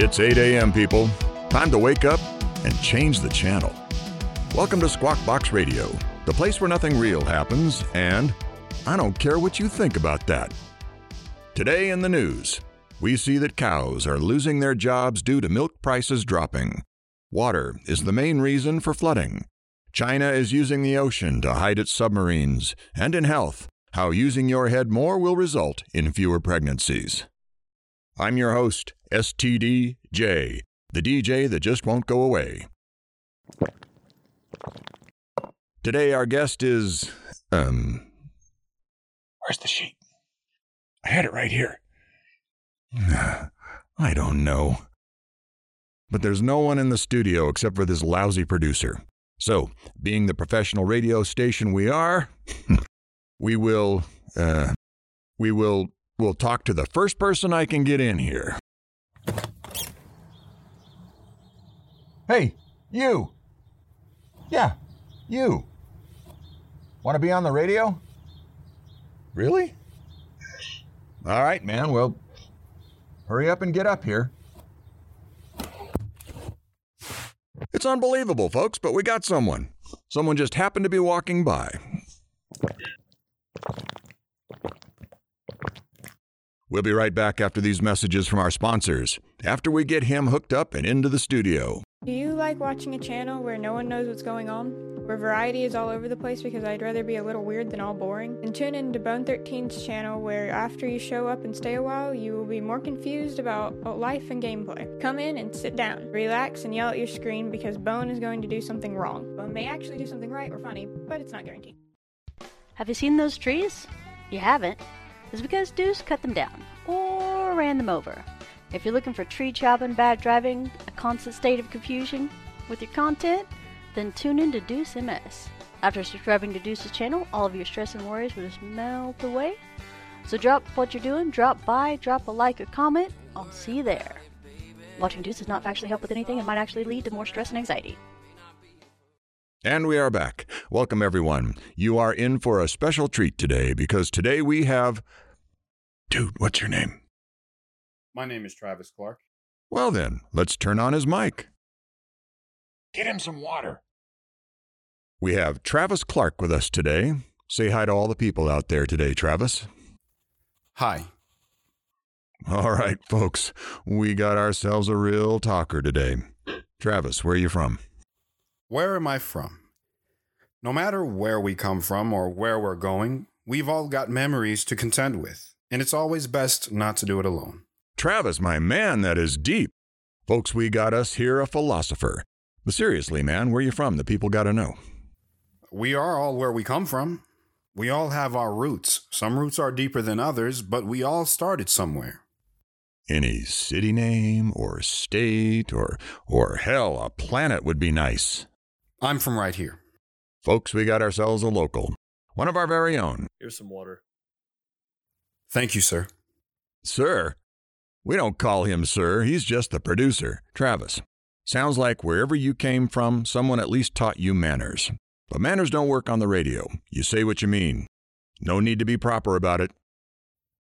It's 8 a.m., people. Time to wake up and change the channel. Welcome to Squawk Box Radio, the place where nothing real happens, and I don't care what you think about that. Today in the news, we see that cows are losing their jobs due to milk prices dropping. Water is the main reason for flooding. China is using the ocean to hide its submarines. And in health, how using your head more will result in fewer pregnancies. I'm your host, STDJ, the DJ that just won't go away. Today, our guest is. Um. Where's the sheet? I had it right here. I don't know. But there's no one in the studio except for this lousy producer. So, being the professional radio station we are, we will, uh, we will, we'll talk to the first person I can get in here. Hey, you. Yeah, you. Want to be on the radio? Really? All right, man. Well, hurry up and get up here. It's unbelievable, folks, but we got someone. Someone just happened to be walking by. We'll be right back after these messages from our sponsors, after we get him hooked up and into the studio. Do you like watching a channel where no one knows what's going on? Where variety is all over the place because I'd rather be a little weird than all boring? And tune in to Bone 13's channel where after you show up and stay a while, you will be more confused about life and gameplay. Come in and sit down, relax, and yell at your screen because Bone is going to do something wrong. Bone may actually do something right or funny, but it's not guaranteed. Have you seen those trees? You haven't? It's because Deuce cut them down or ran them over. If you're looking for tree chopping, bad driving, a constant state of confusion with your content, then tune in to Deuce MS. After subscribing to Deuce's channel, all of your stress and worries will just melt away. So drop what you're doing, drop by, drop a like or comment. I'll see you there. Watching Deuce does not actually help with anything and might actually lead to more stress and anxiety. And we are back. Welcome, everyone. You are in for a special treat today because today we have. Dude, what's your name? My name is Travis Clark. Well, then, let's turn on his mic. Get him some water. We have Travis Clark with us today. Say hi to all the people out there today, Travis. Hi. All right, folks, we got ourselves a real talker today. Travis, where are you from? Where am I from? No matter where we come from or where we're going, we've all got memories to contend with, and it's always best not to do it alone. Travis, my man, that is deep. Folks, we got us here a philosopher. But seriously, man, where you from? The people got to know. We are all where we come from. We all have our roots. Some roots are deeper than others, but we all started somewhere. Any city name or state or or hell, a planet would be nice. I'm from right here. Folks, we got ourselves a local. One of our very own. Here's some water. Thank you, sir. Sir? We don't call him sir. He's just the producer, Travis. Sounds like wherever you came from, someone at least taught you manners. But manners don't work on the radio. You say what you mean. No need to be proper about it.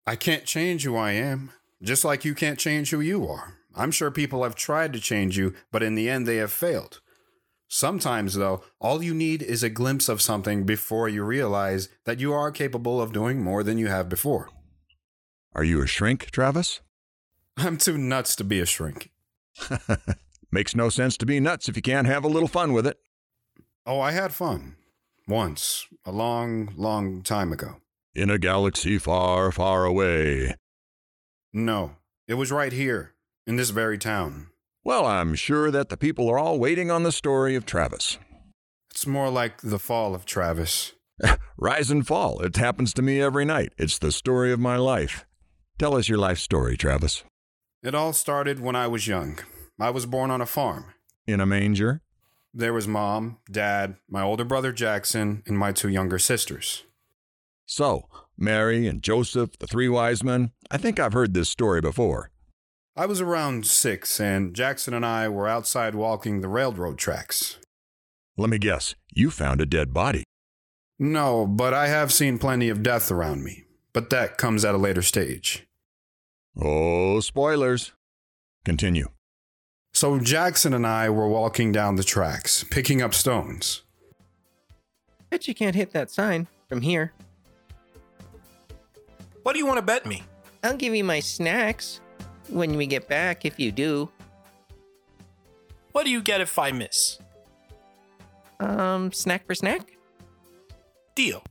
I can't change who I am, just like you can't change who you are. I'm sure people have tried to change you, but in the end they have failed. Sometimes, though, all you need is a glimpse of something before you realize that you are capable of doing more than you have before. Are you a shrink, Travis? I'm too nuts to be a shrink. Makes no sense to be nuts if you can't have a little fun with it. Oh, I had fun. Once, a long, long time ago. In a galaxy far, far away. No, it was right here, in this very town. Well, I'm sure that the people are all waiting on the story of Travis. It's more like the fall of Travis. Rise and fall. It happens to me every night. It's the story of my life. Tell us your life story, Travis. It all started when I was young. I was born on a farm. In a manger? There was mom, dad, my older brother Jackson, and my two younger sisters. So, Mary and Joseph, the three wise men, I think I've heard this story before. I was around six, and Jackson and I were outside walking the railroad tracks. Let me guess, you found a dead body. No, but I have seen plenty of death around me. But that comes at a later stage. Oh, spoilers. Continue. So Jackson and I were walking down the tracks, picking up stones. Bet you can't hit that sign from here. What do you want to bet me? I'll give you my snacks when we get back if you do. What do you get if I miss? Um, snack for snack? Deal.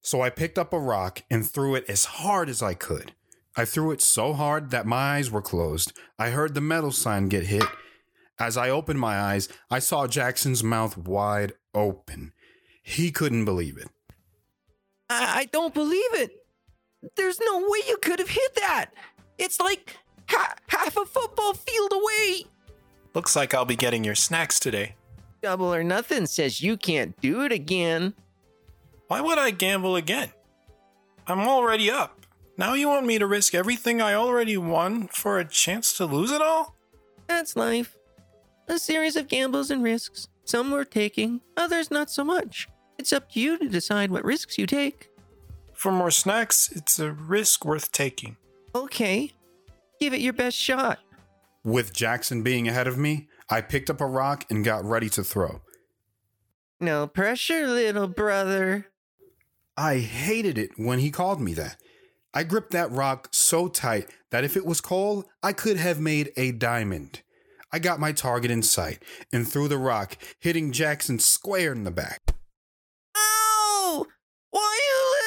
So I picked up a rock and threw it as hard as I could. I threw it so hard that my eyes were closed. I heard the metal sign get hit. As I opened my eyes, I saw Jackson's mouth wide open. He couldn't believe it. I, I don't believe it. There's no way you could have hit that. It's like ha- half a football field away. Looks like I'll be getting your snacks today. Double or nothing says you can't do it again. Why would I gamble again? I'm already up. Now you want me to risk everything I already won for a chance to lose it all? That's life. A series of gambles and risks. Some worth taking, others not so much. It's up to you to decide what risks you take. For more snacks, it's a risk worth taking. Okay, give it your best shot. With Jackson being ahead of me, I picked up a rock and got ready to throw. No pressure, little brother. I hated it when he called me that. I gripped that rock so tight that if it was coal, I could have made a diamond. I got my target in sight and threw the rock, hitting Jackson square in the back. Ow! Why you little?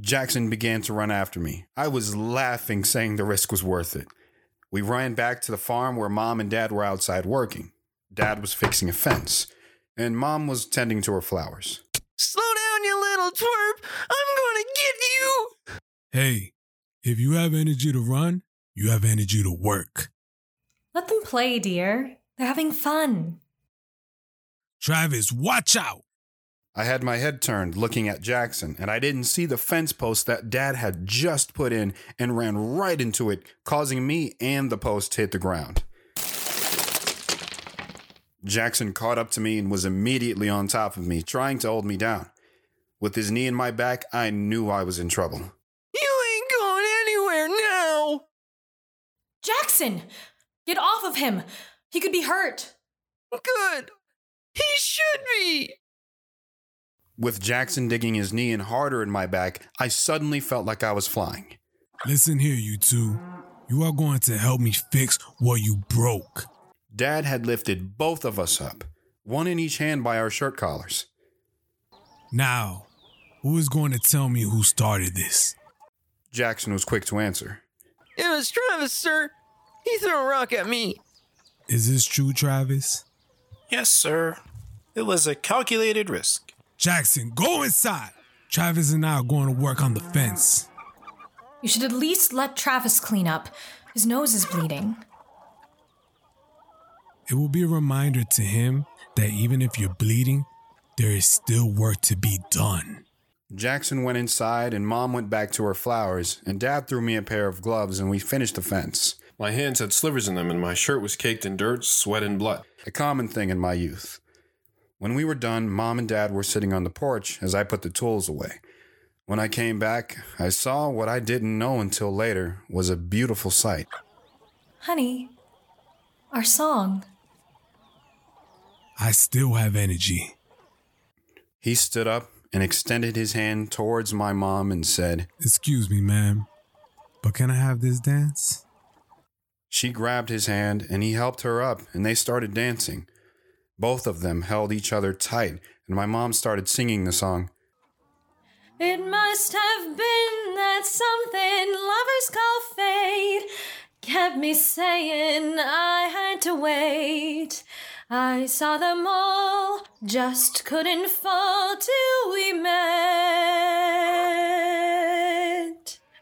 Jackson began to run after me. I was laughing, saying the risk was worth it. We ran back to the farm where mom and dad were outside working. Dad was fixing a fence, and mom was tending to her flowers. Slow down, you little twerp! I'm gonna get you! Hey, if you have energy to run, you have energy to work. Let them play, dear. They're having fun. Travis, watch out! I had my head turned looking at Jackson, and I didn't see the fence post that Dad had just put in and ran right into it, causing me and the post to hit the ground. Jackson caught up to me and was immediately on top of me, trying to hold me down. With his knee in my back, I knew I was in trouble. You ain't going anywhere now! Jackson! Get off of him! He could be hurt. Good! He should be! With Jackson digging his knee in harder in my back, I suddenly felt like I was flying. Listen here, you two. You are going to help me fix what you broke. Dad had lifted both of us up, one in each hand by our shirt collars. Now, who is going to tell me who started this? Jackson was quick to answer. It was Travis, sir. He threw a rock at me. Is this true, Travis? Yes, sir. It was a calculated risk. Jackson, go inside. Travis and I are going to work on the fence. You should at least let Travis clean up. His nose is bleeding. It will be a reminder to him that even if you're bleeding, there is still work to be done. Jackson went inside, and Mom went back to her flowers, and Dad threw me a pair of gloves, and we finished the fence. My hands had slivers in them, and my shirt was caked in dirt, sweat, and blood. A common thing in my youth. When we were done, Mom and Dad were sitting on the porch as I put the tools away. When I came back, I saw what I didn't know until later was a beautiful sight. Honey, our song. I still have energy. He stood up and extended his hand towards my mom and said, Excuse me, ma'am, but can I have this dance? She grabbed his hand and he helped her up, and they started dancing. Both of them held each other tight, and my mom started singing the song. It must have been that something lovers call fate kept me saying I had to wait. I saw them all, just couldn't fall till we met.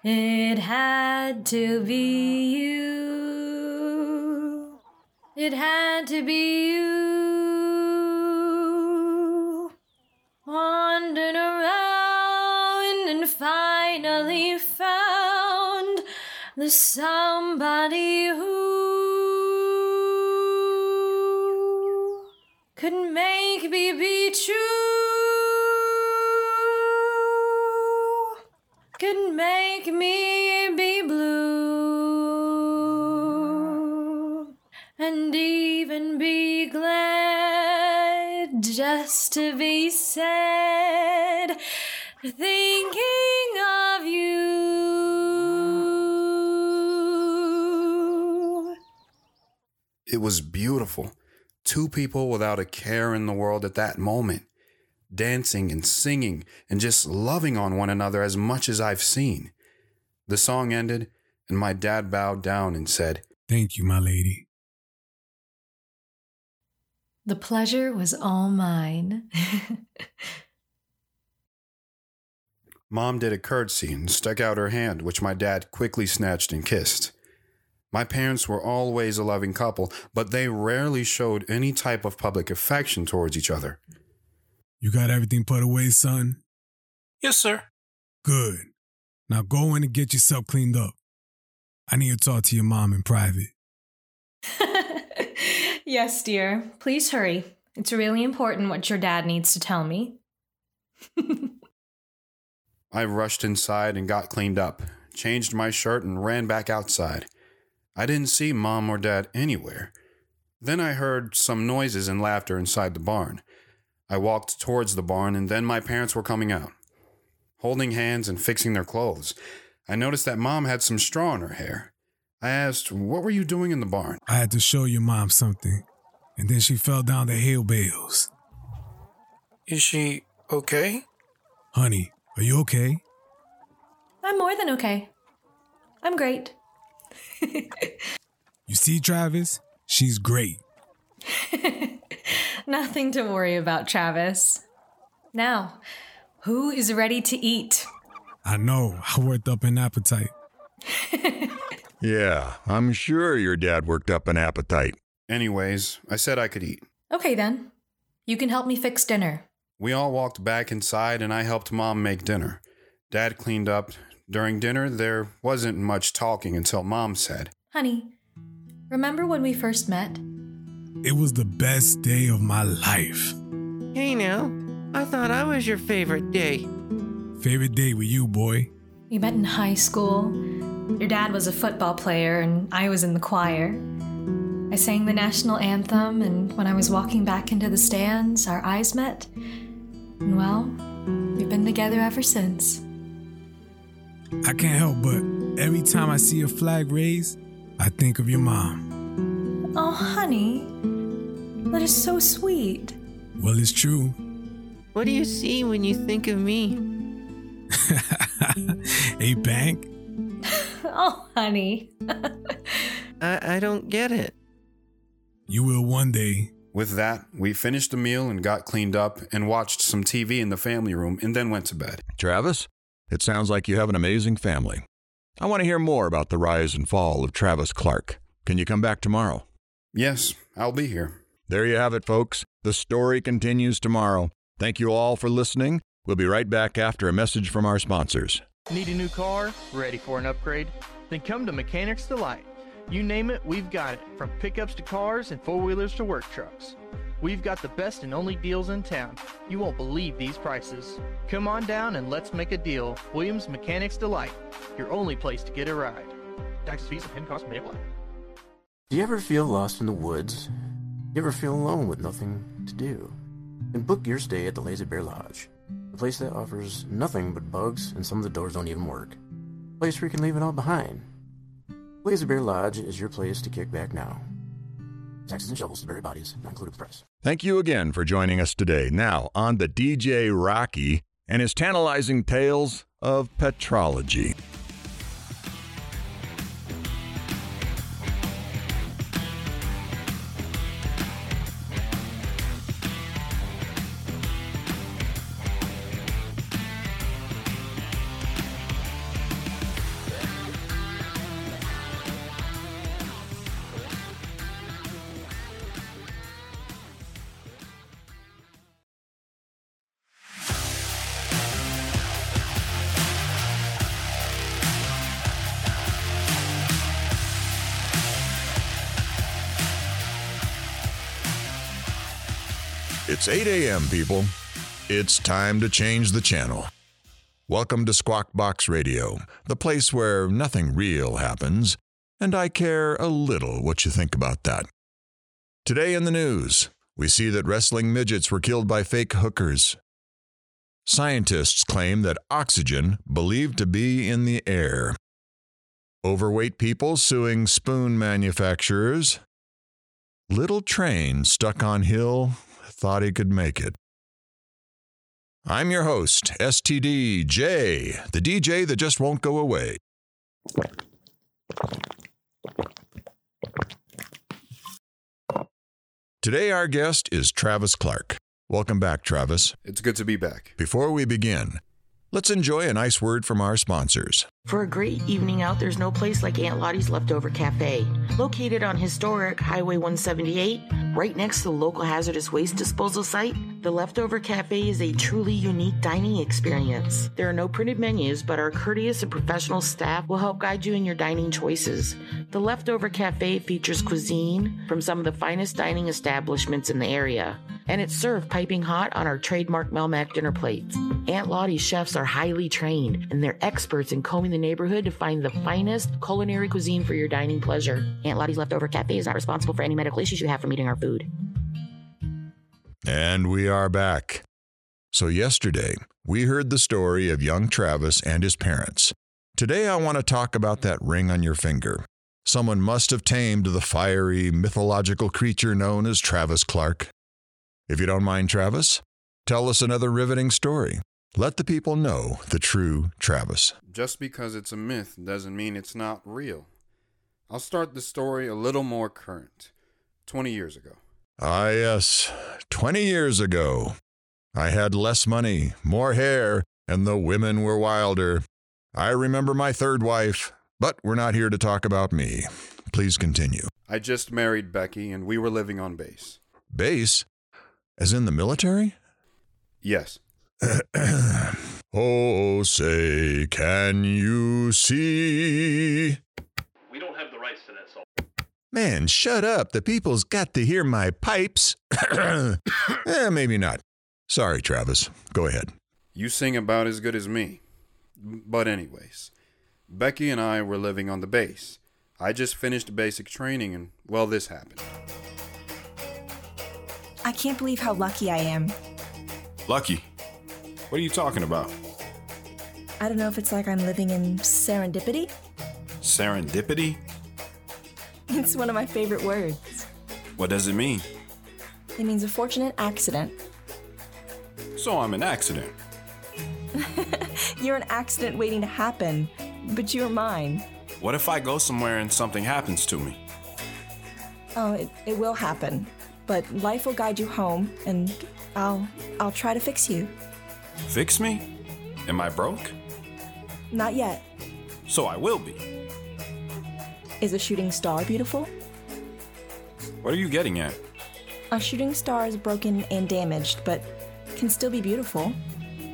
It had to be you. It had to be you. wandered around and finally found the somebody who could make me be true, could make me be blue, and even be glad just to be sad, thinking of you. It was beautiful. Two people without a care in the world at that moment, dancing and singing and just loving on one another as much as I've seen. The song ended, and my dad bowed down and said, Thank you, my lady. The pleasure was all mine. Mom did a curtsy and stuck out her hand, which my dad quickly snatched and kissed. My parents were always a loving couple, but they rarely showed any type of public affection towards each other. You got everything put away, son? Yes, sir. Good. Now go in and get yourself cleaned up. I need to talk to your mom in private. Yes, dear. Please hurry. It's really important what your dad needs to tell me. I rushed inside and got cleaned up, changed my shirt, and ran back outside. I didn't see mom or dad anywhere. Then I heard some noises and laughter inside the barn. I walked towards the barn, and then my parents were coming out, holding hands and fixing their clothes. I noticed that mom had some straw in her hair. I asked, What were you doing in the barn? I had to show your mom something, and then she fell down the hay bales. Is she okay? Honey, are you okay? I'm more than okay. I'm great. You see, Travis? She's great. Nothing to worry about, Travis. Now, who is ready to eat? I know, I worked up an appetite. Yeah, I'm sure your dad worked up an appetite. Anyways, I said I could eat. Okay, then. You can help me fix dinner. We all walked back inside, and I helped mom make dinner. Dad cleaned up. During dinner, there wasn't much talking until mom said, Honey, remember when we first met? It was the best day of my life. Hey now, I thought I was your favorite day. Favorite day with you, boy. We met in high school. Your dad was a football player, and I was in the choir. I sang the national anthem, and when I was walking back into the stands, our eyes met. And well, we've been together ever since. I can't help but every time I see a flag raised, I think of your mom. Oh, honey, that is so sweet. Well, it's true. What do you see when you think of me? a bank? Oh, honey. I, I don't get it. You will one day. With that, we finished the meal and got cleaned up and watched some TV in the family room and then went to bed. Travis, it sounds like you have an amazing family. I want to hear more about the rise and fall of Travis Clark. Can you come back tomorrow? Yes, I'll be here. There you have it, folks. The story continues tomorrow. Thank you all for listening. We'll be right back after a message from our sponsors. Need a new car? Ready for an upgrade? Then come to Mechanics Delight. You name it, we've got it, from pickups to cars and four wheelers to work trucks. We've got the best and only deals in town. You won't believe these prices. Come on down and let's make a deal. Williams Mechanics Delight, your only place to get a ride. Taxes, fees, and pin costs may apply. Do you ever feel lost in the woods? Do You ever feel alone with nothing to do? Then book your stay at the Lazy Bear Lodge, a place that offers nothing but bugs and some of the doors don't even work. A place where you can leave it all behind. Lazy Bear Lodge is your place to kick back now. Taxes and shovels to bury bodies, not included the price. Thank you again for joining us today. Now, on the DJ Rocky and his tantalizing tales of petrology. It's 8 a.m., people. It's time to change the channel. Welcome to Squawk Box Radio, the place where nothing real happens, and I care a little what you think about that. Today in the news, we see that wrestling midgets were killed by fake hookers. Scientists claim that oxygen believed to be in the air. Overweight people suing spoon manufacturers. Little train stuck on hill thought he could make it. I'm your host, STD J, the DJ that just won't go away. Today, our guest is Travis Clark. Welcome back, Travis. It's good to be back. Before we begin, let's enjoy a nice word from our sponsors. For a great evening out, there's no place like Aunt Lottie's Leftover Cafe. Located on historic Highway 178, right next to the local hazardous waste disposal site, the Leftover Cafe is a truly unique dining experience. There are no printed menus, but our courteous and professional staff will help guide you in your dining choices. The Leftover Cafe features cuisine from some of the finest dining establishments in the area, and it's served piping hot on our trademark Melmac dinner plates. Aunt Lottie's chefs are highly trained, and they're experts in combing the neighborhood to find the finest culinary cuisine for your dining pleasure. Aunt Lottie's Leftover Cafe is not responsible for any medical issues you have from eating our food. And we are back. So, yesterday, we heard the story of young Travis and his parents. Today, I want to talk about that ring on your finger. Someone must have tamed the fiery, mythological creature known as Travis Clark. If you don't mind, Travis, tell us another riveting story. Let the people know the true Travis. Just because it's a myth doesn't mean it's not real. I'll start the story a little more current. 20 years ago. Ah, yes, 20 years ago. I had less money, more hair, and the women were wilder. I remember my third wife, but we're not here to talk about me. Please continue. I just married Becky and we were living on base. Base? As in the military? Yes. oh, say, can you see? We don't have the rights to that song. Man, shut up. The people's got to hear my pipes. eh, maybe not. Sorry, Travis. Go ahead. You sing about as good as me. But, anyways, Becky and I were living on the base. I just finished basic training and, well, this happened. I can't believe how lucky I am. Lucky? What are you talking about? I don't know if it's like I'm living in serendipity. Serendipity? It's one of my favorite words. What does it mean? It means a fortunate accident. So I'm an accident. You're an accident waiting to happen, but you're mine. What if I go somewhere and something happens to me? Oh, it, it will happen. But life will guide you home, and I'll I'll try to fix you. Fix me? Am I broke? Not yet. So I will be. Is a shooting star beautiful? What are you getting at? A shooting star is broken and damaged, but can still be beautiful.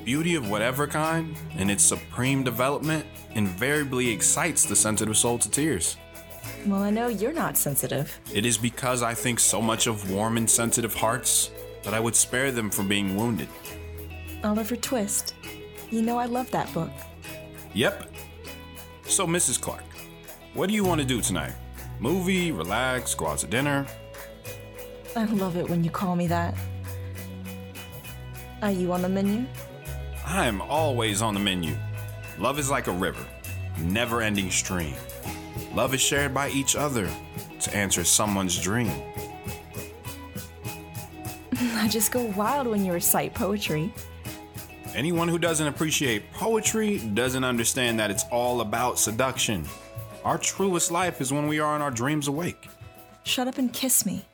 Beauty of whatever kind, in its supreme development, invariably excites the sensitive soul to tears. Well, I know you're not sensitive. It is because I think so much of warm and sensitive hearts that I would spare them from being wounded. Oliver Twist. You know I love that book. Yep. So, Mrs. Clark, what do you want to do tonight? Movie, relax, go out to dinner? I love it when you call me that. Are you on the menu? I am always on the menu. Love is like a river, never ending stream. Love is shared by each other to answer someone's dream. I just go wild when you recite poetry. Anyone who doesn't appreciate poetry doesn't understand that it's all about seduction. Our truest life is when we are in our dreams awake. Shut up and kiss me.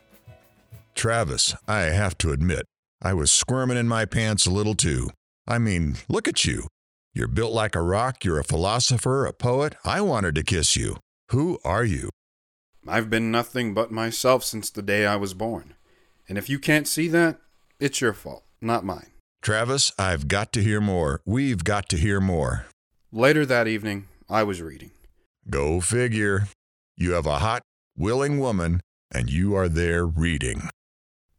Travis, I have to admit, I was squirming in my pants a little too. I mean, look at you. You're built like a rock, you're a philosopher, a poet. I wanted to kiss you. Who are you? I've been nothing but myself since the day I was born. And if you can't see that, it's your fault, not mine. Travis, I've got to hear more. We've got to hear more. Later that evening, I was reading. Go figure. You have a hot, willing woman, and you are there reading.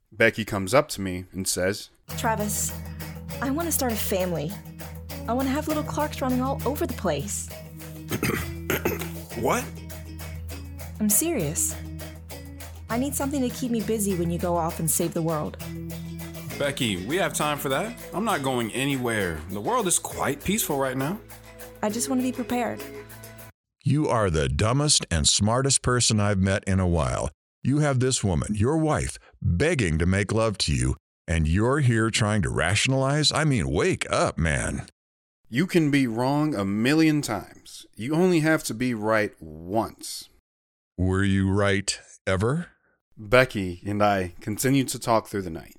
Becky comes up to me and says, Travis, I want to start a family. I want to have little Clarks running all over the place. what? I'm serious. I need something to keep me busy when you go off and save the world. Becky, we have time for that. I'm not going anywhere. The world is quite peaceful right now. I just want to be prepared. You are the dumbest and smartest person I've met in a while. You have this woman, your wife, begging to make love to you, and you're here trying to rationalize? I mean, wake up, man. You can be wrong a million times. You only have to be right once. Were you right ever? Becky and I continued to talk through the night,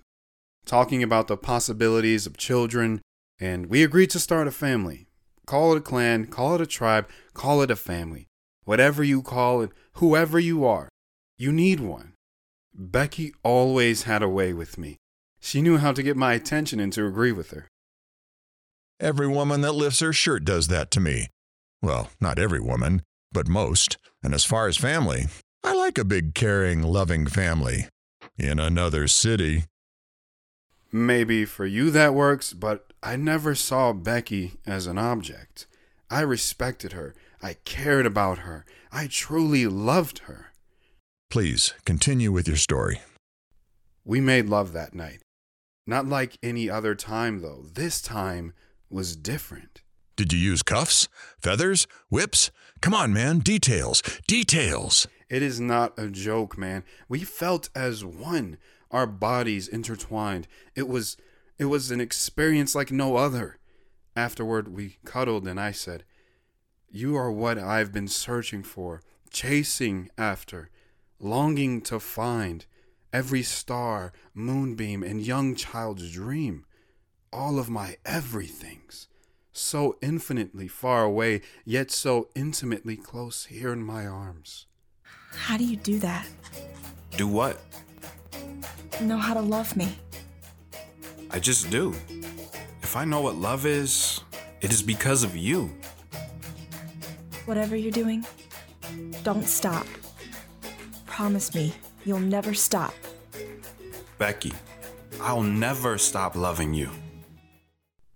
talking about the possibilities of children, and we agreed to start a family. Call it a clan, call it a tribe, call it a family. Whatever you call it, whoever you are, you need one. Becky always had a way with me. She knew how to get my attention and to agree with her. Every woman that lifts her shirt does that to me. Well, not every woman, but most. And as far as family, I like a big, caring, loving family. In another city. Maybe for you that works, but I never saw Becky as an object. I respected her. I cared about her. I truly loved her. Please continue with your story. We made love that night. Not like any other time, though. This time was different. Did you use cuffs, feathers, whips? Come on, man. Details. Details. It is not a joke, man. We felt as one, our bodies intertwined. It was it was an experience like no other. Afterward, we cuddled and I said, "You are what I've been searching for, chasing after, longing to find, every star, moonbeam, and young child's dream, all of my everythings." So infinitely far away, yet so intimately close here in my arms. How do you do that? Do what? Know how to love me. I just do. If I know what love is, it is because of you. Whatever you're doing, don't stop. Promise me you'll never stop. Becky, I'll never stop loving you.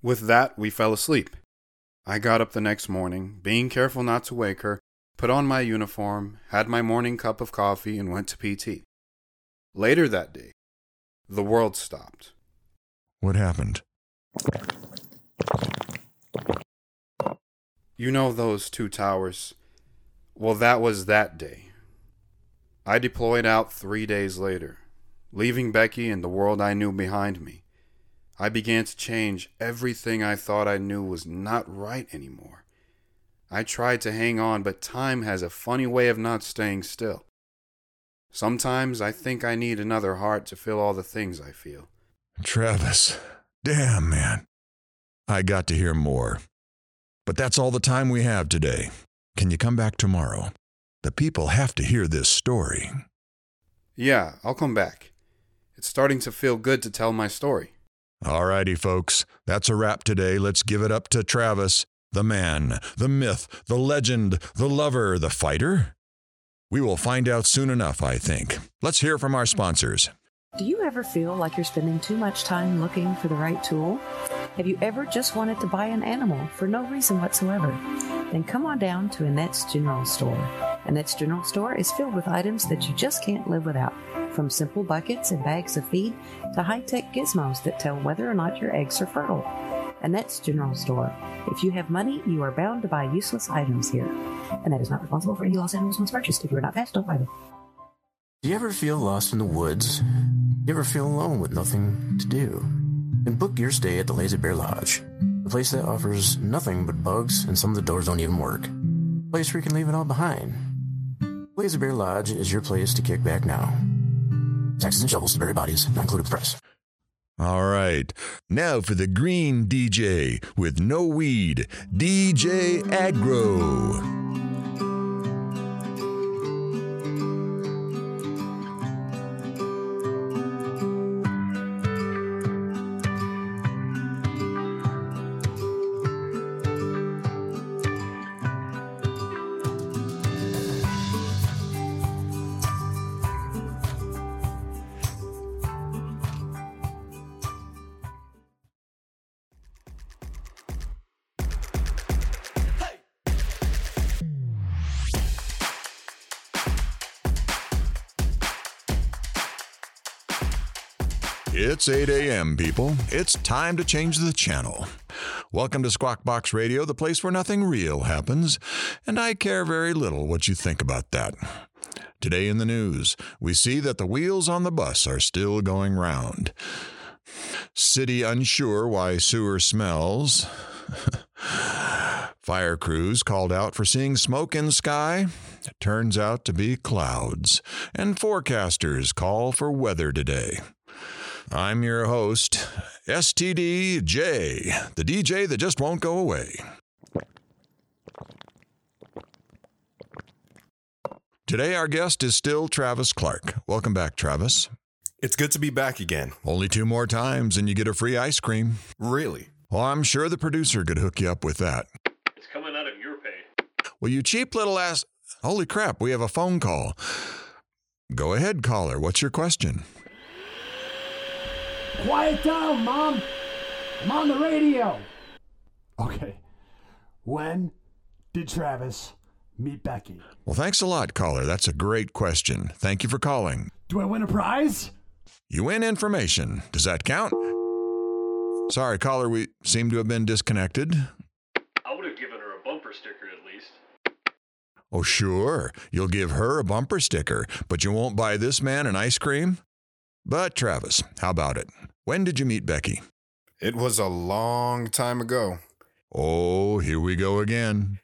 With that, we fell asleep. I got up the next morning, being careful not to wake her, put on my uniform, had my morning cup of coffee, and went to PT. Later that day, the world stopped. What happened? You know those two towers? Well, that was that day. I deployed out three days later, leaving Becky and the world I knew behind me. I began to change. Everything I thought I knew was not right anymore. I tried to hang on, but time has a funny way of not staying still. Sometimes I think I need another heart to fill all the things I feel. Travis, damn, man. I got to hear more. But that's all the time we have today. Can you come back tomorrow? The people have to hear this story. Yeah, I'll come back. It's starting to feel good to tell my story. All righty, folks. That's a wrap today. Let's give it up to Travis, the man, the myth, the legend, the lover, the fighter. We will find out soon enough, I think. Let's hear from our sponsors. Do you ever feel like you're spending too much time looking for the right tool? Have you ever just wanted to buy an animal for no reason whatsoever? Then come on down to Annette's General Store. Annette's General Store is filled with items that you just can't live without, from simple buckets and bags of feed to high tech gizmos that tell whether or not your eggs are fertile. Annette's General Store. If you have money, you are bound to buy useless items here. and that is not responsible for any lost animals once purchased. If you are not fast, don't buy them. Do you ever feel lost in the woods? Do you ever feel alone with nothing to do? Then book your stay at the Lazy Bear Lodge, a place that offers nothing but bugs and some of the doors don't even work. A place where you can leave it all behind. Lazy Bear Lodge is your place to kick back now. Taxes and shovels to bury bodies, not included with price. All right. Now for the green DJ with no weed, DJ Aggro. It's 8 a.m., people. It's time to change the channel. Welcome to Squawk Box Radio, the place where nothing real happens, and I care very little what you think about that. Today in the news, we see that the wheels on the bus are still going round. City unsure why sewer smells. Fire crews called out for seeing smoke in sky. It turns out to be clouds. And forecasters call for weather today. I'm your host, STDJ, the DJ that just won't go away. Today, our guest is still Travis Clark. Welcome back, Travis. It's good to be back again. Only two more times and you get a free ice cream. Really? Well, I'm sure the producer could hook you up with that. It's coming out of your pay. Well, you cheap little ass. Holy crap, we have a phone call. Go ahead, caller. What's your question? Quiet down, Mom. I'm on the radio. Okay. When did Travis meet Becky? Well, thanks a lot, caller. That's a great question. Thank you for calling. Do I win a prize? You win information. Does that count? Sorry, caller, we seem to have been disconnected. I would have given her a bumper sticker at least. Oh, sure. You'll give her a bumper sticker, but you won't buy this man an ice cream? But, Travis, how about it? When did you meet Becky? It was a long time ago. Oh, here we go again.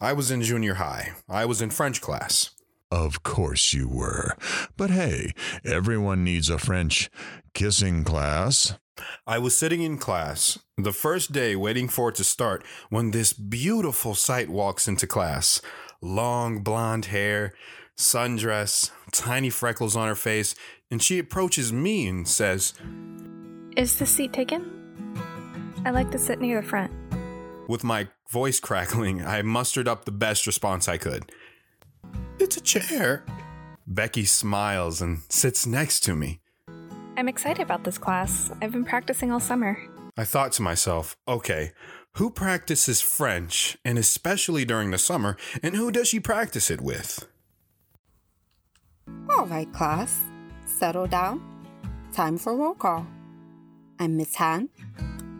I was in junior high. I was in French class. Of course you were. But hey, everyone needs a French kissing class. I was sitting in class, the first day waiting for it to start, when this beautiful sight walks into class. Long blonde hair, sundress, tiny freckles on her face, and she approaches me and says, Is the seat taken? I like to sit near the front. With my voice crackling, I mustered up the best response I could. It's a chair. Becky smiles and sits next to me. I'm excited about this class. I've been practicing all summer. I thought to myself, okay, who practices French, and especially during the summer, and who does she practice it with? All right, class. Settle down. Time for roll call. I'm Miss Han.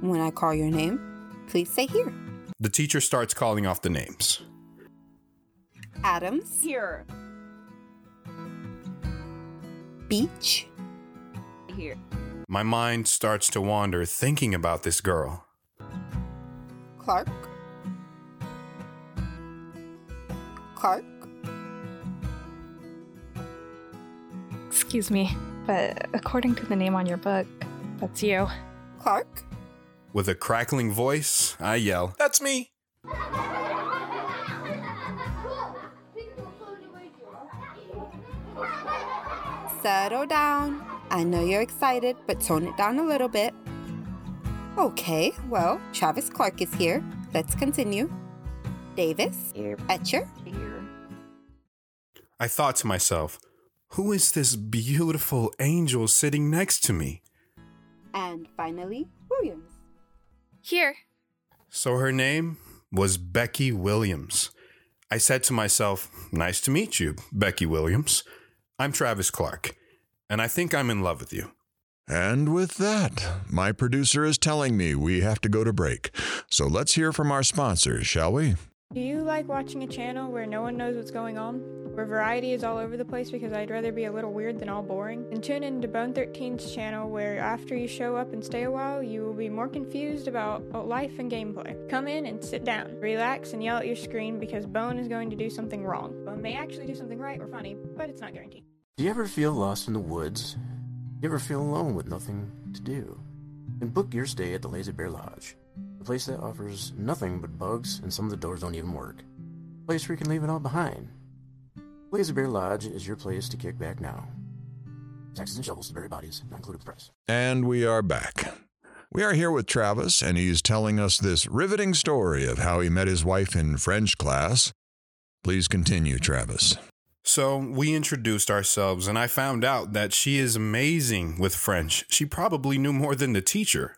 When I call your name, please stay here. The teacher starts calling off the names. Adams. Here. Beach. Here. My mind starts to wander thinking about this girl. Clark. Clark. Excuse me, but according to the name on your book, that's you. Clark. With a crackling voice, I yell, That's me! Settle down. I know you're excited, but tone it down a little bit. Okay, well, Travis Clark is here. Let's continue. Davis. Here. Etcher. Here. I thought to myself, who is this beautiful angel sitting next to me? And finally, Williams. Here. So her name was Becky Williams. I said to myself, Nice to meet you, Becky Williams. I'm Travis Clark, and I think I'm in love with you. And with that, my producer is telling me we have to go to break. So let's hear from our sponsors, shall we? Do you like watching a channel where no one knows what's going on? Where variety is all over the place because I'd rather be a little weird than all boring? Then tune in to Bone 13's channel where after you show up and stay a while, you will be more confused about life and gameplay. Come in and sit down, relax, and yell at your screen because Bone is going to do something wrong. Bone may actually do something right or funny, but it's not guaranteed. Do you ever feel lost in the woods? Do you ever feel alone with nothing to do? Then book your stay at the Lazy Bear Lodge, a place that offers nothing but bugs and some of the doors don't even work. A place where you can leave it all behind. Lazy Bear Lodge is your place to kick back now. Taxes and shovels to bury bodies, not included with the price. And we are back. We are here with Travis, and he's telling us this riveting story of how he met his wife in French class. Please continue, Travis. So we introduced ourselves, and I found out that she is amazing with French. She probably knew more than the teacher.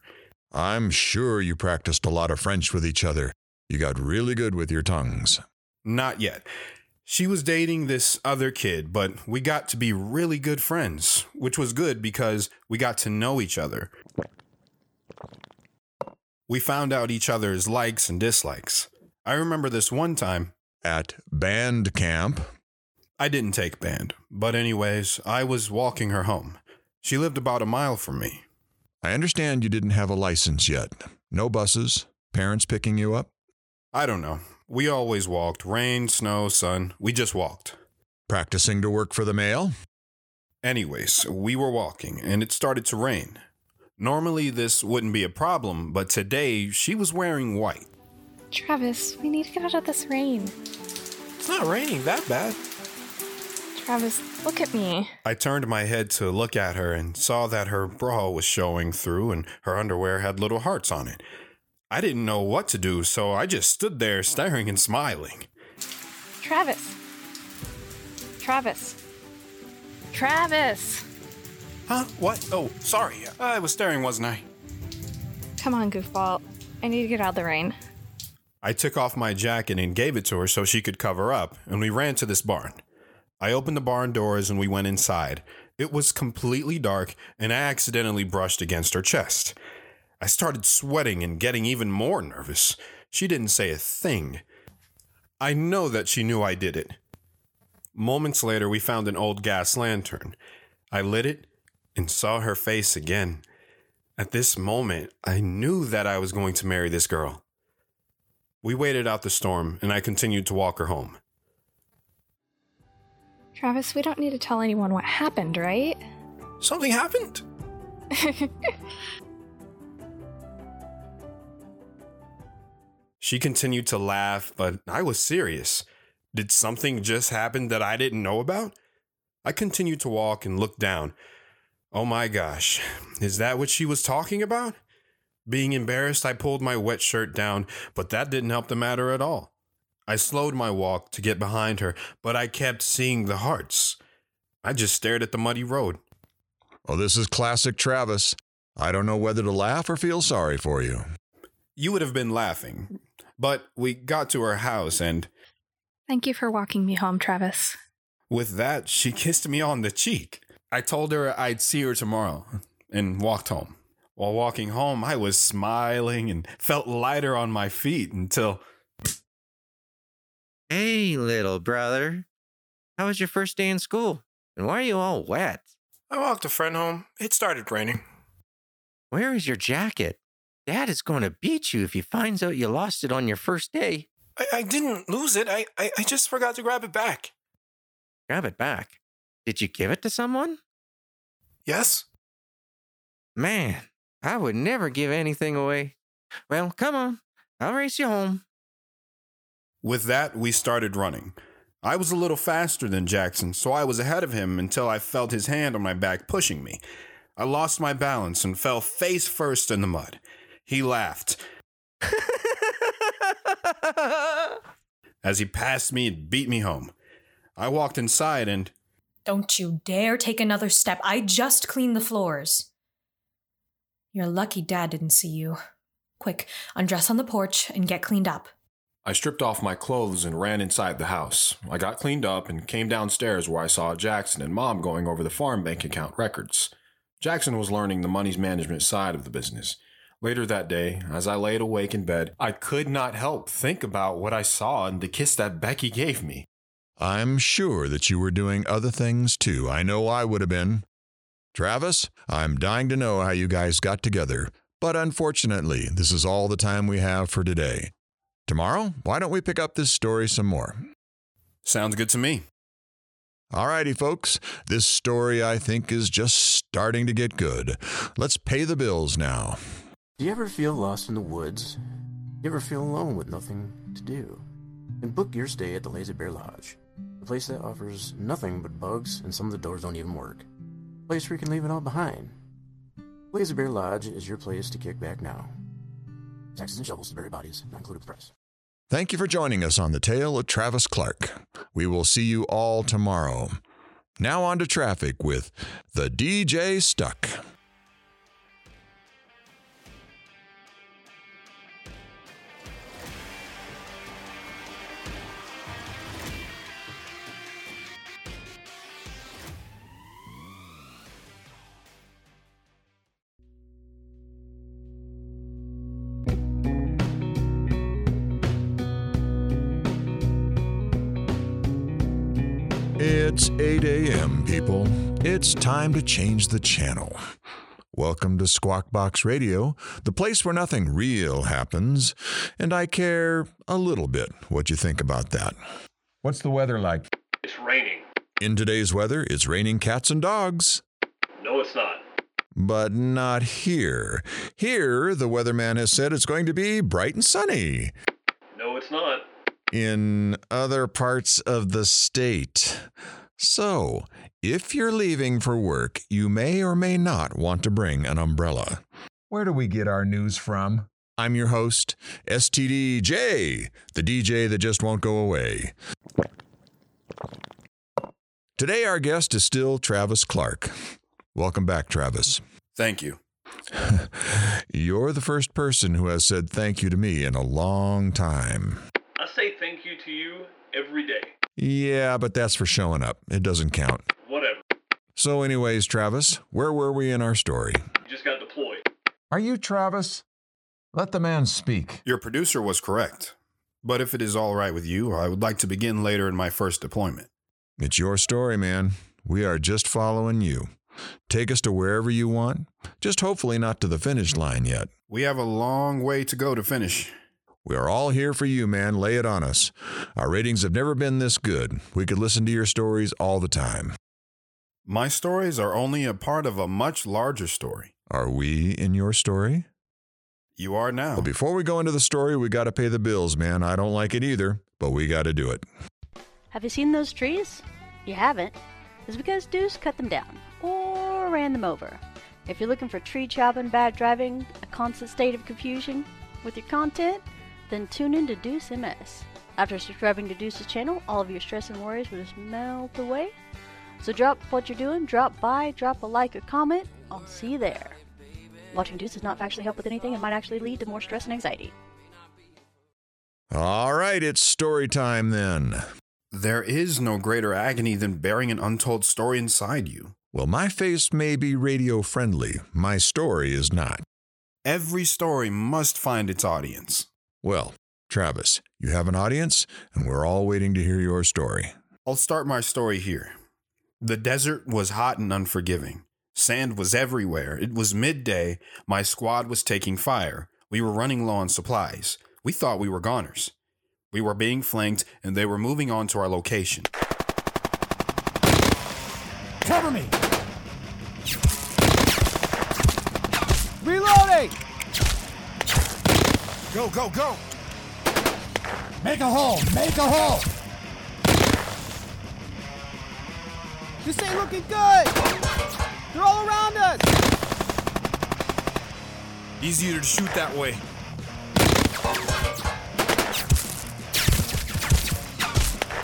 I'm sure you practiced a lot of French with each other. You got really good with your tongues. Not yet. She was dating this other kid, but we got to be really good friends, which was good because we got to know each other. We found out each other's likes and dislikes. I remember this one time at band camp. I didn't take band, but, anyways, I was walking her home. She lived about a mile from me. I understand you didn't have a license yet. No buses, parents picking you up? I don't know. We always walked rain, snow, sun. We just walked. Practicing to work for the mail? Anyways, we were walking and it started to rain. Normally, this wouldn't be a problem, but today she was wearing white. Travis, we need to get out of this rain. It's not raining that bad. Travis, look at me. I turned my head to look at her and saw that her bra was showing through and her underwear had little hearts on it. I didn't know what to do, so I just stood there staring and smiling. Travis. Travis. Travis. Huh? What? Oh, sorry. I was staring, wasn't I? Come on, goofball. I need to get out of the rain. I took off my jacket and gave it to her so she could cover up, and we ran to this barn. I opened the barn doors and we went inside. It was completely dark, and I accidentally brushed against her chest. I started sweating and getting even more nervous. She didn't say a thing. I know that she knew I did it. Moments later, we found an old gas lantern. I lit it and saw her face again. At this moment, I knew that I was going to marry this girl. We waited out the storm, and I continued to walk her home. Travis, we don't need to tell anyone what happened, right? Something happened? she continued to laugh, but I was serious. Did something just happen that I didn't know about? I continued to walk and look down. Oh my gosh, is that what she was talking about? Being embarrassed, I pulled my wet shirt down, but that didn't help the matter at all. I slowed my walk to get behind her, but I kept seeing the hearts. I just stared at the muddy road. Oh, this is classic Travis. I don't know whether to laugh or feel sorry for you. You would have been laughing, but we got to her house and. Thank you for walking me home, Travis. With that, she kissed me on the cheek. I told her I'd see her tomorrow and walked home. While walking home, I was smiling and felt lighter on my feet until. Hey, little brother. How was your first day in school? And why are you all wet? I walked a friend home. It started raining. Where is your jacket? Dad is going to beat you if he finds out you lost it on your first day. I, I didn't lose it. I, I, I just forgot to grab it back. Grab it back? Did you give it to someone? Yes. Man, I would never give anything away. Well, come on. I'll race you home. With that, we started running. I was a little faster than Jackson, so I was ahead of him until I felt his hand on my back pushing me. I lost my balance and fell face first in the mud. He laughed. As he passed me and beat me home. I walked inside and. Don't you dare take another step. I just cleaned the floors. You're lucky Dad didn't see you. Quick, undress on the porch and get cleaned up. I stripped off my clothes and ran inside the house. I got cleaned up and came downstairs where I saw Jackson and Mom going over the farm bank account records. Jackson was learning the money's management side of the business. Later that day, as I laid awake in bed, I could not help think about what I saw and the kiss that Becky gave me. I'm sure that you were doing other things too. I know I would have been. Travis, I'm dying to know how you guys got together, but unfortunately, this is all the time we have for today. Tomorrow, why don't we pick up this story some more? Sounds good to me. Alrighty, folks, this story I think is just starting to get good. Let's pay the bills now. Do you ever feel lost in the woods? You ever feel alone with nothing to do? Then book your stay at the Lazy Bear Lodge, a place that offers nothing but bugs and some of the doors don't even work. A place where you can leave it all behind. Lazy Bear Lodge is your place to kick back now. Taxes and shovels to bury bodies, not included with the price. Thank you for joining us on the tale of Travis Clark. We will see you all tomorrow. Now on to traffic with the DJ Stuck. It's 8 a.m., people. It's time to change the channel. Welcome to Squawk Box Radio, the place where nothing real happens, and I care a little bit what you think about that. What's the weather like? It's raining. In today's weather, it's raining cats and dogs. No, it's not. But not here. Here, the weatherman has said it's going to be bright and sunny. No, it's not. In other parts of the state. So, if you're leaving for work, you may or may not want to bring an umbrella. Where do we get our news from? I'm your host, STDJ, the DJ that just won't go away. Today, our guest is still Travis Clark. Welcome back, Travis. Thank you. You're the first person who has said thank you to me in a long time. I say thank you to you every day. Yeah, but that's for showing up. It doesn't count. Whatever. So, anyways, Travis, where were we in our story? You just got deployed. Are you Travis? Let the man speak. Your producer was correct. But if it is all right with you, I would like to begin later in my first deployment. It's your story, man. We are just following you. Take us to wherever you want, just hopefully not to the finish line yet. We have a long way to go to finish. We are all here for you, man. Lay it on us. Our ratings have never been this good. We could listen to your stories all the time. My stories are only a part of a much larger story. Are we in your story? You are now. But before we go into the story, we got to pay the bills, man. I don't like it either, but we got to do it. Have you seen those trees? You haven't. It's because Deuce cut them down or ran them over. If you're looking for tree chopping, bad driving, a constant state of confusion with your content, then tune in to Deuce MS. After subscribing to Deuce's channel, all of your stress and worries will just melt away. So drop what you're doing, drop by, drop a like or comment. I'll see you there. Watching Deuce does not actually help with anything and might actually lead to more stress and anxiety. All right, it's story time then. There is no greater agony than bearing an untold story inside you. Well, my face may be radio friendly, my story is not. Every story must find its audience. Well, Travis, you have an audience, and we're all waiting to hear your story. I'll start my story here. The desert was hot and unforgiving. Sand was everywhere. It was midday. My squad was taking fire. We were running low on supplies. We thought we were goners. We were being flanked, and they were moving on to our location. Go, go, go! Make a hole! Make a hole! This ain't looking good! They're all around us! Easier to shoot that way.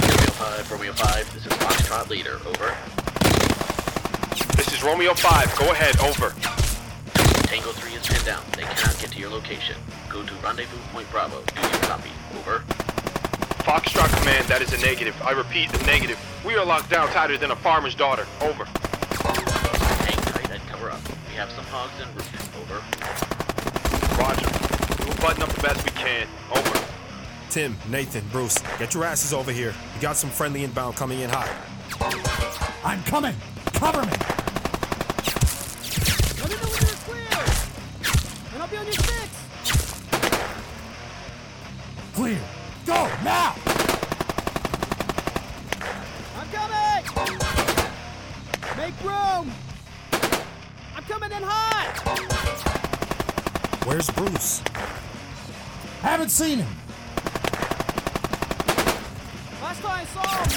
Romeo 5, Romeo 5, this is Foxtrot Leader, over. This is Romeo 5, go ahead, over. Tango 3 is pinned down. They cannot get to your location. Go to Rendezvous Point Bravo. Do you copy? Over. Foxtrot Command, that is a negative. I repeat, a negative. We are locked down tighter than a farmer's daughter. Over. Hang tight and cover up. We have some hogs en route. Over. Roger. We'll button up the best we can. Over. Tim, Nathan, Bruce, get your asses over here. We got some friendly inbound coming in hot. I'm coming! Cover me! Now! I'm coming! Make room! I'm coming in hot! Where's Bruce? Haven't seen him. Last time I saw him...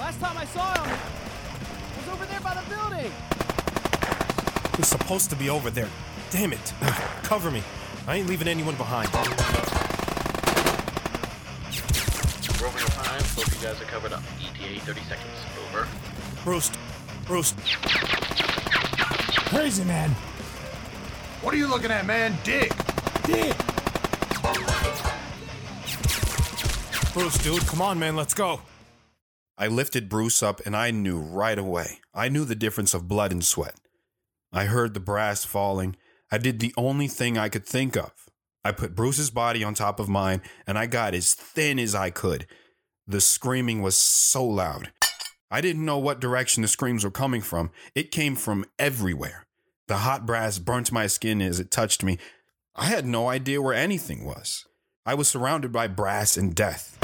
Last time I saw him... was over there by the building! He's supposed to be over there. Damn it. Cover me. I ain't leaving anyone behind. Romeo 5, both you guys are covered up. ETA 30 seconds. Over. Bruce. Bruce. Crazy man. What are you looking at, man? Dick. Dick. Bruce, dude, come on, man, let's go. I lifted Bruce up and I knew right away. I knew the difference of blood and sweat. I heard the brass falling. I did the only thing I could think of. I put Bruce's body on top of mine and I got as thin as I could. The screaming was so loud. I didn't know what direction the screams were coming from. It came from everywhere. The hot brass burnt my skin as it touched me. I had no idea where anything was. I was surrounded by brass and death.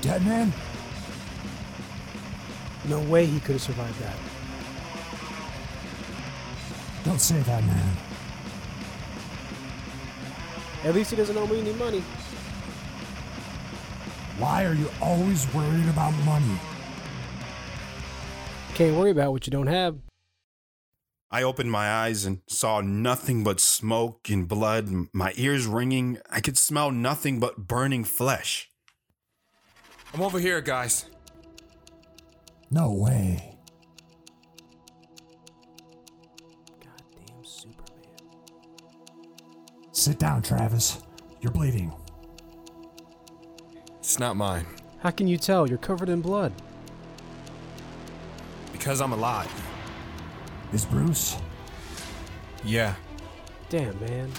Dead man? No way he could have survived that. Don't say that, man. At least he doesn't owe me any money. Why are you always worried about money? Can't worry about what you don't have. I opened my eyes and saw nothing but smoke and blood, my ears ringing. I could smell nothing but burning flesh. I'm over here, guys. No way. Goddamn Superman. Sit down, Travis. You're bleeding. It's not mine. How can you tell? You're covered in blood. Because I'm alive. Is Bruce? Yeah. Damn, man.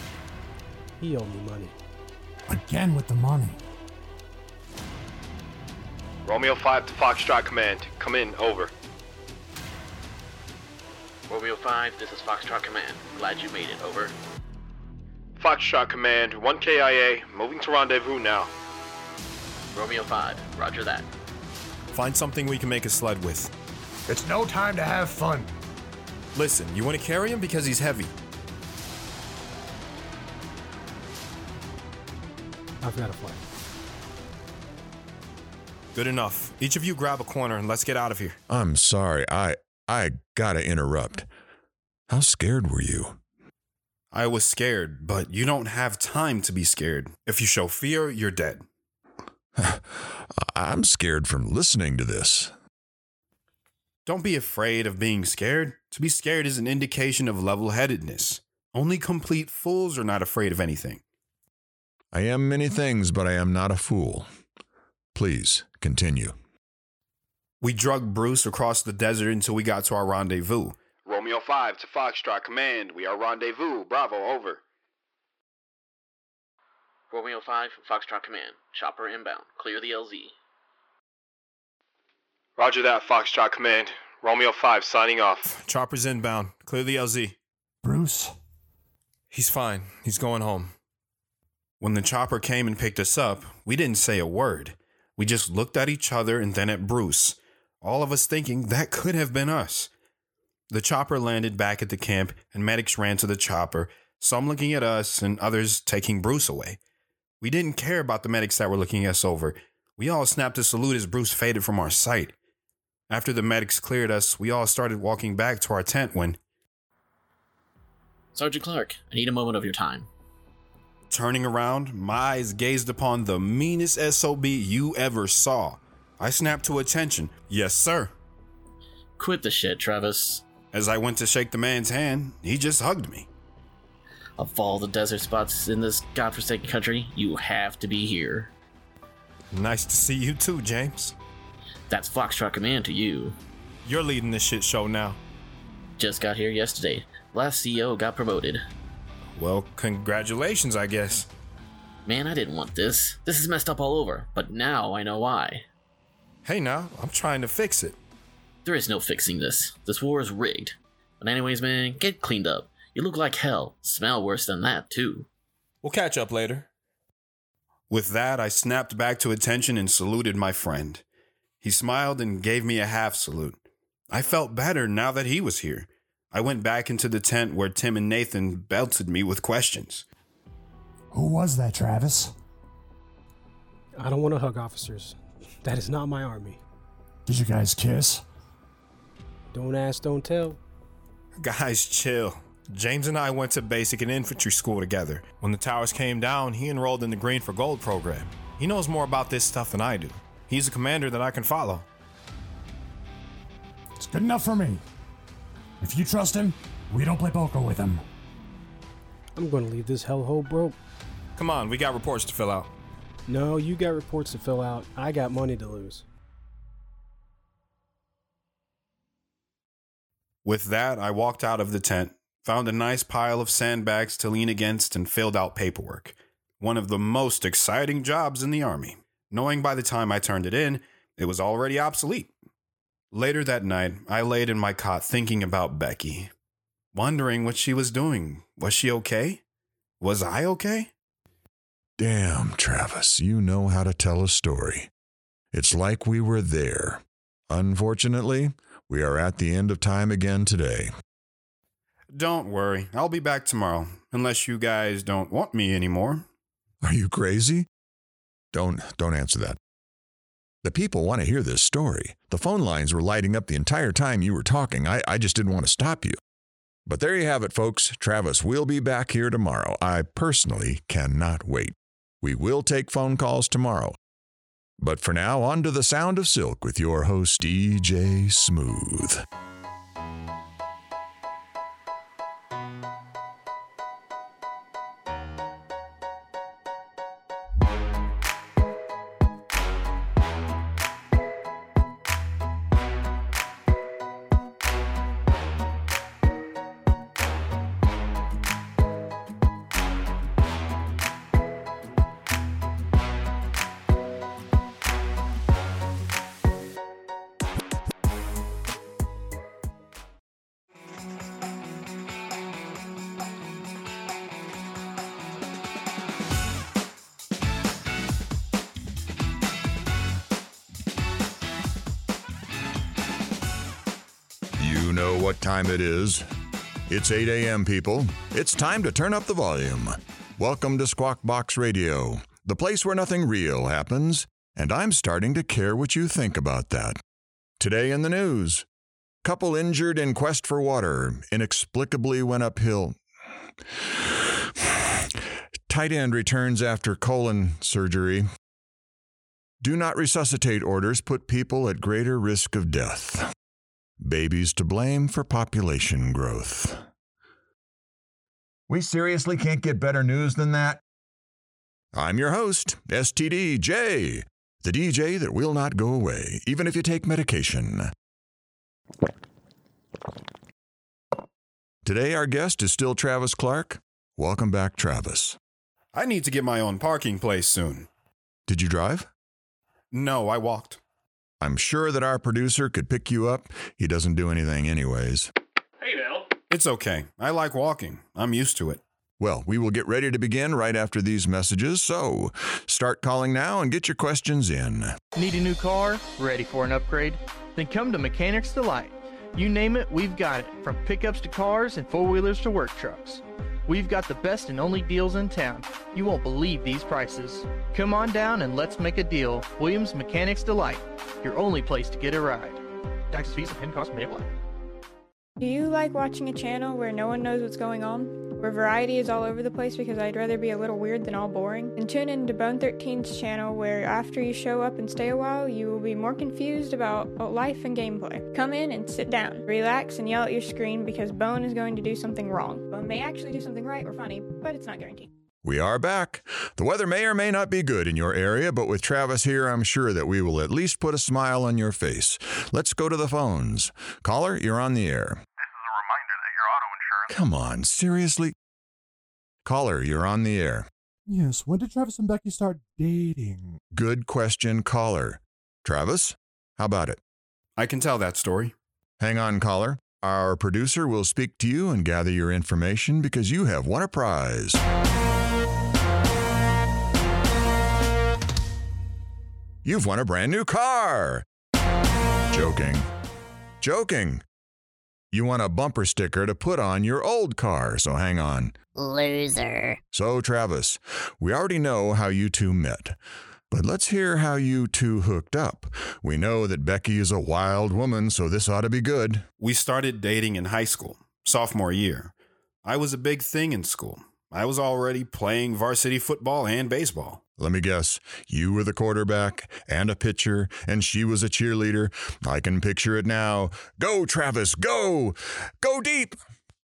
He owed me money. Again with the money. Romeo 5 to Foxtrot Command. Come in, over. Romeo 5, this is Foxtrot Command. Glad you made it, over. Foxtrot Command, 1 KIA, moving to rendezvous now. Romeo 5, roger that. Find something we can make a sled with. It's no time to have fun. Listen, you want to carry him because he's heavy. I've got a flight. Good enough. Each of you grab a corner and let's get out of here. I'm sorry. I I gotta interrupt. How scared were you? I was scared, but you don't have time to be scared. If you show fear, you're dead. I'm scared from listening to this. Don't be afraid of being scared. To be scared is an indication of level headedness. Only complete fools are not afraid of anything. I am many things, but I am not a fool. Please continue. We drug Bruce across the desert until we got to our rendezvous. Romeo 5 to Foxtrot Command. We are rendezvous. Bravo, over. Romeo 5, Foxtrot Command. Chopper inbound. Clear the LZ. Roger that, Foxtrot Command. Romeo 5 signing off. Chopper's inbound. Clear the LZ. Bruce? He's fine. He's going home. When the chopper came and picked us up, we didn't say a word. We just looked at each other and then at Bruce, all of us thinking that could have been us. The chopper landed back at the camp, and medics ran to the chopper, some looking at us and others taking Bruce away. We didn't care about the medics that were looking us over. We all snapped a salute as Bruce faded from our sight. After the medics cleared us, we all started walking back to our tent when, Sergeant Clark, I need a moment of your time. turning around, my eyes gazed upon the meanest SOB you ever saw. I snapped to attention. Yes, sir. Quit the shit, Travis. As I went to shake the man's hand, he just hugged me. Of all the desert spots in this godforsaken country, you have to be here. Nice to see you too, James. That's Foxtrot Command to you. You're leading this shit show now. Just got here yesterday. Last CEO got promoted. Well, congratulations, I guess. Man, I didn't want this. This is messed up all over, but now I know why. Hey now, I'm trying to fix it. There is no fixing this. This war is rigged. But anyways, man, get cleaned up. You look like hell. Smell worse than that, too. We'll catch up later. With that, I snapped back to attention and saluted my friend. He smiled and gave me a half salute. I felt better now that he was here. I went back into the tent where Tim and Nathan belted me with questions. Who was that, Travis? I don't want to hug officers. That is not my army. Did you guys kiss? Don't ask, don't tell. Guys, chill. James and I went to basic and infantry school together. When the towers came down, he enrolled in the Green for Gold program. He knows more about this stuff than I do. He's a commander that I can follow. It's good enough for me. If you trust him, we don't play poker with him. I'm going to leave this hellhole broke. Come on, we got reports to fill out. No, you got reports to fill out. I got money to lose. With that, I walked out of the tent, found a nice pile of sandbags to lean against, and filled out paperwork. One of the most exciting jobs in the Army, knowing by the time I turned it in, it was already obsolete. Later that night, I laid in my cot thinking about Becky, wondering what she was doing. Was she okay? Was I okay? Damn, Travis, you know how to tell a story. It's like we were there. Unfortunately, we are at the end of time again today. Don't worry, I'll be back tomorrow, unless you guys don't want me anymore. Are you crazy? Don't don't answer that. The people want to hear this story. The phone lines were lighting up the entire time you were talking. I, I just didn't want to stop you. But there you have it, folks. Travis will be back here tomorrow. I personally cannot wait. We will take phone calls tomorrow. But for now, on to the sound of silk with your host, DJ Smooth. It is. It's 8 a.m., people. It's time to turn up the volume. Welcome to Squawk Box Radio, the place where nothing real happens, and I'm starting to care what you think about that. Today in the news couple injured in quest for water inexplicably went uphill. Tight end returns after colon surgery. Do not resuscitate orders put people at greater risk of death. Babies to blame for population growth. We seriously can't get better news than that? I'm your host, STD J, the DJ that will not go away, even if you take medication. Today, our guest is still Travis Clark. Welcome back, Travis. I need to get my own parking place soon. Did you drive? No, I walked. I'm sure that our producer could pick you up. He doesn't do anything, anyways. Hey now. It's okay. I like walking. I'm used to it. Well, we will get ready to begin right after these messages, so start calling now and get your questions in. Need a new car? Ready for an upgrade? Then come to Mechanics Delight. You name it, we've got it, from pickups to cars and four wheelers to work trucks. We've got the best and only deals in town. You won't believe these prices. Come on down and let's make a deal. Williams Mechanics Delight, your only place to get a ride. Taxes, fees, and pin costs may apply. Do you like watching a channel where no one knows what's going on? Where variety is all over the place because I'd rather be a little weird than all boring? And tune in to Bone 13's channel where after you show up and stay a while, you will be more confused about life and gameplay. Come in and sit down, relax, and yell at your screen because Bone is going to do something wrong. Bone may actually do something right or funny, but it's not guaranteed. We are back. The weather may or may not be good in your area, but with Travis here, I'm sure that we will at least put a smile on your face. Let's go to the phones. Caller, you're on the air. This is a reminder that your auto insurance. Come on, seriously? Caller, you're on the air. Yes, when did Travis and Becky start dating? Good question, caller. Travis, how about it? I can tell that story. Hang on, caller. Our producer will speak to you and gather your information because you have won a prize. You've won a brand new car. Joking. Joking. You want a bumper sticker to put on your old car, so hang on. Loser. So, Travis, we already know how you two met. But let's hear how you two hooked up. We know that Becky is a wild woman, so this ought to be good. We started dating in high school, sophomore year. I was a big thing in school. I was already playing varsity football and baseball. Let me guess, you were the quarterback and a pitcher, and she was a cheerleader. I can picture it now. Go, Travis, go! Go deep!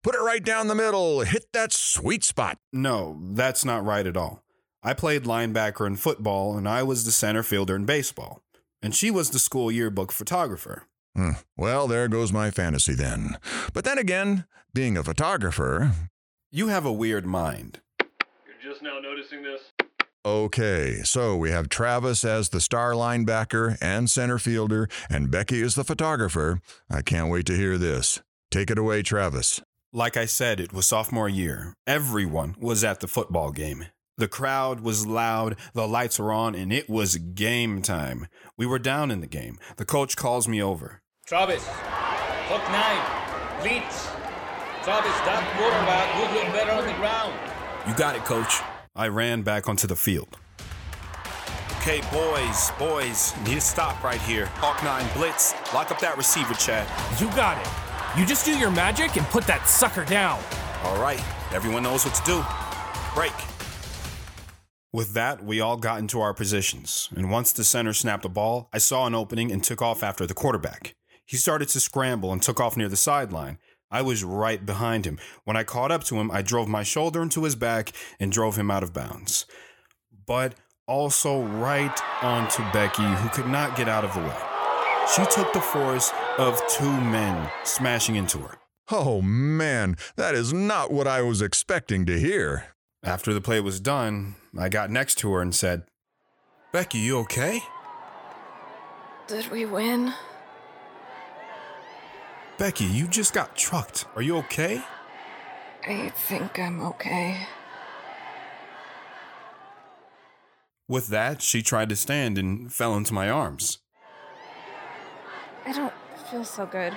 Put it right down the middle. Hit that sweet spot. No, that's not right at all. I played linebacker in football, and I was the center fielder in baseball. And she was the school yearbook photographer. Hmm. Well, there goes my fantasy then. But then again, being a photographer. You have a weird mind. You're just now noticing this? Okay, so we have Travis as the star linebacker and center fielder, and Becky is the photographer. I can't wait to hear this. Take it away, Travis. Like I said, it was sophomore year. Everyone was at the football game. The crowd was loud, the lights were on, and it was game time. We were down in the game. The coach calls me over. Travis, hook nine, blitz. Travis, that quarterback would look better on the ground. You got it, coach. I ran back onto the field. Okay, boys, boys, need to stop right here. Hawk 9 blitz. Lock up that receiver, Chad. You got it. You just do your magic and put that sucker down. All right, everyone knows what to do. Break. With that, we all got into our positions, and once the center snapped the ball, I saw an opening and took off after the quarterback. He started to scramble and took off near the sideline. I was right behind him. When I caught up to him, I drove my shoulder into his back and drove him out of bounds. But also right onto Becky, who could not get out of the way. She took the force of two men smashing into her. Oh man, that is not what I was expecting to hear. After the play was done, I got next to her and said, Becky, you okay? Did we win? Becky, you just got trucked. Are you okay? I think I'm okay. With that, she tried to stand and fell into my arms. I don't feel so good.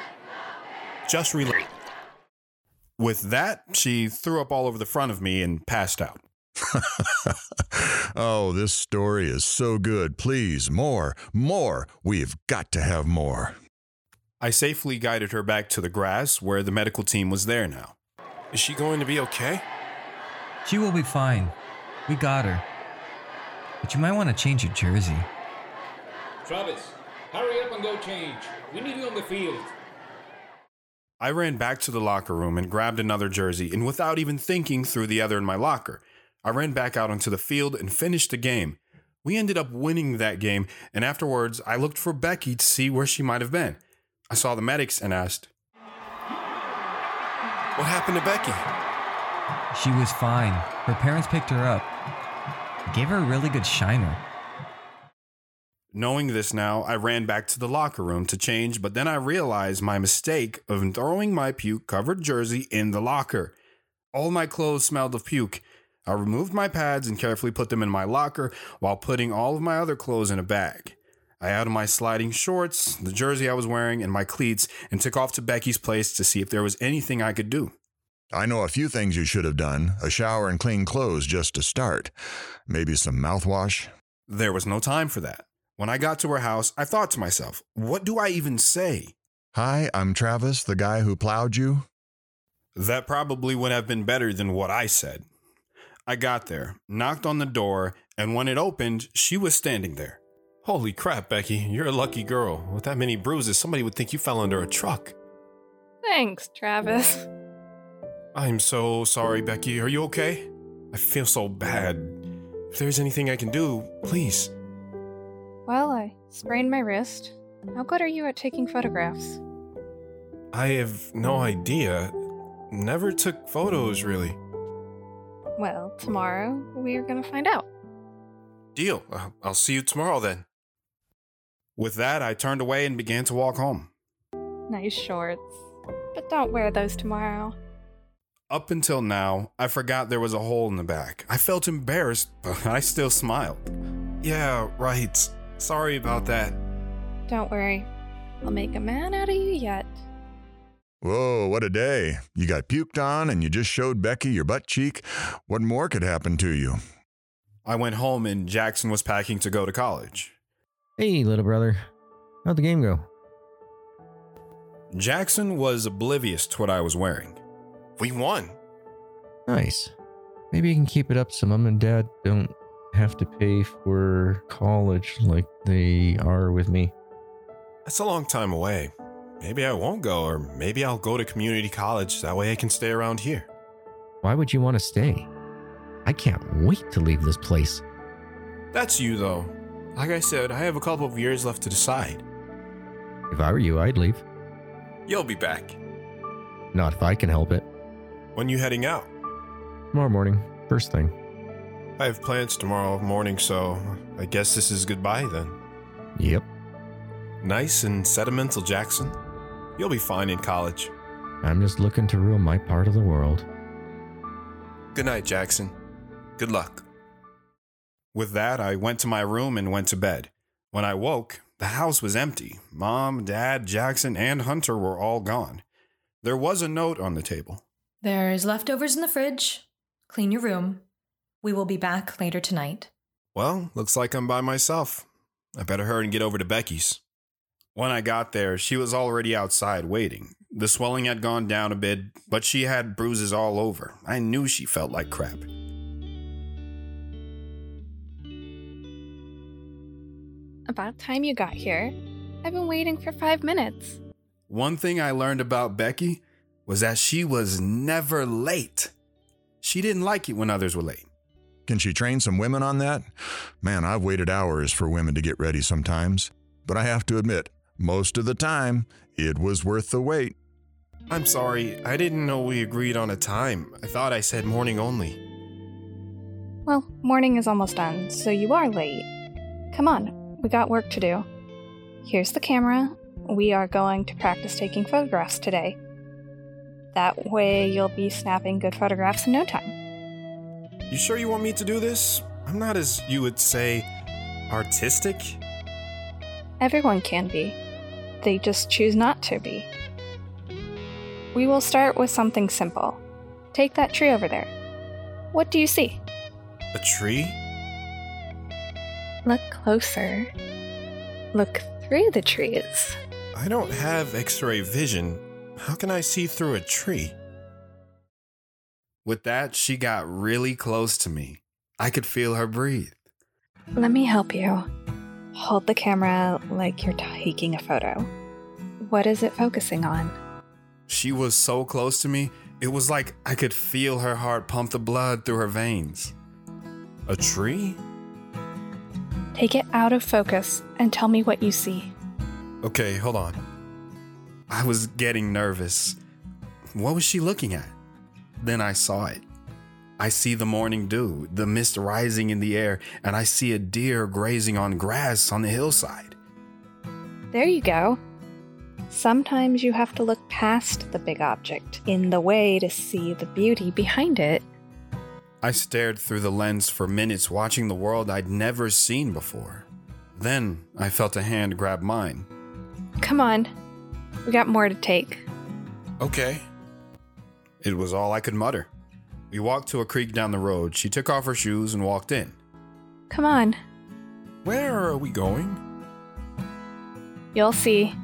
Just relax. With that, she threw up all over the front of me and passed out. oh, this story is so good. Please, more, more. We've got to have more. I safely guided her back to the grass where the medical team was there now. Is she going to be okay? She will be fine. We got her. But you might want to change your jersey. Travis, hurry up and go change. We need you on the field. I ran back to the locker room and grabbed another jersey, and without even thinking, threw the other in my locker. I ran back out onto the field and finished the game. We ended up winning that game, and afterwards, I looked for Becky to see where she might have been. I saw the medics and asked, What happened to Becky? She was fine. Her parents picked her up. Gave her a really good shiner. Knowing this now, I ran back to the locker room to change, but then I realized my mistake of throwing my puke covered jersey in the locker. All my clothes smelled of puke. I removed my pads and carefully put them in my locker while putting all of my other clothes in a bag. I added my sliding shorts, the jersey I was wearing, and my cleats and took off to Becky's place to see if there was anything I could do. I know a few things you should have done a shower and clean clothes just to start. Maybe some mouthwash. There was no time for that. When I got to her house, I thought to myself, what do I even say? Hi, I'm Travis, the guy who plowed you. That probably would have been better than what I said. I got there, knocked on the door, and when it opened, she was standing there. Holy crap, Becky, you're a lucky girl. With that many bruises, somebody would think you fell under a truck. Thanks, Travis. I'm so sorry, Becky. Are you okay? I feel so bad. If there's anything I can do, please. Well, I sprained my wrist. How good are you at taking photographs? I have no idea. Never took photos, really. Well, tomorrow we're gonna find out. Deal. I'll see you tomorrow then. With that, I turned away and began to walk home. Nice shorts. But don't wear those tomorrow. Up until now, I forgot there was a hole in the back. I felt embarrassed, but I still smiled. Yeah, right. Sorry about that. Don't worry. I'll make a man out of you yet. Whoa, what a day. You got puked on and you just showed Becky your butt cheek. What more could happen to you? I went home and Jackson was packing to go to college. Hey, little brother. How'd the game go? Jackson was oblivious to what I was wearing. We won. Nice. Maybe you can keep it up so mom and dad don't have to pay for college like they are with me. That's a long time away. Maybe I won't go, or maybe I'll go to community college. That way I can stay around here. Why would you want to stay? I can't wait to leave this place. That's you, though. Like I said, I have a couple of years left to decide. If I were you, I'd leave. You'll be back. Not if I can help it. When you heading out? Tomorrow morning, first thing. I have plans tomorrow morning, so I guess this is goodbye then. Yep. Nice and sentimental, Jackson. You'll be fine in college. I'm just looking to rule my part of the world. Good night, Jackson. Good luck. With that, I went to my room and went to bed. When I woke, the house was empty. Mom, Dad, Jackson, and Hunter were all gone. There was a note on the table. There's leftovers in the fridge. Clean your room. We will be back later tonight. Well, looks like I'm by myself. I better hurry and get over to Becky's. When I got there, she was already outside waiting. The swelling had gone down a bit, but she had bruises all over. I knew she felt like crap. About time you got here. I've been waiting for five minutes. One thing I learned about Becky was that she was never late. She didn't like it when others were late. Can she train some women on that? Man, I've waited hours for women to get ready sometimes. But I have to admit, most of the time, it was worth the wait. I'm sorry, I didn't know we agreed on a time. I thought I said morning only. Well, morning is almost done, so you are late. Come on, we got work to do. Here's the camera. We are going to practice taking photographs today. That way, you'll be snapping good photographs in no time. You sure you want me to do this? I'm not as you would say artistic. Everyone can be. They just choose not to be. We will start with something simple. Take that tree over there. What do you see? A tree? Look closer. Look through the trees. I don't have x ray vision. How can I see through a tree? With that, she got really close to me. I could feel her breathe. Let me help you. Hold the camera like you're taking a photo. What is it focusing on? She was so close to me, it was like I could feel her heart pump the blood through her veins. A tree? Take it out of focus and tell me what you see. Okay, hold on. I was getting nervous. What was she looking at? Then I saw it. I see the morning dew, the mist rising in the air, and I see a deer grazing on grass on the hillside. There you go. Sometimes you have to look past the big object in the way to see the beauty behind it. I stared through the lens for minutes, watching the world I'd never seen before. Then I felt a hand grab mine. Come on, we got more to take. Okay. It was all I could mutter. We walked to a creek down the road. She took off her shoes and walked in. Come on, Where are we going? you'll see.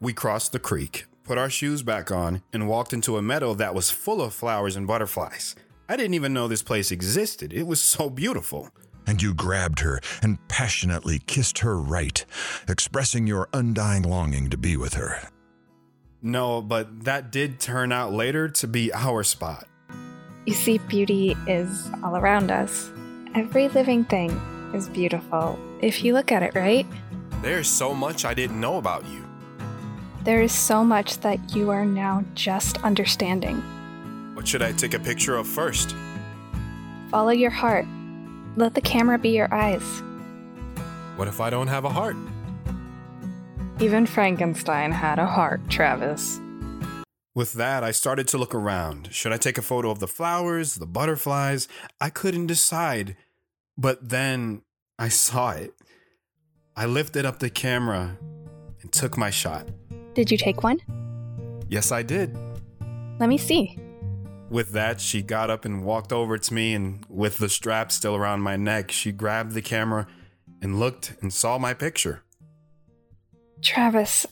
We crossed the creek, put our shoes back on, and walked into a meadow that was full of flowers and butterflies. I didn't even know this place existed. It was so beautiful. And you grabbed her and passionately kissed her right, expressing your undying longing to be with her. No, but that did turn out later to be our spot. You see, beauty is all around us. Every living thing is beautiful if you look at it right. There's so much I didn't know about you. There is so much that you are now just understanding. What should I take a picture of first? Follow your heart. Let the camera be your eyes. What if I don't have a heart? Even Frankenstein had a heart, Travis. With that, I started to look around. Should I take a photo of the flowers, the butterflies? I couldn't decide. But then I saw it. I lifted up the camera and took my shot. Did you take one? Yes, I did. Let me see. With that, she got up and walked over to me, and with the strap still around my neck, she grabbed the camera and looked and saw my picture. Travis,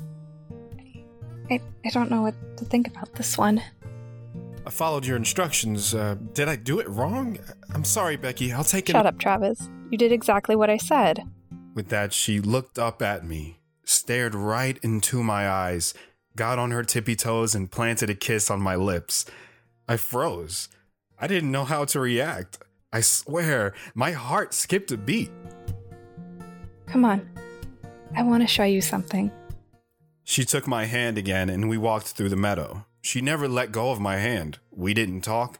I, I don't know what to think about this one. I followed your instructions. Uh, did I do it wrong? I'm sorry, Becky. I'll take it. Shut up, Travis. You did exactly what I said. With that, she looked up at me, stared right into my eyes, got on her tippy toes, and planted a kiss on my lips. I froze. I didn't know how to react. I swear, my heart skipped a beat. Come on. I want to show you something. She took my hand again and we walked through the meadow. She never let go of my hand. We didn't talk.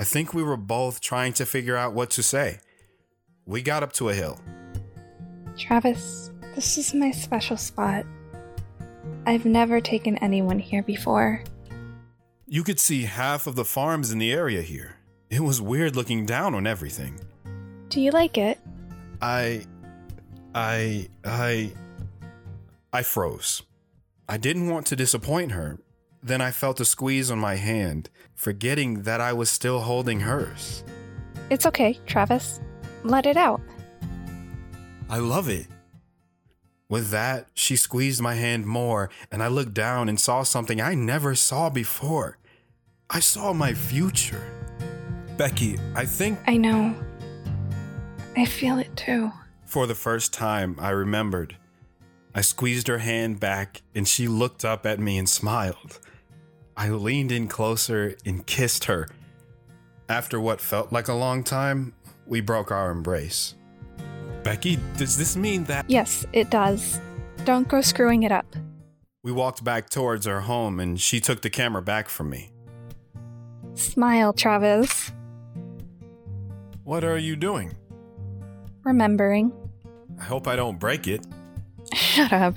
I think we were both trying to figure out what to say. We got up to a hill. Travis, this is my special spot. I've never taken anyone here before. You could see half of the farms in the area here. It was weird looking down on everything. Do you like it? I. I. I. I froze. I didn't want to disappoint her. Then I felt a squeeze on my hand, forgetting that I was still holding hers. It's okay, Travis. Let it out. I love it. With that, she squeezed my hand more, and I looked down and saw something I never saw before. I saw my future. Becky, I think. I know. I feel it too. For the first time, I remembered. I squeezed her hand back, and she looked up at me and smiled. I leaned in closer and kissed her. After what felt like a long time, we broke our embrace. Becky, does this mean that? Yes, it does. Don't go screwing it up. We walked back towards our home, and she took the camera back from me. Smile, Travis. What are you doing? Remembering. I hope I don't break it. Shut up.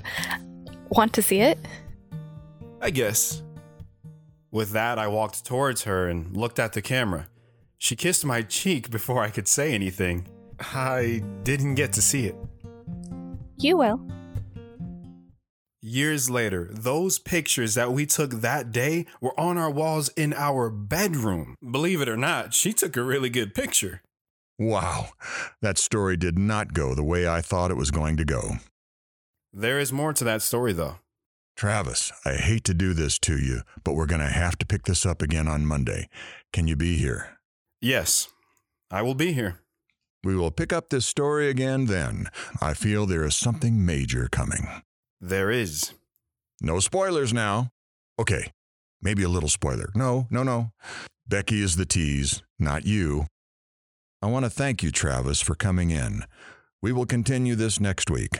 Want to see it? I guess. With that, I walked towards her and looked at the camera. She kissed my cheek before I could say anything. I didn't get to see it. You will. Years later, those pictures that we took that day were on our walls in our bedroom. Believe it or not, she took a really good picture. Wow, that story did not go the way I thought it was going to go. There is more to that story, though. Travis, I hate to do this to you, but we're going to have to pick this up again on Monday. Can you be here? Yes, I will be here. We will pick up this story again then. I feel there is something major coming. There is. No spoilers now. Okay, maybe a little spoiler. No, no, no. Becky is the tease, not you. I want to thank you, Travis, for coming in. We will continue this next week.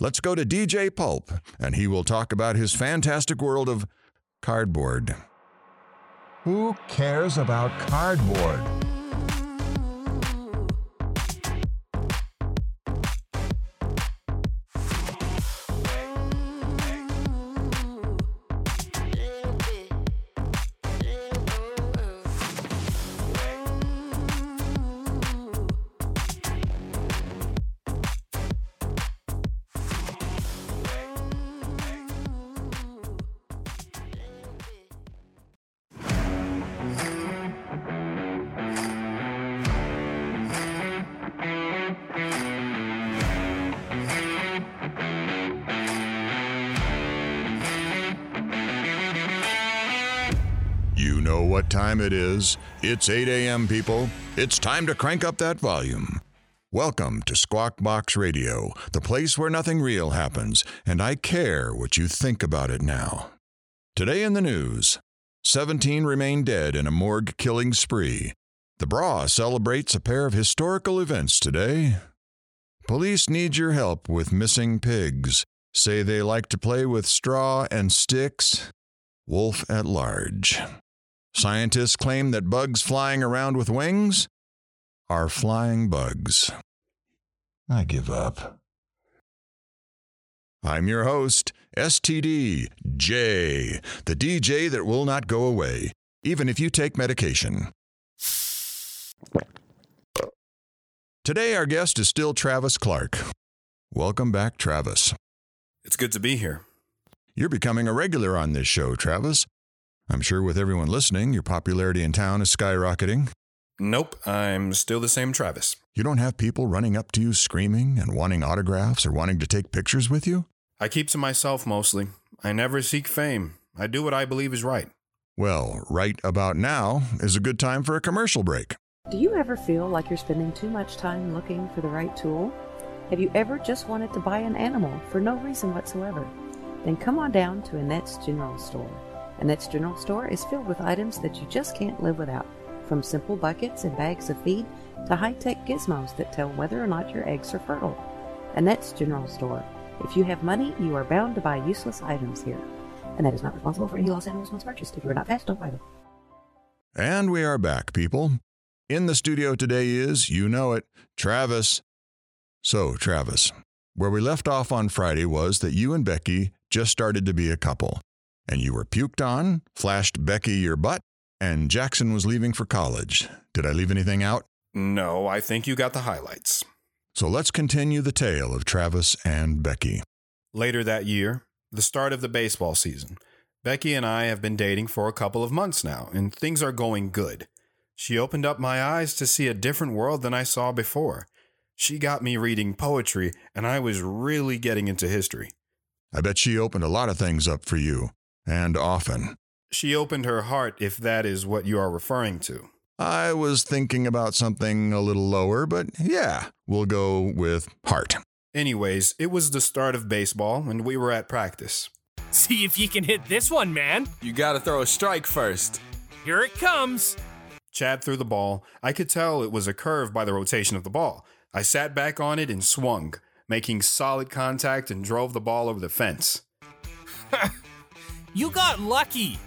Let's go to DJ Pulp, and he will talk about his fantastic world of cardboard. Who cares about cardboard? What time it is. It's 8 a.m., people. It's time to crank up that volume. Welcome to Squawk Box Radio, the place where nothing real happens, and I care what you think about it now. Today in the news 17 remain dead in a morgue killing spree. The Bra celebrates a pair of historical events today. Police need your help with missing pigs. Say they like to play with straw and sticks. Wolf at large. Scientists claim that bugs flying around with wings are flying bugs. I give up. I'm your host, STD J, the DJ that will not go away, even if you take medication. Today, our guest is still Travis Clark. Welcome back, Travis. It's good to be here. You're becoming a regular on this show, Travis. I'm sure with everyone listening, your popularity in town is skyrocketing. Nope, I'm still the same Travis. You don't have people running up to you screaming and wanting autographs or wanting to take pictures with you? I keep to myself mostly. I never seek fame. I do what I believe is right. Well, right about now is a good time for a commercial break. Do you ever feel like you're spending too much time looking for the right tool? Have you ever just wanted to buy an animal for no reason whatsoever? Then come on down to Annette's General Store. Annette's General Store is filled with items that you just can't live without, from simple buckets and bags of feed to high tech gizmos that tell whether or not your eggs are fertile. Annette's General Store. If you have money, you are bound to buy useless items here. and that is not responsible for any lost animals once purchased. If you are not fast, don't buy them. And we are back, people. In the studio today is, you know it, Travis. So, Travis, where we left off on Friday was that you and Becky just started to be a couple, and you were puked on, flashed Becky your butt, and Jackson was leaving for college. Did I leave anything out? No, I think you got the highlights. So let's continue the tale of Travis and Becky. Later that year, the start of the baseball season, Becky and I have been dating for a couple of months now, and things are going good. She opened up my eyes to see a different world than I saw before. She got me reading poetry, and I was really getting into history. I bet she opened a lot of things up for you, and often. She opened her heart, if that is what you are referring to. I was thinking about something a little lower, but yeah, we'll go with heart. Anyways, it was the start of baseball, and we were at practice. See if you can hit this one, man. You gotta throw a strike first. Here it comes. Chad threw the ball. I could tell it was a curve by the rotation of the ball. I sat back on it and swung, making solid contact and drove the ball over the fence. you got lucky.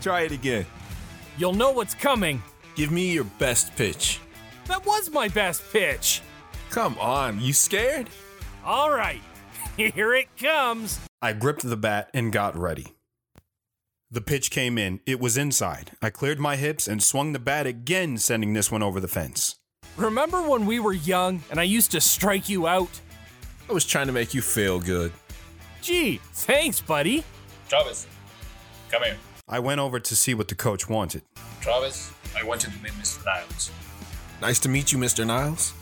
Try it again. You'll know what's coming. Give me your best pitch. That was my best pitch. Come on, you scared? All right, here it comes. I gripped the bat and got ready. The pitch came in. It was inside. I cleared my hips and swung the bat again, sending this one over the fence. Remember when we were young and I used to strike you out? I was trying to make you feel good. Gee, thanks, buddy. Travis, come here. I went over to see what the coach wanted. Travis, I want you to meet Mr. Niles. Nice to meet you, Mr. Niles.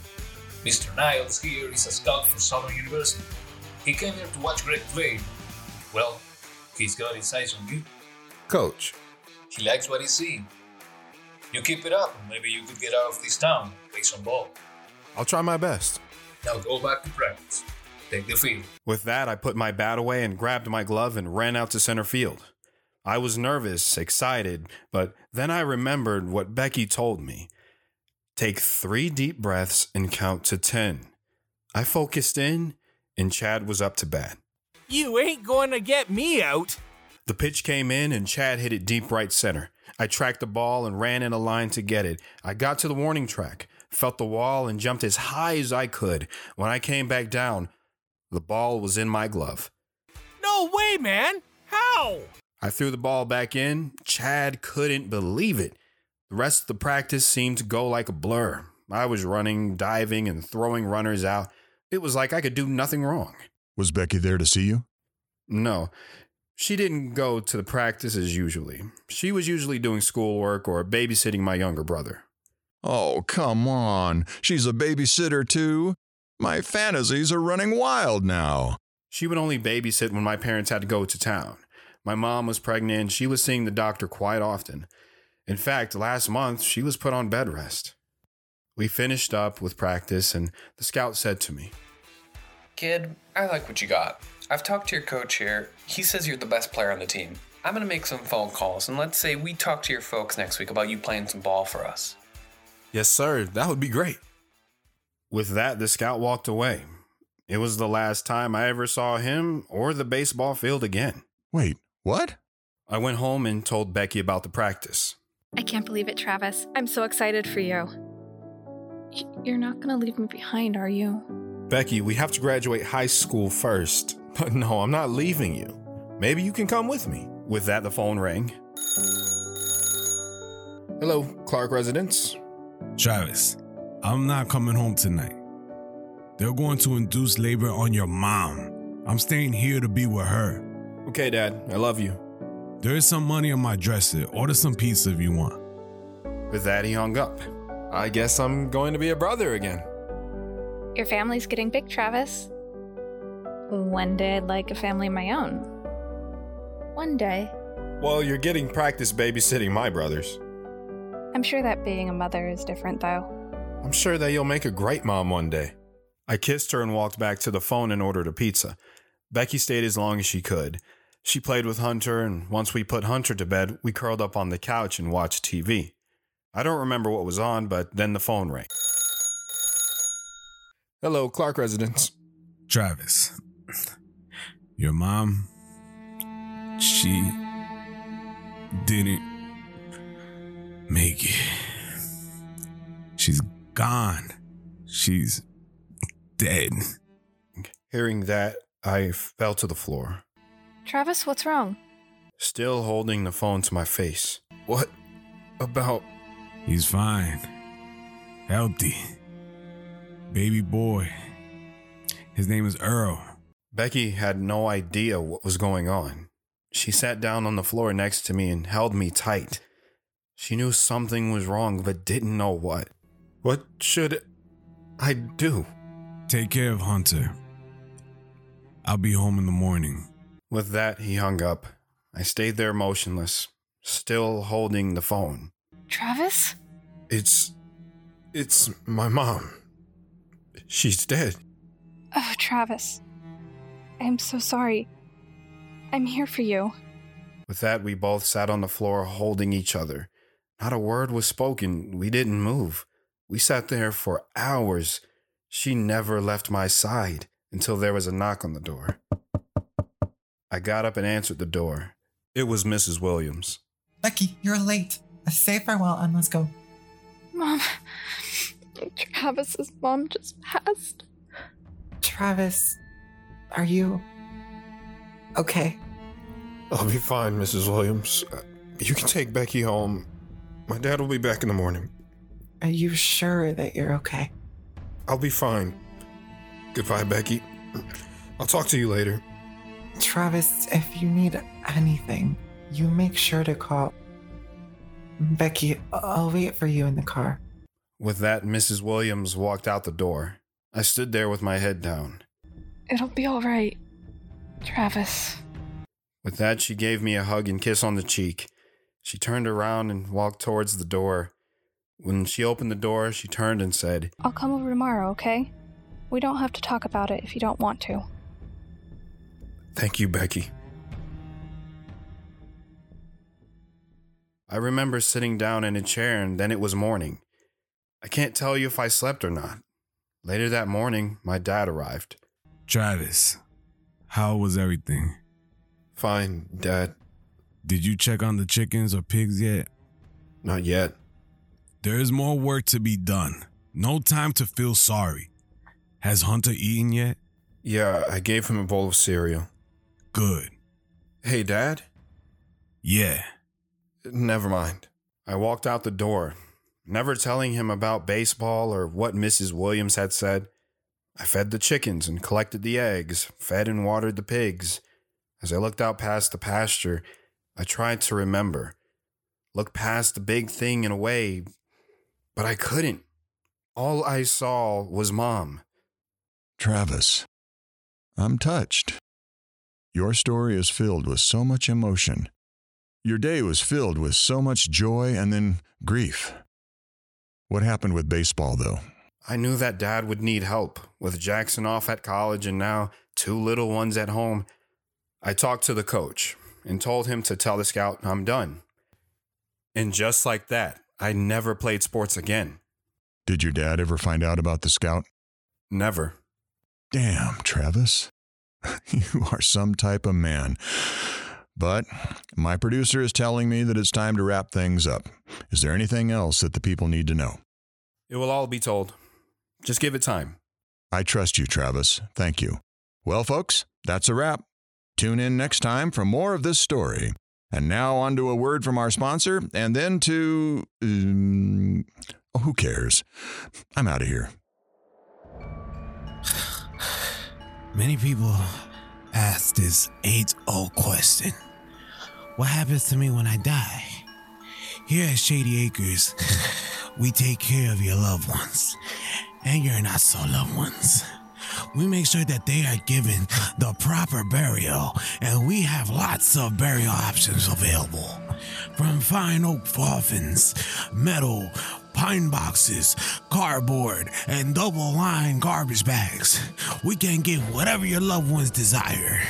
Mr. Niles here is a scout for Southern University. He came here to watch Greg play. Well, he's got his eyes on you. Coach. He likes what he's seeing. You keep it up, maybe you could get out of this town, play some ball. I'll try my best. Now go back to practice. Take the field. With that, I put my bat away and grabbed my glove and ran out to center field. I was nervous, excited, but then I remembered what Becky told me. Take three deep breaths and count to 10. I focused in, and Chad was up to bat. You ain't going to get me out. The pitch came in, and Chad hit it deep right center. I tracked the ball and ran in a line to get it. I got to the warning track, felt the wall, and jumped as high as I could. When I came back down, the ball was in my glove. No way, man! How? I threw the ball back in. Chad couldn't believe it. The rest of the practice seemed to go like a blur. I was running, diving, and throwing runners out. It was like I could do nothing wrong. Was Becky there to see you? No. She didn't go to the practices usually. She was usually doing schoolwork or babysitting my younger brother. Oh, come on. She's a babysitter, too. My fantasies are running wild now. She would only babysit when my parents had to go to town. My mom was pregnant. She was seeing the doctor quite often. In fact, last month, she was put on bed rest. We finished up with practice, and the scout said to me, Kid, I like what you got. I've talked to your coach here. He says you're the best player on the team. I'm going to make some phone calls, and let's say we talk to your folks next week about you playing some ball for us. Yes, sir. That would be great. With that, the scout walked away. It was the last time I ever saw him or the baseball field again. Wait, what? I went home and told Becky about the practice. I can't believe it, Travis. I'm so excited for you. You're not going to leave me behind, are you? Becky, we have to graduate high school first. But no, I'm not leaving you. Maybe you can come with me. With that, the phone rang. Hello, Clark residence. Travis, I'm not coming home tonight. They're going to induce labor on your mom. I'm staying here to be with her. Okay, Dad, I love you. There is some money on my dresser. Order some pizza if you want. With that, he hung up. I guess I'm going to be a brother again. Your family's getting big, Travis. One day I'd like a family of my own. One day. Well, you're getting practice babysitting my brothers. I'm sure that being a mother is different, though. I'm sure that you'll make a great mom one day. I kissed her and walked back to the phone and ordered a pizza. Becky stayed as long as she could. She played with Hunter, and once we put Hunter to bed, we curled up on the couch and watched TV. I don't remember what was on, but then the phone rang. Hello, Clark residence. Travis, your mom, she didn't make it. She's gone. She's dead. Hearing that, I fell to the floor, Travis, what's wrong? still holding the phone to my face. What about He's fine. Healthy. Baby boy. His name is Earl. Becky had no idea what was going on. She sat down on the floor next to me and held me tight. She knew something was wrong, but didn't know what. What should I do? Take care of Hunter. I'll be home in the morning. With that, he hung up. I stayed there motionless, still holding the phone. Travis? It's. It's my mom. She's dead. Oh, Travis. I'm so sorry. I'm here for you. With that, we both sat on the floor holding each other. Not a word was spoken. We didn't move. We sat there for hours. She never left my side until there was a knock on the door. I got up and answered the door. It was Mrs. Williams. Becky, you're late. I say farewell and let's go. Mom. Travis's mom just passed. Travis, are you okay? I'll be fine, Mrs. Williams. Uh, You can take Becky home. My dad will be back in the morning. Are you sure that you're okay? I'll be fine. Goodbye, Becky. I'll talk to you later. Travis, if you need anything, you make sure to call. Becky, I'll wait for you in the car. With that, Mrs. Williams walked out the door. I stood there with my head down. It'll be alright. Travis. With that, she gave me a hug and kiss on the cheek. She turned around and walked towards the door. When she opened the door, she turned and said, I'll come over tomorrow, okay? We don't have to talk about it if you don't want to. Thank you, Becky. I remember sitting down in a chair and then it was morning. I can't tell you if I slept or not. Later that morning, my dad arrived. Travis, how was everything? Fine, Dad. Did you check on the chickens or pigs yet? Not yet. There is more work to be done. No time to feel sorry. Has Hunter eaten yet? Yeah, I gave him a bowl of cereal. Good. Hey, Dad? Yeah. Never mind. I walked out the door, never telling him about baseball or what Mrs. Williams had said. I fed the chickens and collected the eggs, fed and watered the pigs. As I looked out past the pasture, I tried to remember. Look past the big thing in a way, but I couldn't. All I saw was Mom. Travis, I'm touched. Your story is filled with so much emotion. Your day was filled with so much joy and then grief. What happened with baseball, though? I knew that Dad would need help, with Jackson off at college and now two little ones at home. I talked to the coach and told him to tell the scout I'm done. And just like that, I never played sports again. Did your dad ever find out about the scout? Never. Damn, Travis. You are some type of man. But my producer is telling me that it's time to wrap things up. Is there anything else that the people need to know? It will all be told. Just give it time. I trust you, Travis. Thank you. Well, folks, that's a wrap. Tune in next time for more of this story. And now on to a word from our sponsor, and then to. Um, who cares? I'm out of here. Many people ask this age old question What happens to me when I die? Here at Shady Acres, we take care of your loved ones and your not so loved ones. We make sure that they are given the proper burial, and we have lots of burial options available. From fine oak coffins, metal, pine boxes, cardboard, and double lined garbage bags. We can give whatever your loved ones desire.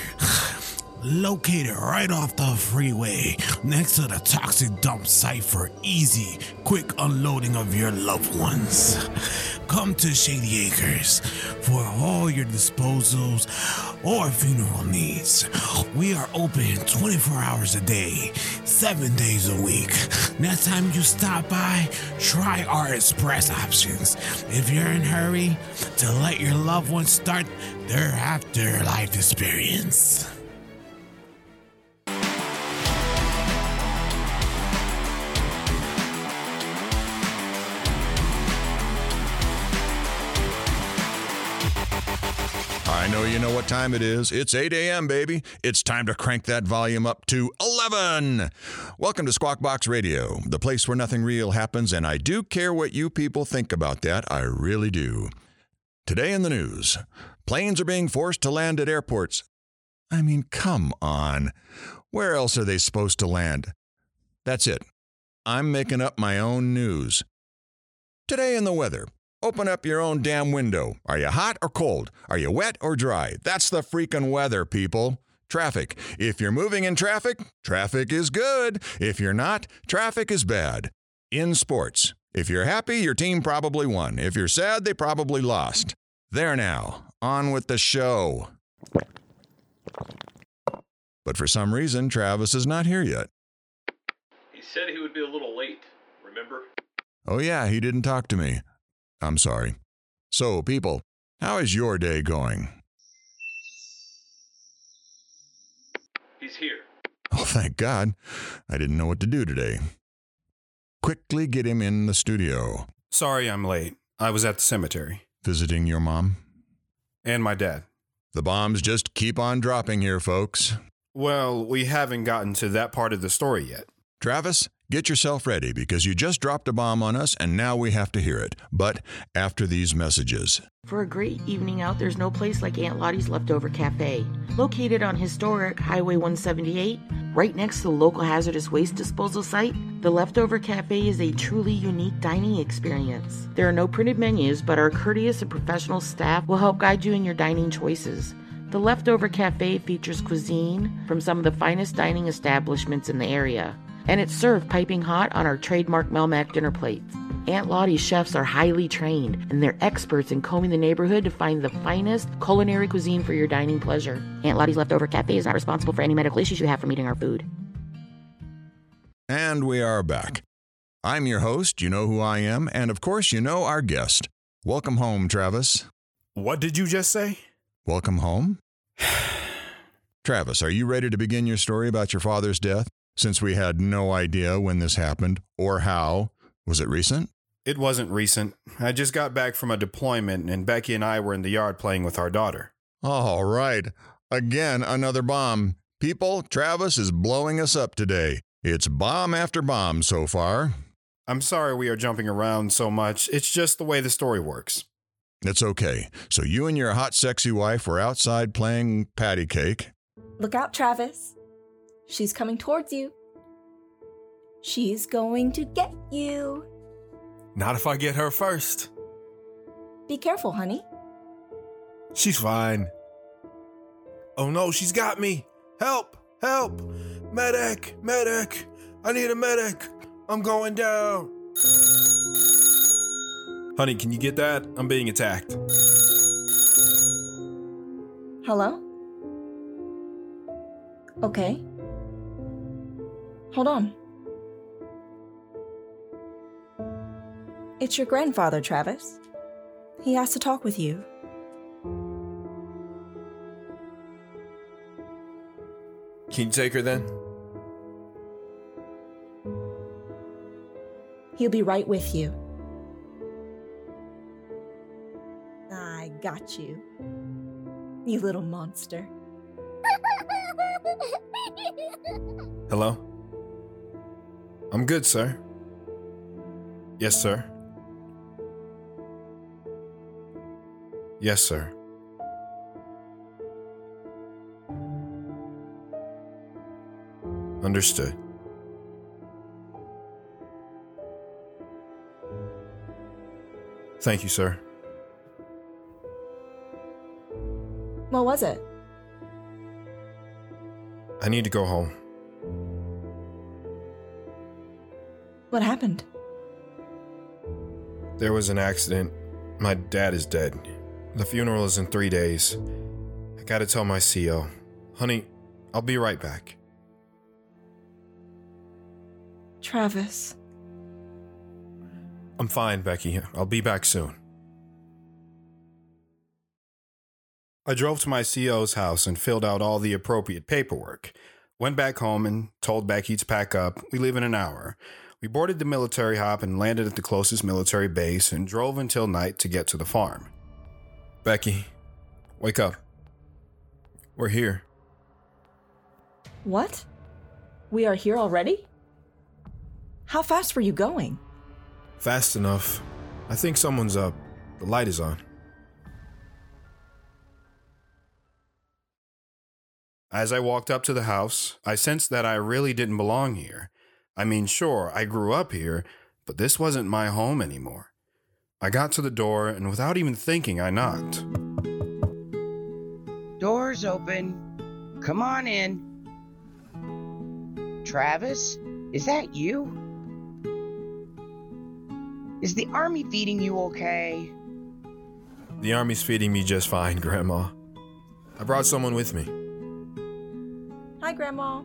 Located right off the freeway next to the toxic dump site for easy, quick unloading of your loved ones. Come to Shady Acres for all your disposals or funeral needs. We are open 24 hours a day, seven days a week. Next time you stop by, try our express options. If you're in a hurry to let your loved ones start their afterlife experience. I know you know what time it is. It's 8 a.m., baby. It's time to crank that volume up to 11. Welcome to Squawk Box Radio, the place where nothing real happens, and I do care what you people think about that. I really do. Today in the news planes are being forced to land at airports. I mean, come on. Where else are they supposed to land? That's it. I'm making up my own news. Today in the weather. Open up your own damn window. Are you hot or cold? Are you wet or dry? That's the freaking weather, people. Traffic. If you're moving in traffic, traffic is good. If you're not, traffic is bad. In sports. If you're happy, your team probably won. If you're sad, they probably lost. There now. On with the show. But for some reason, Travis is not here yet. He said he would be a little late, remember? Oh, yeah, he didn't talk to me. I'm sorry. So, people, how is your day going? He's here. Oh, thank God. I didn't know what to do today. Quickly get him in the studio. Sorry I'm late. I was at the cemetery. Visiting your mom? And my dad. The bombs just keep on dropping here, folks. Well, we haven't gotten to that part of the story yet. Travis, get yourself ready because you just dropped a bomb on us and now we have to hear it. But after these messages. For a great evening out, there's no place like Aunt Lottie's Leftover Cafe. Located on historic Highway 178, right next to the local hazardous waste disposal site, the Leftover Cafe is a truly unique dining experience. There are no printed menus, but our courteous and professional staff will help guide you in your dining choices. The Leftover Cafe features cuisine from some of the finest dining establishments in the area and it's served piping hot on our trademark Melmac dinner plates. Aunt Lottie's chefs are highly trained, and they're experts in combing the neighborhood to find the finest culinary cuisine for your dining pleasure. Aunt Lottie's Leftover Cafe is not responsible for any medical issues you have from eating our food. And we are back. I'm your host, you know who I am, and of course, you know our guest. Welcome home, Travis. What did you just say? Welcome home? Travis, are you ready to begin your story about your father's death? Since we had no idea when this happened or how. Was it recent? It wasn't recent. I just got back from a deployment, and Becky and I were in the yard playing with our daughter. All right. Again, another bomb. People, Travis is blowing us up today. It's bomb after bomb so far. I'm sorry we are jumping around so much. It's just the way the story works. It's okay. So you and your hot, sexy wife were outside playing patty cake. Look out, Travis. She's coming towards you. She's going to get you. Not if I get her first. Be careful, honey. She's fine. Oh no, she's got me. Help! Help! Medic! Medic! I need a medic! I'm going down! Honey, can you get that? I'm being attacked. Hello? Okay. Hold on. It's your grandfather, Travis. He has to talk with you. Can you take her then? He'll be right with you. I got you. You little monster. Hello? I'm good, sir. Yes, sir. Yes, sir. Understood. Thank you, sir. What was it? I need to go home. What happened? There was an accident. My dad is dead. The funeral is in three days. I gotta tell my CO. Honey, I'll be right back. Travis. I'm fine, Becky. I'll be back soon. I drove to my CO's house and filled out all the appropriate paperwork. Went back home and told Becky to pack up. We leave in an hour. We boarded the military hop and landed at the closest military base and drove until night to get to the farm. Becky, wake up. We're here. What? We are here already? How fast were you going? Fast enough. I think someone's up. The light is on. As I walked up to the house, I sensed that I really didn't belong here. I mean, sure, I grew up here, but this wasn't my home anymore. I got to the door, and without even thinking, I knocked. Doors open. Come on in. Travis, is that you? Is the army feeding you okay? The army's feeding me just fine, Grandma. I brought someone with me. Hi, Grandma.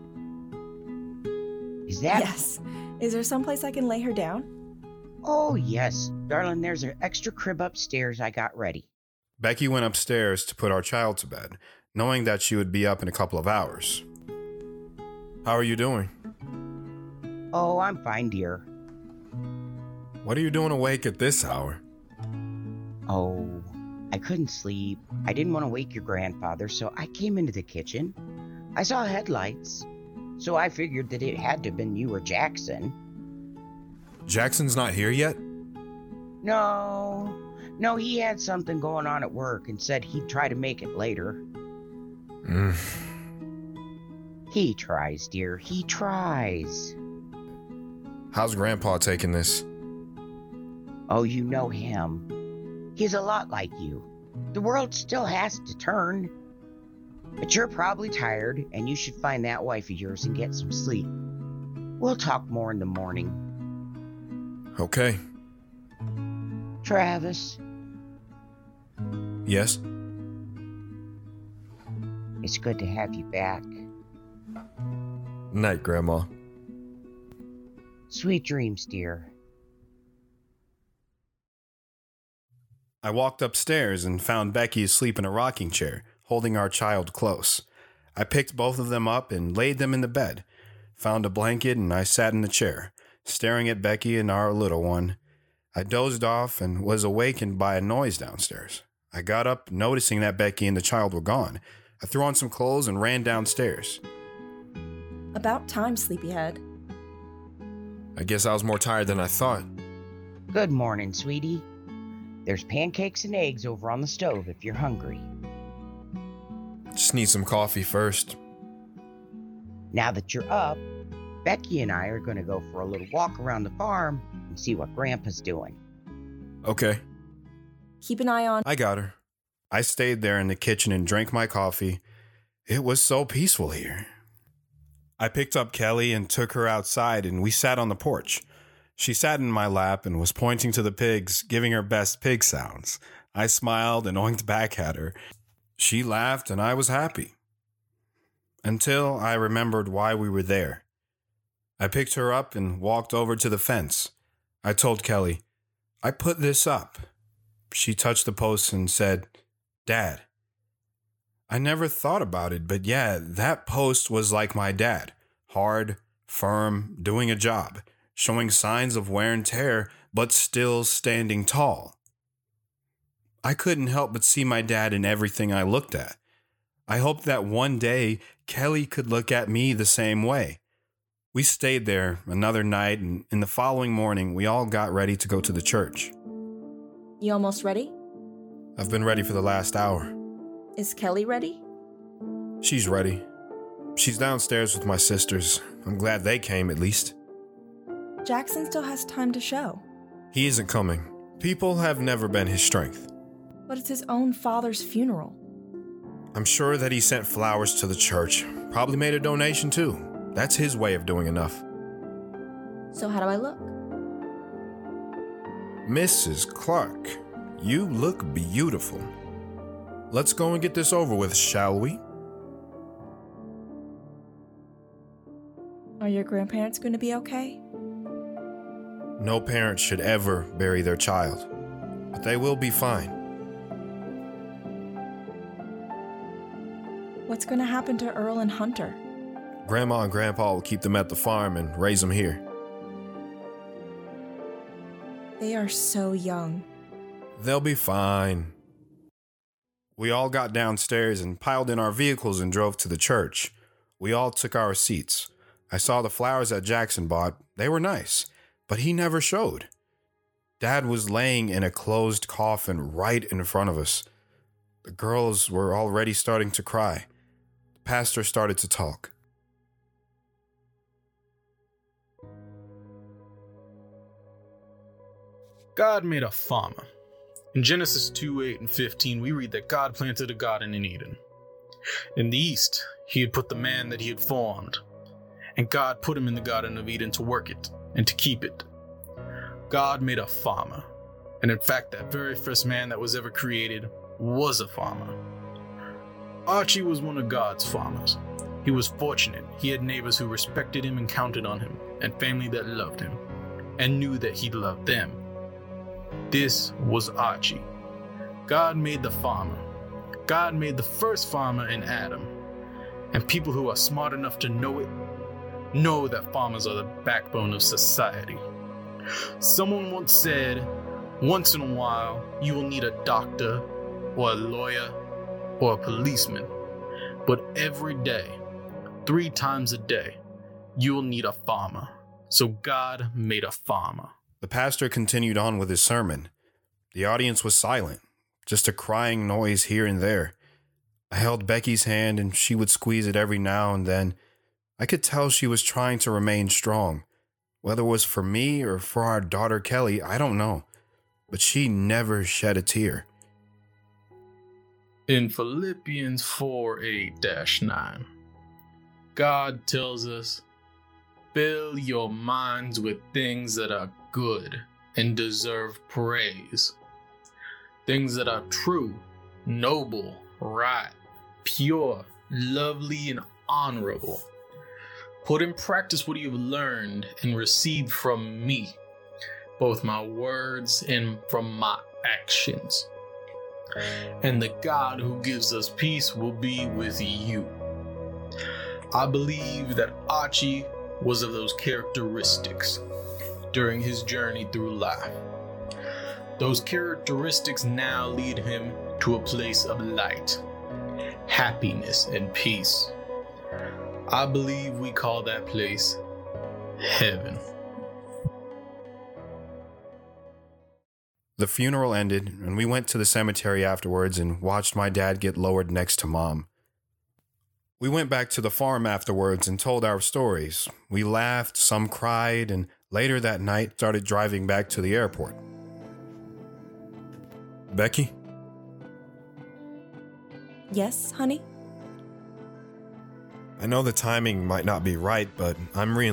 Is that? Yes. Is there someplace I can lay her down? Oh, yes. Darling, there's an extra crib upstairs I got ready. Becky went upstairs to put our child to bed, knowing that she would be up in a couple of hours. How are you doing? Oh, I'm fine, dear. What are you doing awake at this hour? Oh, I couldn't sleep. I didn't want to wake your grandfather, so I came into the kitchen. I saw headlights, so I figured that it had to have been you or Jackson. Jackson's not here yet? No, no, he had something going on at work and said he'd try to make it later. Mm. He tries, dear. He tries. How's Grandpa taking this? Oh, you know him. He's a lot like you. The world still has to turn. But you're probably tired, and you should find that wife of yours and get some sleep. We'll talk more in the morning. Okay. Travis, Yes? it's good to have you back. Night, Grandma. Sweet dreams, dear. I walked upstairs and found Becky asleep in a rocking chair, holding our child close. I picked both of them up and laid them in the bed, found a blanket, and I sat in the chair, staring at Becky and our little one. I dozed off and was awakened by a noise downstairs. I got up, noticing that Becky and the child were gone. I threw on some clothes and ran downstairs. About time, sleepyhead. I guess I was more tired than I thought. Good morning, sweetie. There's pancakes and eggs over on the stove if you're hungry. Just need some coffee first. Now that you're up, Becky and I are going to go for a little walk around the farm and see what Grandpa's doing. Okay, Keep an eye on. I got her. I stayed there in the kitchen and drank my coffee. It was so peaceful here. I picked up Kelly and took her outside, and we sat on the porch. She sat in my lap and was pointing to the pigs, giving her best pig sounds. I smiled and oinked back at her. She laughed, and I was happy. Until I remembered why we were there. I picked her up and walked over to the fence. I told Kelly, I put this up. She touched the post and said, Dad. I never thought about it, but yeah, that post was like my dad hard, firm, doing a job, showing signs of wear and tear, but still standing tall. I couldn't help but see my dad in everything I looked at. I hoped that one day Kelly could look at me the same way. We stayed there another night, and in the following morning, we all got ready to go to the church. You almost ready? I've been ready for the last hour. Is Kelly ready? She's ready. She's downstairs with my sisters. I'm glad they came at least. Jackson still has time to show, He isn't coming. People have never been his strength. But it's his own father's funeral. I'm sure that he sent flowers to the church. Probably made a donation too. That's his way of doing enough. So, how do I look? Mrs. Clark, you look beautiful. Let's go and get this over with, shall we? Are your grandparents going to be okay? No parent should ever bury their child, but they will be fine. What's going to happen to Earl and Hunter? Grandma and Grandpa will keep them at the farm and raise them here. They are so young. They'll be fine. We all got downstairs and piled in our vehicles and drove to the church. We all took our seats. I saw the flowers that Jackson bought. They were nice, but he never showed. Dad was laying in a closed coffin right in front of us. The girls were already starting to cry. Pastor started to talk. God made a farmer. In Genesis 2 8 and 15, we read that God planted a garden in Eden. In the east, he had put the man that he had formed, and God put him in the Garden of Eden to work it and to keep it. God made a farmer, and in fact, that very first man that was ever created was a farmer. Archie was one of God's farmers. He was fortunate. He had neighbors who respected him and counted on him, and family that loved him, and knew that he loved them. This was Archie. God made the farmer. God made the first farmer in Adam. And people who are smart enough to know it know that farmers are the backbone of society. Someone once said, once in a while, you will need a doctor, or a lawyer, or a policeman. But every day, three times a day, you will need a farmer. So God made a farmer. The pastor continued on with his sermon. The audience was silent, just a crying noise here and there. I held Becky's hand and she would squeeze it every now and then. I could tell she was trying to remain strong. Whether it was for me or for our daughter Kelly, I don't know. But she never shed a tear. In Philippians 4 8 9, God tells us, Fill your minds with things that are good and deserve praise. Things that are true, noble, right, pure, lovely, and honorable. Put in practice what you have learned and received from me, both my words and from my actions. And the God who gives us peace will be with you. I believe that Archie was of those characteristics during his journey through life. Those characteristics now lead him to a place of light, happiness, and peace. I believe we call that place heaven. The funeral ended, and we went to the cemetery afterwards and watched my dad get lowered next to mom. We went back to the farm afterwards and told our stories. We laughed, some cried, and later that night started driving back to the airport. Becky? Yes, honey? I know the timing might not be right, but I'm re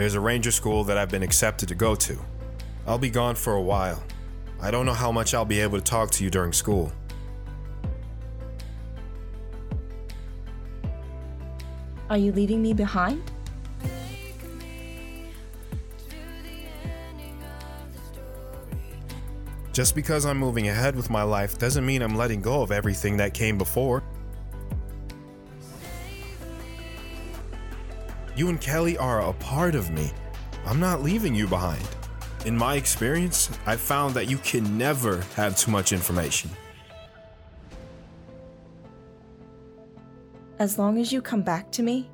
There's a ranger school that I've been accepted to go to. I'll be gone for a while. I don't know how much I'll be able to talk to you during school. Are you leaving me behind? Just because I'm moving ahead with my life doesn't mean I'm letting go of everything that came before. You and Kelly are a part of me. I'm not leaving you behind. In my experience, I've found that you can never have too much information. As long as you come back to me,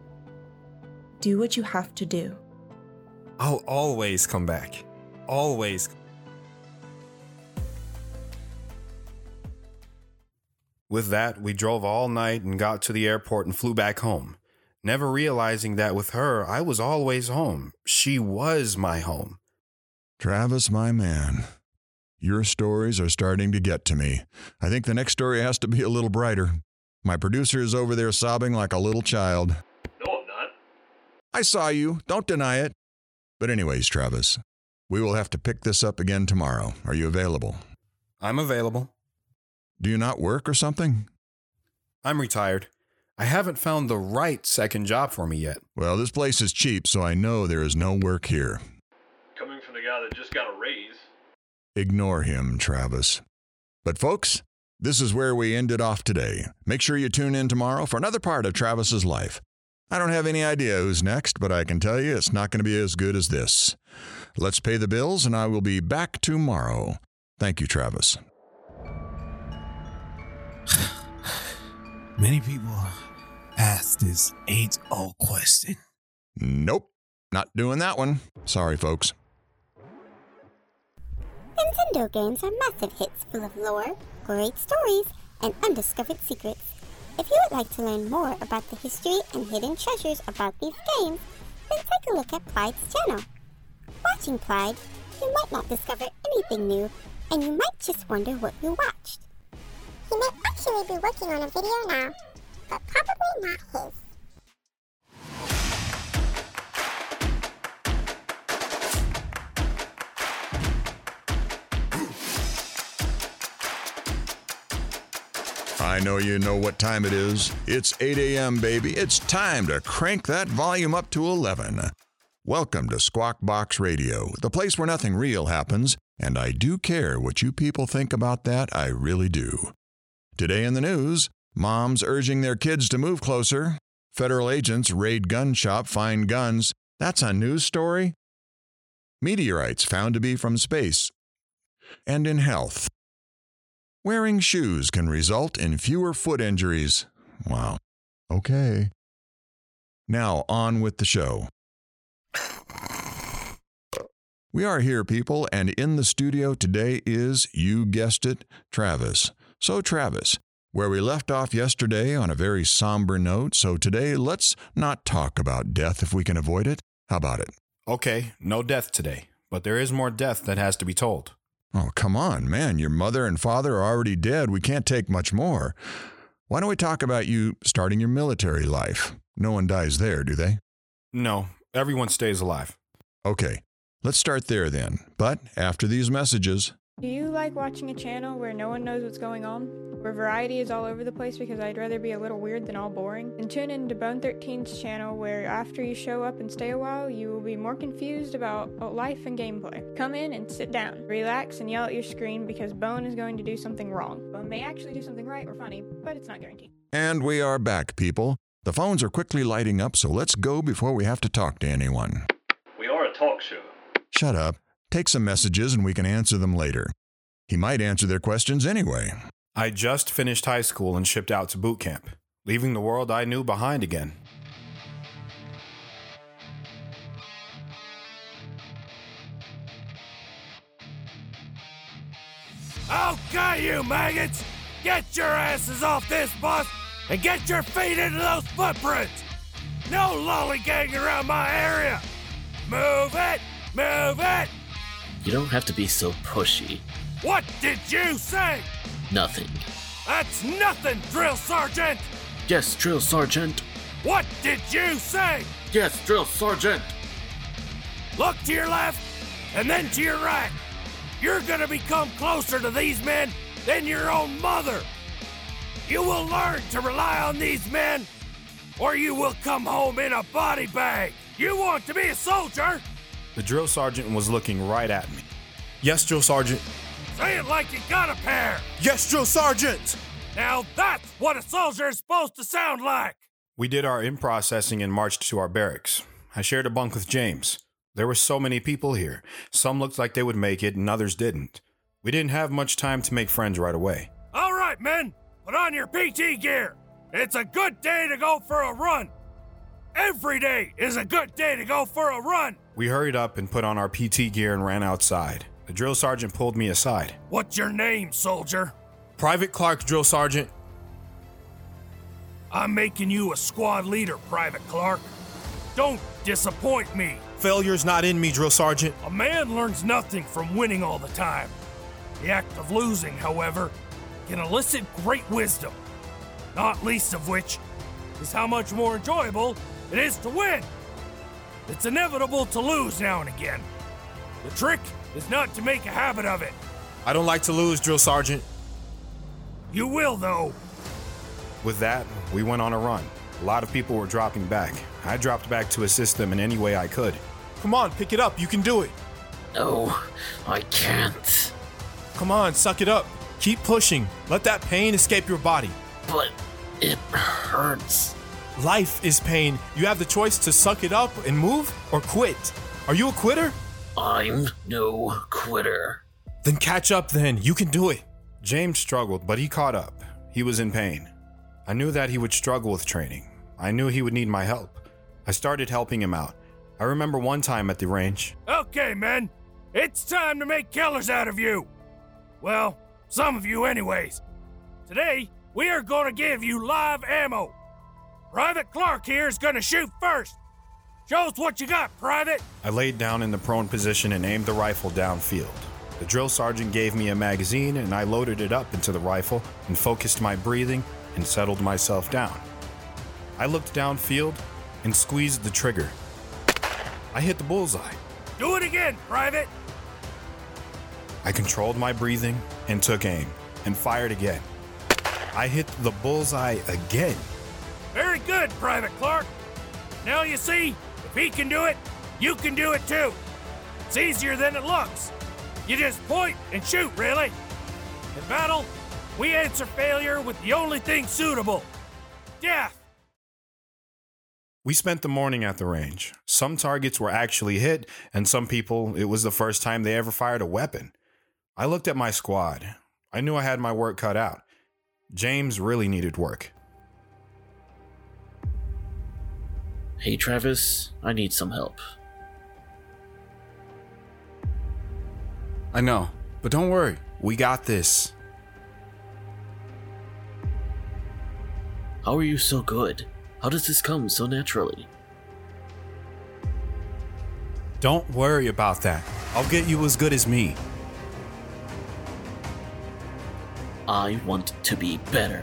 do what you have to do. I'll always come back. Always. With that, we drove all night and got to the airport and flew back home. Never realizing that with her, I was always home. She was my home. Travis, my man, your stories are starting to get to me. I think the next story has to be a little brighter. My producer is over there sobbing like a little child. No, I'm not. I saw you. Don't deny it. But, anyways, Travis, we will have to pick this up again tomorrow. Are you available? I'm available. Do you not work or something? I'm retired. I haven't found the right second job for me yet. Well, this place is cheap, so I know there is no work here. Coming from the guy that just got a raise. Ignore him, Travis. But, folks, this is where we ended off today. Make sure you tune in tomorrow for another part of Travis's life. I don't have any idea who's next, but I can tell you it's not going to be as good as this. Let's pay the bills, and I will be back tomorrow. Thank you, Travis. Many people ask this age old question. Nope, not doing that one. Sorry, folks. Nintendo games are massive hits full of lore, great stories, and undiscovered secrets. If you would like to learn more about the history and hidden treasures about these games, then take a look at Plide's channel. Watching Plide, you might not discover anything new, and you might just wonder what you watched. He may actually be working on a video now, but probably not his. I know you know what time it is. It's 8 a.m., baby. It's time to crank that volume up to 11. Welcome to Squawk Box Radio, the place where nothing real happens, and I do care what you people think about that. I really do. Today in the news, moms urging their kids to move closer, federal agents raid gun shop, find guns. That's a news story. Meteorites found to be from space. And in health, Wearing shoes can result in fewer foot injuries. Wow. Okay. Now, on with the show. We are here, people, and in the studio today is, you guessed it, Travis. So, Travis, where we left off yesterday on a very somber note, so today let's not talk about death if we can avoid it. How about it? Okay, no death today, but there is more death that has to be told. Oh, come on, man. Your mother and father are already dead. We can't take much more. Why don't we talk about you starting your military life? No one dies there, do they? No, everyone stays alive. Okay, let's start there then. But after these messages, Do you like watching a channel where no one knows what's going on? Where variety is all over the place because I'd rather be a little weird than all boring? And tune in to Bone 13's channel where after you show up and stay a while, you will be more confused about life and gameplay. Come in and sit down, relax, and yell at your screen because Bone is going to do something wrong. Bone may actually do something right or funny, but it's not guaranteed. and we are back, people. The phones are quickly lighting up, so let's go before we have to talk to anyone. We are a talk show. Shut up. Take some messages and we can answer them later. He might answer their questions anyway. I just finished high school and shipped out to boot camp, leaving the world I knew behind again. Okay, you maggots! Get your asses off this bus and get your feet into those footprints! No lollygagging around my area! Move it! Move it! You don't have to be so pushy. What did you say? Nothing. That's nothing, Drill Sergeant! Yes, Drill Sergeant. What did you say? Yes, Drill Sergeant. Look to your left and then to your right. You're gonna become closer to these men than your own mother. You will learn to rely on these men, or you will come home in a body bag. You want to be a soldier? The drill sergeant was looking right at me. Yes, drill sergeant. Say it like you got a pair. Yes, drill sergeant! Now that's what a soldier is supposed to sound like. We did our in processing and marched to our barracks. I shared a bunk with James. There were so many people here. Some looked like they would make it, and others didn't. We didn't have much time to make friends right away. All right, men, put on your PT gear. It's a good day to go for a run. Every day is a good day to go for a run. We hurried up and put on our PT gear and ran outside. The drill sergeant pulled me aside. What's your name, soldier? Private Clark, drill sergeant. I'm making you a squad leader, Private Clark. Don't disappoint me. Failure's not in me, Drill Sergeant. A man learns nothing from winning all the time. The act of losing, however, can elicit great wisdom, not least of which is how much more enjoyable it is to win. It's inevitable to lose now and again. The trick is not to make a habit of it. I don't like to lose, Drill Sergeant. You will, though. With that, we went on a run. A lot of people were dropping back. I dropped back to assist them in any way I could. Come on, pick it up. You can do it. No, I can't. Come on, suck it up. Keep pushing. Let that pain escape your body. But it hurts. Life is pain. You have the choice to suck it up and move or quit. Are you a quitter? I'm no quitter. Then catch up then. You can do it. James struggled, but he caught up. He was in pain. I knew that he would struggle with training. I knew he would need my help. I started helping him out. I remember one time at the range. Okay, men. It's time to make killers out of you. Well, some of you, anyways. Today, we are going to give you live ammo. Private Clark here is going to shoot first. Show us what you got, Private. I laid down in the prone position and aimed the rifle downfield. The drill sergeant gave me a magazine and I loaded it up into the rifle and focused my breathing and settled myself down. I looked downfield and squeezed the trigger. I hit the bullseye. Do it again, Private. I controlled my breathing and took aim and fired again. I hit the bullseye again. Very good, Private Clark. Now you see, if he can do it, you can do it too. It's easier than it looks. You just point and shoot, really. In battle, we answer failure with the only thing suitable death. We spent the morning at the range. Some targets were actually hit, and some people, it was the first time they ever fired a weapon. I looked at my squad. I knew I had my work cut out. James really needed work. Hey, Travis, I need some help. I know, but don't worry. We got this. How are you so good? How does this come so naturally? Don't worry about that. I'll get you as good as me. I want to be better.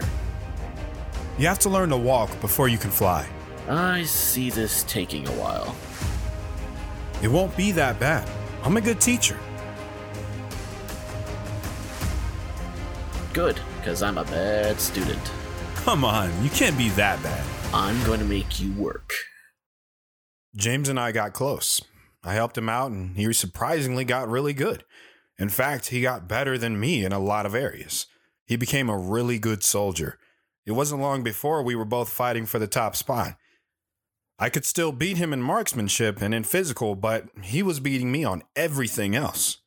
You have to learn to walk before you can fly. I see this taking a while. It won't be that bad. I'm a good teacher. Good, because I'm a bad student. Come on, you can't be that bad. I'm going to make you work. James and I got close. I helped him out, and he surprisingly got really good. In fact, he got better than me in a lot of areas. He became a really good soldier. It wasn't long before we were both fighting for the top spot. I could still beat him in marksmanship and in physical, but he was beating me on everything else.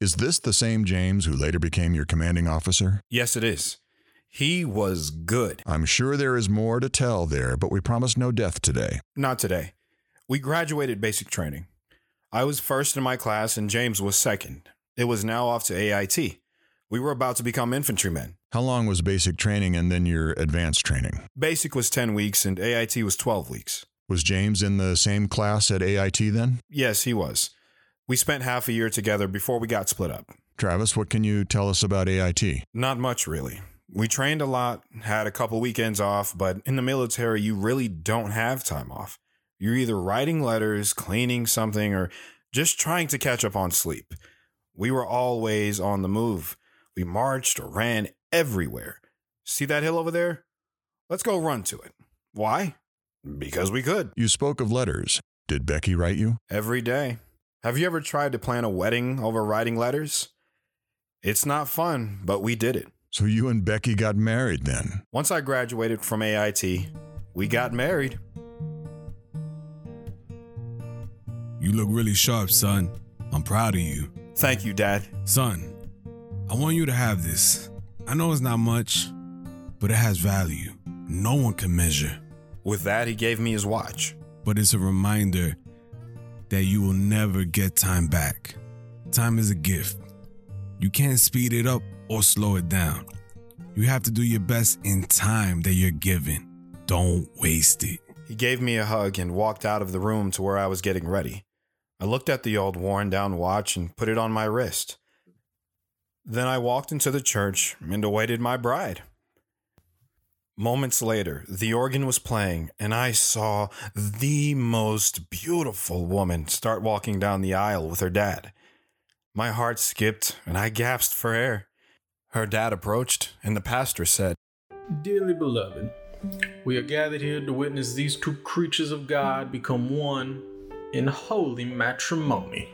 Is this the same James who later became your commanding officer? Yes, it is. He was good. I'm sure there is more to tell there, but we promise no death today. Not today. We graduated basic training. I was first in my class and James was second. It was now off to AIT. We were about to become infantrymen. How long was basic training and then your advanced training? Basic was 10 weeks and AIT was 12 weeks. Was James in the same class at AIT then? Yes, he was. We spent half a year together before we got split up. Travis, what can you tell us about AIT? Not much, really. We trained a lot, had a couple weekends off, but in the military, you really don't have time off. You're either writing letters, cleaning something, or just trying to catch up on sleep. We were always on the move. We marched or ran everywhere. See that hill over there? Let's go run to it. Why? Because we could. You spoke of letters. Did Becky write you? Every day. Have you ever tried to plan a wedding over writing letters? It's not fun, but we did it. So you and Becky got married then? Once I graduated from AIT, we got married. You look really sharp, son. I'm proud of you. Thank you, Dad. Son, I want you to have this. I know it's not much, but it has value. No one can measure. With that, he gave me his watch. But it's a reminder that you will never get time back. Time is a gift. You can't speed it up or slow it down. You have to do your best in time that you're given. Don't waste it. He gave me a hug and walked out of the room to where I was getting ready. I looked at the old worn down watch and put it on my wrist. Then I walked into the church and awaited my bride. Moments later, the organ was playing, and I saw the most beautiful woman start walking down the aisle with her dad. My heart skipped, and I gasped for air. Her dad approached, and the pastor said, Dearly beloved, we are gathered here to witness these two creatures of God become one in holy matrimony.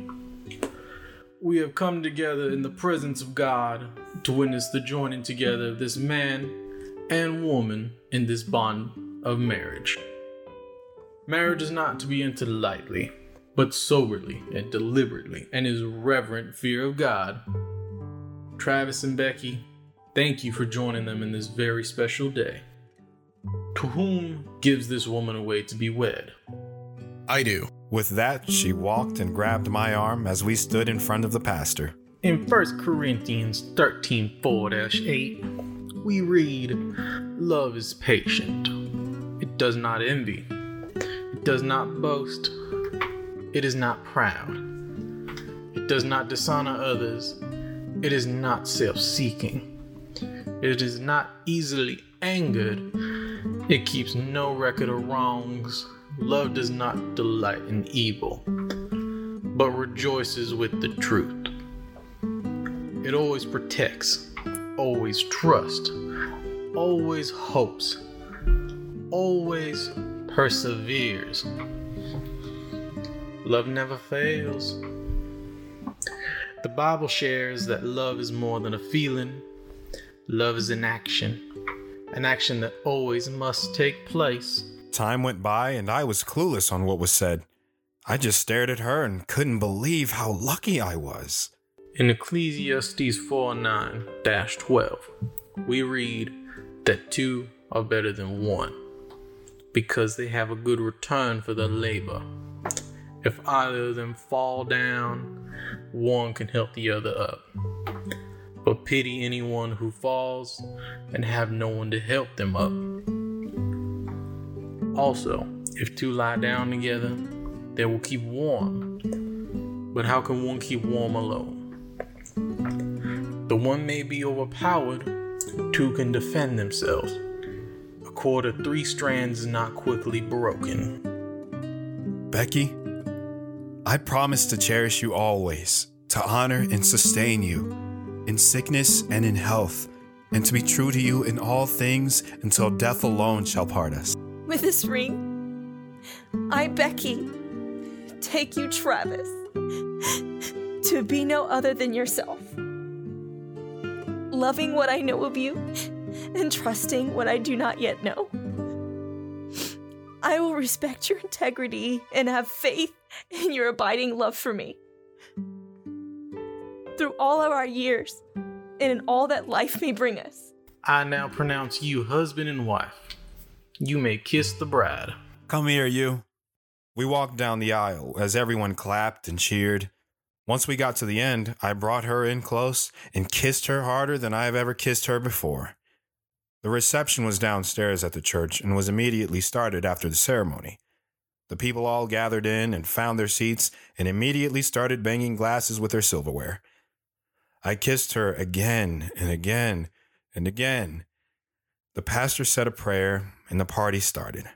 We have come together in the presence of God to witness the joining together of this man and woman in this bond of marriage. Marriage is not to be entered lightly, but soberly and deliberately, and is reverent fear of God. Travis and Becky, thank you for joining them in this very special day. To whom gives this woman away to be wed? I do. With that, she walked and grabbed my arm as we stood in front of the pastor. In 1 Corinthians 13 4 8, we read, Love is patient. It does not envy. It does not boast. It is not proud. It does not dishonor others. It is not self seeking. It is not easily angered. It keeps no record of wrongs. Love does not delight in evil, but rejoices with the truth. It always protects, always trusts, always hopes, always perseveres. Love never fails. The Bible shares that love is more than a feeling, love is an action, an action that always must take place. Time went by and I was clueless on what was said. I just stared at her and couldn't believe how lucky I was. In Ecclesiastes 4 9 12, we read that two are better than one because they have a good return for their labor. If either of them fall down, one can help the other up. But pity anyone who falls and have no one to help them up. Also, if two lie down together, they will keep warm. But how can one keep warm alone? The one may be overpowered, two can defend themselves. A cord of three strands is not quickly broken. Becky, I promise to cherish you always, to honor and sustain you, in sickness and in health, and to be true to you in all things until death alone shall part us. With this ring, I, Becky, take you, Travis, to be no other than yourself. Loving what I know of you and trusting what I do not yet know. I will respect your integrity and have faith in your abiding love for me. Through all of our years and in all that life may bring us. I now pronounce you husband and wife. You may kiss the bride. Come here, you. We walked down the aisle as everyone clapped and cheered. Once we got to the end, I brought her in close and kissed her harder than I have ever kissed her before. The reception was downstairs at the church and was immediately started after the ceremony. The people all gathered in and found their seats and immediately started banging glasses with their silverware. I kissed her again and again and again. The pastor said a prayer and the party started.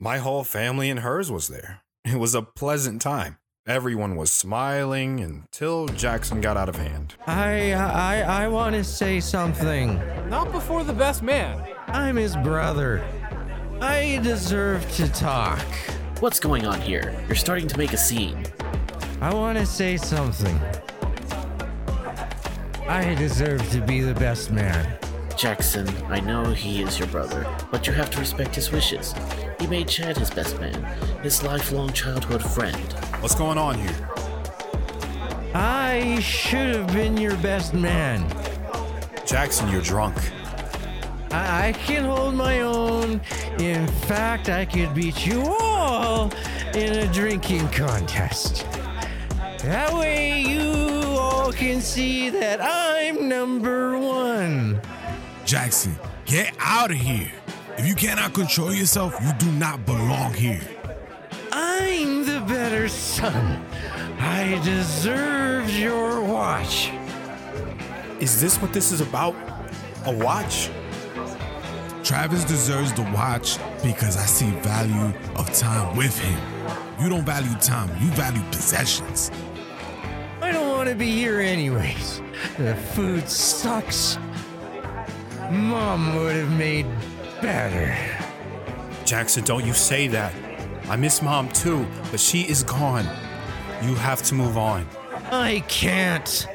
My whole family and hers was there. It was a pleasant time. Everyone was smiling until Jackson got out of hand. I I I want to say something. Not before the best man. I'm his brother. I deserve to talk. What's going on here? You're starting to make a scene. I want to say something. I deserve to be the best man. Jackson, I know he is your brother, but you have to respect his wishes. He made Chad his best man, his lifelong childhood friend. What's going on here? I should have been your best man. Jackson, you're drunk. I, I can hold my own. In fact, I could beat you all in a drinking contest. That way, you all can see that I'm number one. Jackson, get out of here. If you cannot control yourself, you do not belong here. I'm the better son. I deserve your watch. Is this what this is about? A watch? Travis deserves the watch because I see value of time with him. You don't value time, you value possessions. I don't want to be here anyways. The food sucks. Mom would have made better. Jackson, don't you say that. I miss mom too, but she is gone. You have to move on. I can't.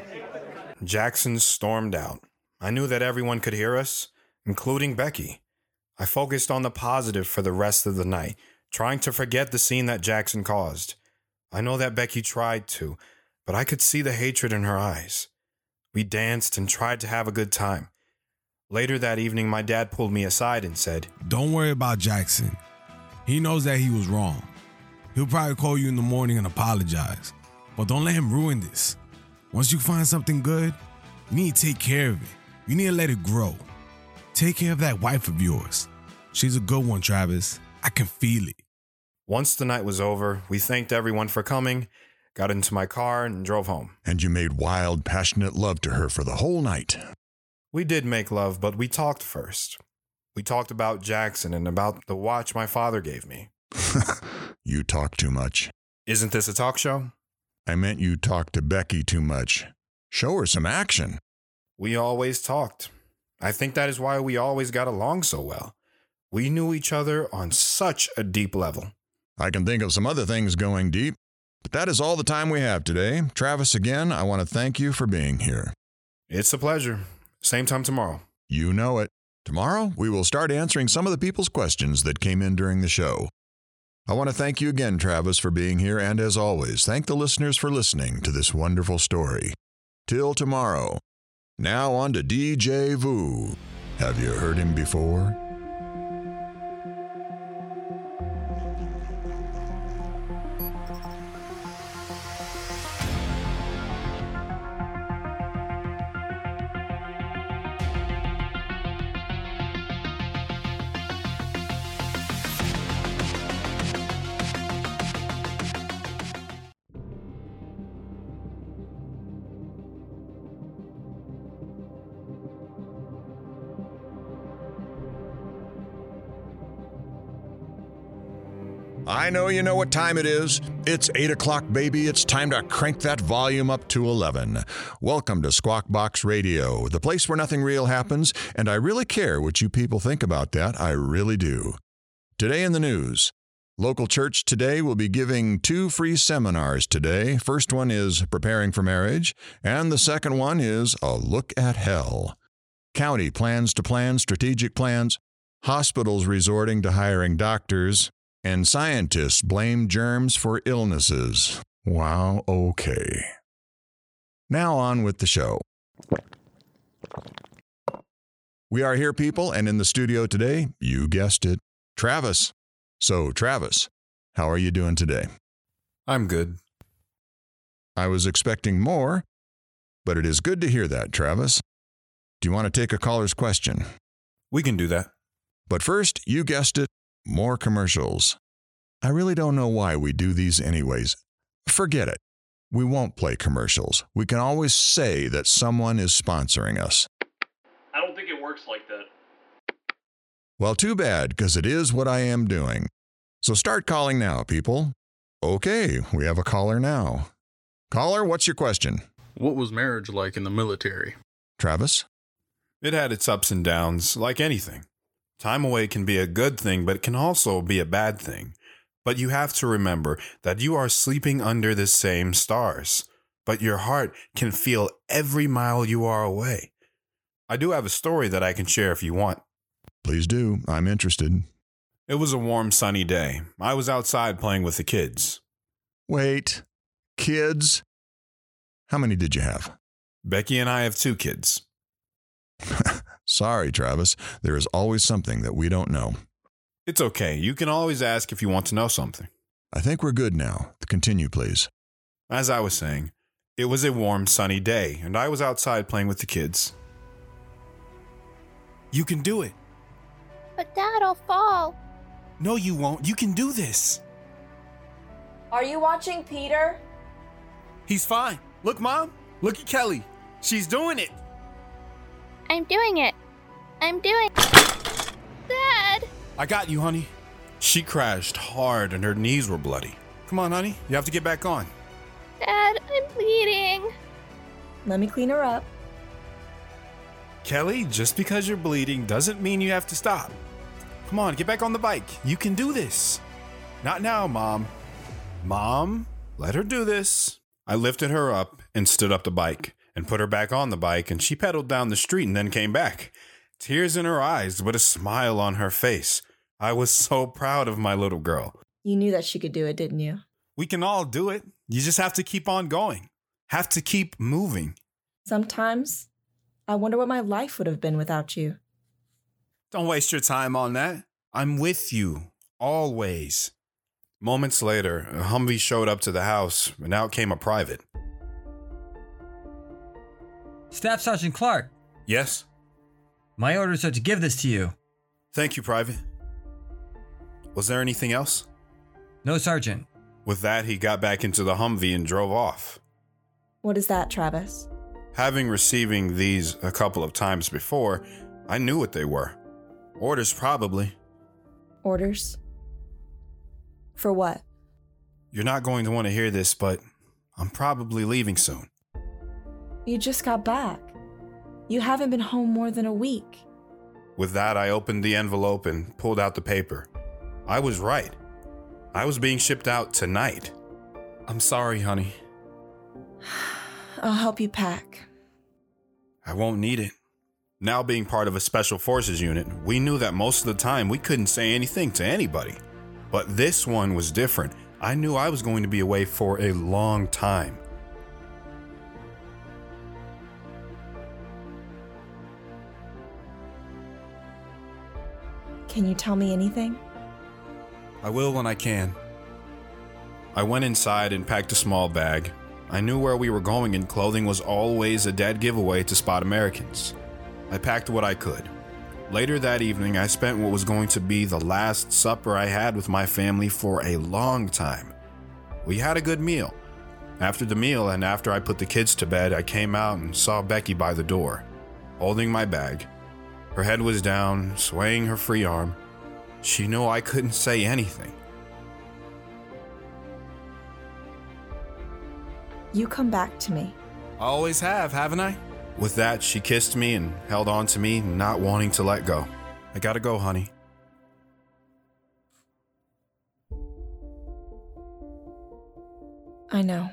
Jackson stormed out. I knew that everyone could hear us, including Becky. I focused on the positive for the rest of the night, trying to forget the scene that Jackson caused. I know that Becky tried to, but I could see the hatred in her eyes. We danced and tried to have a good time. Later that evening, my dad pulled me aside and said, Don't worry about Jackson. He knows that he was wrong. He'll probably call you in the morning and apologize. But don't let him ruin this. Once you find something good, you need to take care of it. You need to let it grow. Take care of that wife of yours. She's a good one, Travis. I can feel it. Once the night was over, we thanked everyone for coming, got into my car, and drove home. And you made wild, passionate love to her for the whole night. We did make love, but we talked first. We talked about Jackson and about the watch my father gave me. You talk too much. Isn't this a talk show? I meant you talk to Becky too much. Show her some action. We always talked. I think that is why we always got along so well. We knew each other on such a deep level. I can think of some other things going deep, but that is all the time we have today. Travis, again, I want to thank you for being here. It's a pleasure. Same time tomorrow. You know it. Tomorrow, we will start answering some of the people's questions that came in during the show. I want to thank you again, Travis, for being here, and as always, thank the listeners for listening to this wonderful story. Till tomorrow. Now on to DJ Vu. Have you heard him before? I know you know what time it is. It's 8 o'clock, baby. It's time to crank that volume up to 11. Welcome to Squawk Box Radio, the place where nothing real happens, and I really care what you people think about that. I really do. Today in the news. Local church today will be giving two free seminars today. First one is Preparing for Marriage, and the second one is A Look at Hell. County plans to plan strategic plans, hospitals resorting to hiring doctors, and scientists blame germs for illnesses. Wow, okay. Now on with the show. We are here, people, and in the studio today, you guessed it, Travis. So, Travis, how are you doing today? I'm good. I was expecting more, but it is good to hear that, Travis. Do you want to take a caller's question? We can do that. But first, you guessed it, more commercials. I really don't know why we do these anyways. Forget it. We won't play commercials. We can always say that someone is sponsoring us. I don't think it works like that. Well, too bad, because it is what I am doing. So start calling now, people. Okay, we have a caller now. Caller, what's your question? What was marriage like in the military? Travis? It had its ups and downs, like anything. Time away can be a good thing, but it can also be a bad thing. But you have to remember that you are sleeping under the same stars, but your heart can feel every mile you are away. I do have a story that I can share if you want. Please do. I'm interested. It was a warm, sunny day. I was outside playing with the kids. Wait, kids? How many did you have? Becky and I have two kids. Sorry, Travis. There is always something that we don't know. It's okay. You can always ask if you want to know something. I think we're good now. Continue, please. As I was saying, it was a warm, sunny day, and I was outside playing with the kids. You can do it. But Dad, I'll fall. No, you won't. You can do this. Are you watching Peter? He's fine. Look, Mom. Look at Kelly. She's doing it. I'm doing it. I'm doing. Dad! I got you, honey. She crashed hard and her knees were bloody. Come on, honey. You have to get back on. Dad, I'm bleeding. Let me clean her up. Kelly, just because you're bleeding doesn't mean you have to stop. Come on, get back on the bike. You can do this. Not now, Mom. Mom, let her do this. I lifted her up and stood up the bike and put her back on the bike, and she pedaled down the street and then came back. Tears in her eyes, but a smile on her face. I was so proud of my little girl. You knew that she could do it, didn't you? We can all do it. You just have to keep on going, have to keep moving. Sometimes I wonder what my life would have been without you. Don't waste your time on that. I'm with you, always. Moments later, a Humvee showed up to the house, and out came a private. Staff Sergeant Clark, Yes? my orders are to give this to you. Thank you, Private. Was there anything else? No, Sergeant. With that, he got back into the Humvee and drove off. What is that, Travis? Having receiving these a couple of times before, I knew what they were. Orders, probably. Orders? For what? You're not going to want to hear this, but I'm probably leaving soon. You just got back. You haven't been home more than a week. With that, I opened the envelope and pulled out the paper. I was right. I was being shipped out tonight. I'm sorry, honey. I'll help you pack. I won't need it. Now, being part of a special forces unit, we knew that most of the time we couldn't say anything to anybody. But this one was different. I knew I was going to be away for a long time. Can you tell me anything? I will when I can. I went inside and packed a small bag. I knew where we were going, and clothing was always a dead giveaway to spot Americans. I packed what I could. Later that evening, I spent what was going to be the last supper I had with my family for a long time. We had a good meal. After the meal, and after I put the kids to bed, I came out and saw Becky by the door, holding my bag. Her head was down, swaying her free arm. She knew I couldn't say anything. You come back to me. I always have, haven't I? With that, she kissed me and held on to me, not wanting to let go. I gotta go, honey. I know.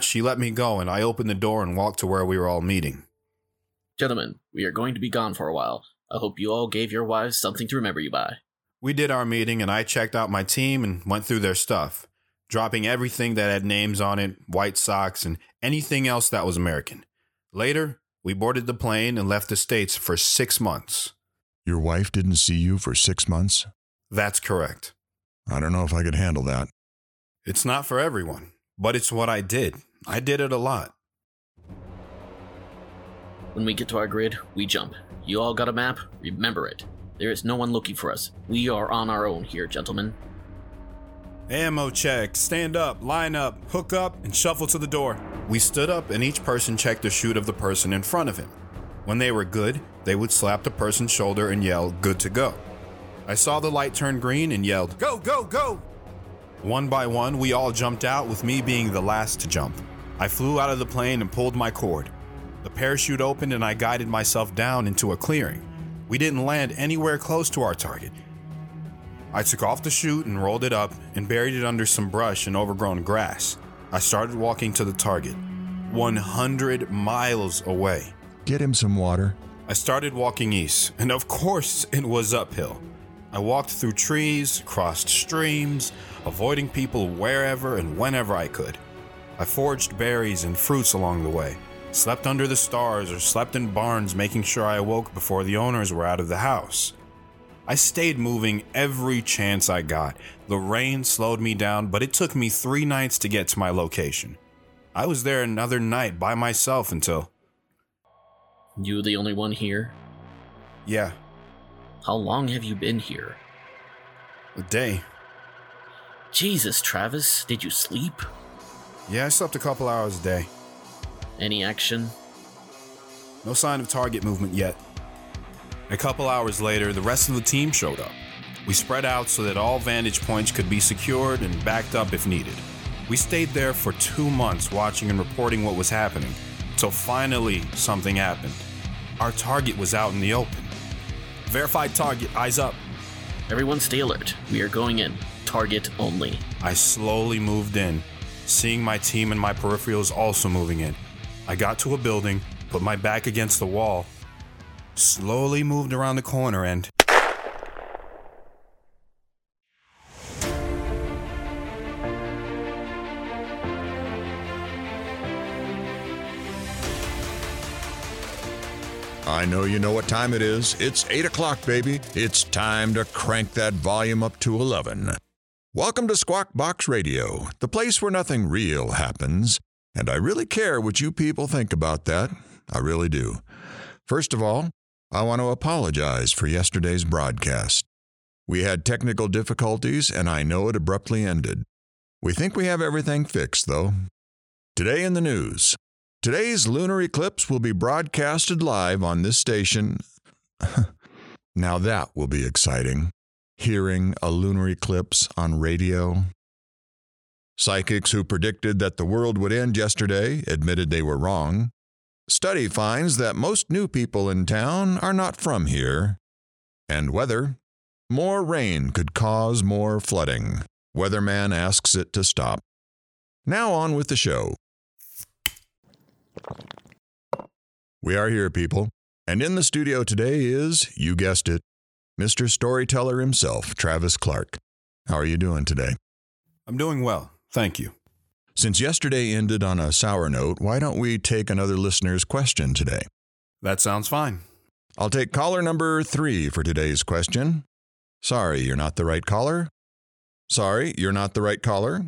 She let me go, and I opened the door and walked to where we were all meeting. Gentlemen, we are going to be gone for a while. I hope you all gave your wives something to remember you by. We did our meeting, and I checked out my team and went through their stuff, dropping everything that had names on it, White Sox, and anything else that was American. Later, we boarded the plane and left the States for six months. Your wife didn't see you for six months? That's correct. I don't know if I could handle that. It's not for everyone, but it's what I did. I did it a lot. When we get to our grid, we jump. You all got a map? Remember it. There is no one looking for us. We are on our own here, gentlemen. Ammo check, stand up, line up, hook up, and shuffle to the door. We stood up, and each person checked the chute of the person in front of him. When they were good, they would slap the person's shoulder and yell, Good to go. I saw the light turn green and yelled, Go, go, go! One by one, we all jumped out, with me being the last to jump. I flew out of the plane and pulled my cord. The parachute opened, and I guided myself down into a clearing. We didn't land anywhere close to our target. I took off the chute and rolled it up and buried it under some brush and overgrown grass. I started walking to the target, 100 miles away. Get him some water. I started walking east, and of course, it was uphill. I walked through trees, crossed streams, avoiding people wherever and whenever I could. I foraged berries and fruits along the way, slept under the stars, or slept in barns, making sure I awoke before the owners were out of the house. I stayed moving every chance I got. The rain slowed me down, but it took me three nights to get to my location. I was there another night by myself until. You the only one here? Yeah. How long have you been here? A day. Jesus, Travis, did you sleep? Yeah, I slept a couple hours a day. Any action? No sign of target movement yet. A couple hours later, the rest of the team showed up. We spread out so that all vantage points could be secured and backed up if needed. We stayed there for two months watching and reporting what was happening, until finally something happened. Our target was out in the open. Verified target, eyes up. Everyone stay alert. We are going in. Target only. I slowly moved in, seeing my team and my peripherals also moving in. I got to a building, put my back against the wall, slowly moved around the corner, and I know you know what time it is. It's 8 o'clock, baby. It's time to crank that volume up to 11. Welcome to Squawk Box Radio, the place where nothing real happens. And I really care what you people think about that. I really do. First of all, I want to apologize for yesterday's broadcast. We had technical difficulties, and I know it abruptly ended. We think we have everything fixed, though. Today in the news. Today's lunar eclipse will be broadcasted live on this station. now that will be exciting. Hearing a lunar eclipse on radio. Psychics who predicted that the world would end yesterday admitted they were wrong. Study finds that most new people in town are not from here. And weather. More rain could cause more flooding. Weatherman asks it to stop. Now on with the show. We are here, people. And in the studio today is, you guessed it, Mr. Storyteller himself, Travis Clark. How are you doing today? I'm doing well. Thank you. Since yesterday ended on a sour note, why don't we take another listener's question today? That sounds fine. I'll take caller number three for today's question. Sorry, you're not the right caller. Sorry, you're not the right caller.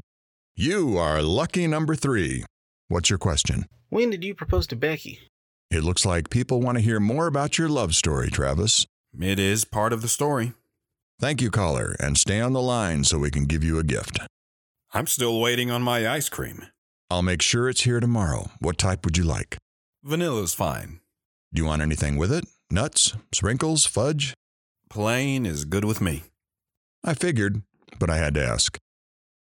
You are lucky number three. What's your question? When did you propose to Becky? It looks like people want to hear more about your love story, Travis. It is part of the story. Thank you, caller, and stay on the line so we can give you a gift. I'm still waiting on my ice cream. I'll make sure it's here tomorrow. What type would you like? Vanilla's fine. Do you want anything with it? Nuts, sprinkles, fudge? Plain is good with me. I figured, but I had to ask.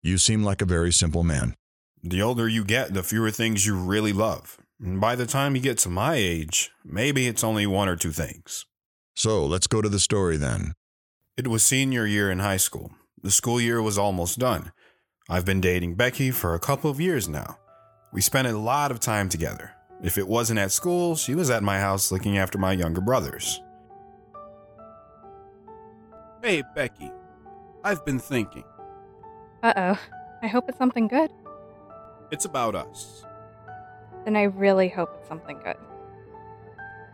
You seem like a very simple man. The older you get, the fewer things you really love. And by the time you get to my age, maybe it's only one or two things. So let's go to the story then. It was senior year in high school. The school year was almost done. I've been dating Becky for a couple of years now. We spent a lot of time together. If it wasn't at school, she was at my house looking after my younger brothers. Hey, Becky. I've been thinking. Uh oh. I hope it's something good. It's about us. Then I really hope it's something good.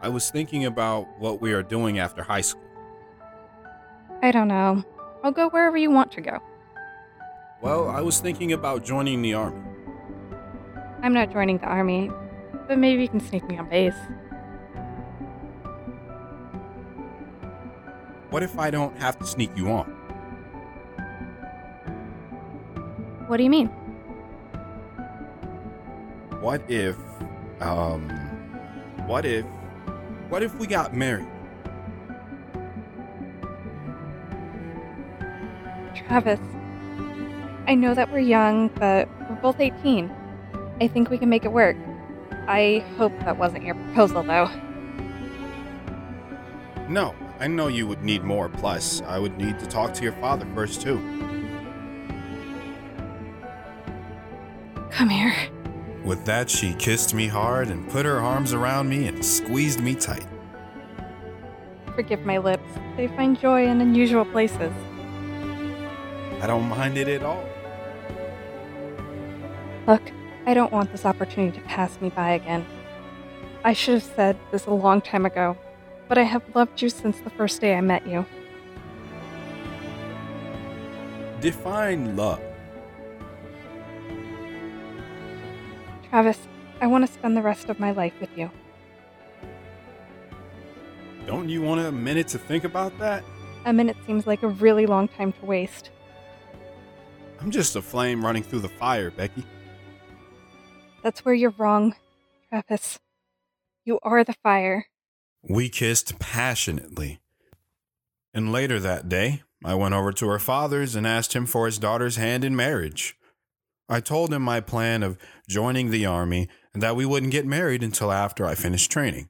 I was thinking about what we are doing after high school. I don't know. I'll go wherever you want to go. Well, I was thinking about joining the army. I'm not joining the army, but maybe you can sneak me on base. What if I don't have to sneak you on? What do you mean? What if, um, what if, what if we got married? Travis, I know that we're young, but we're both 18. I think we can make it work. I hope that wasn't your proposal, though. No, I know you would need more. Plus, I would need to talk to your father first, too. Come here. With that, she kissed me hard and put her arms around me and squeezed me tight. Forgive my lips. They find joy in unusual places. I don't mind it at all. Look, I don't want this opportunity to pass me by again. I should have said this a long time ago, but I have loved you since the first day I met you. Define love. Travis, I want to spend the rest of my life with you. Don't you want a minute to think about that? A minute seems like a really long time to waste. I'm just a flame running through the fire, Becky. That's where you're wrong, Travis. You are the fire. We kissed passionately. And later that day, I went over to her father's and asked him for his daughter's hand in marriage. I told him my plan of joining the army and that we wouldn't get married until after I finished training.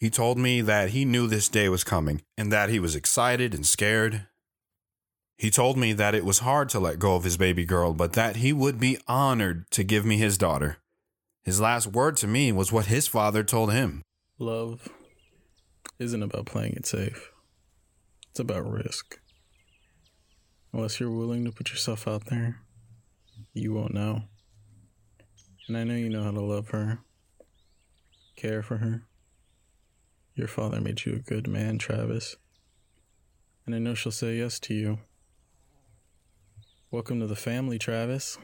He told me that he knew this day was coming and that he was excited and scared. He told me that it was hard to let go of his baby girl, but that he would be honored to give me his daughter. His last word to me was what his father told him. Love isn't about playing it safe. It's about risk. Unless you're willing to put yourself out there, you won't know. And I know you know how to love her, care for her. Your father made you a good man, Travis. And I know she'll say yes to you. Welcome to the family, Travis.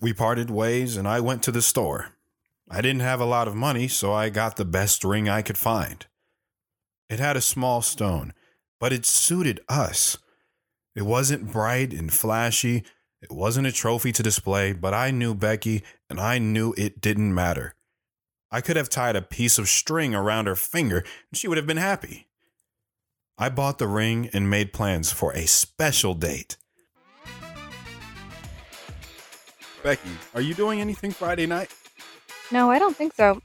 We parted ways and I went to the store. I didn't have a lot of money, so I got the best ring I could find. It had a small stone, but it suited us. It wasn't bright and flashy, it wasn't a trophy to display, but I knew Becky and I knew it didn't matter. I could have tied a piece of string around her finger and she would have been happy. I bought the ring and made plans for a special date. Becky, are you doing anything Friday night? No, I don't think so.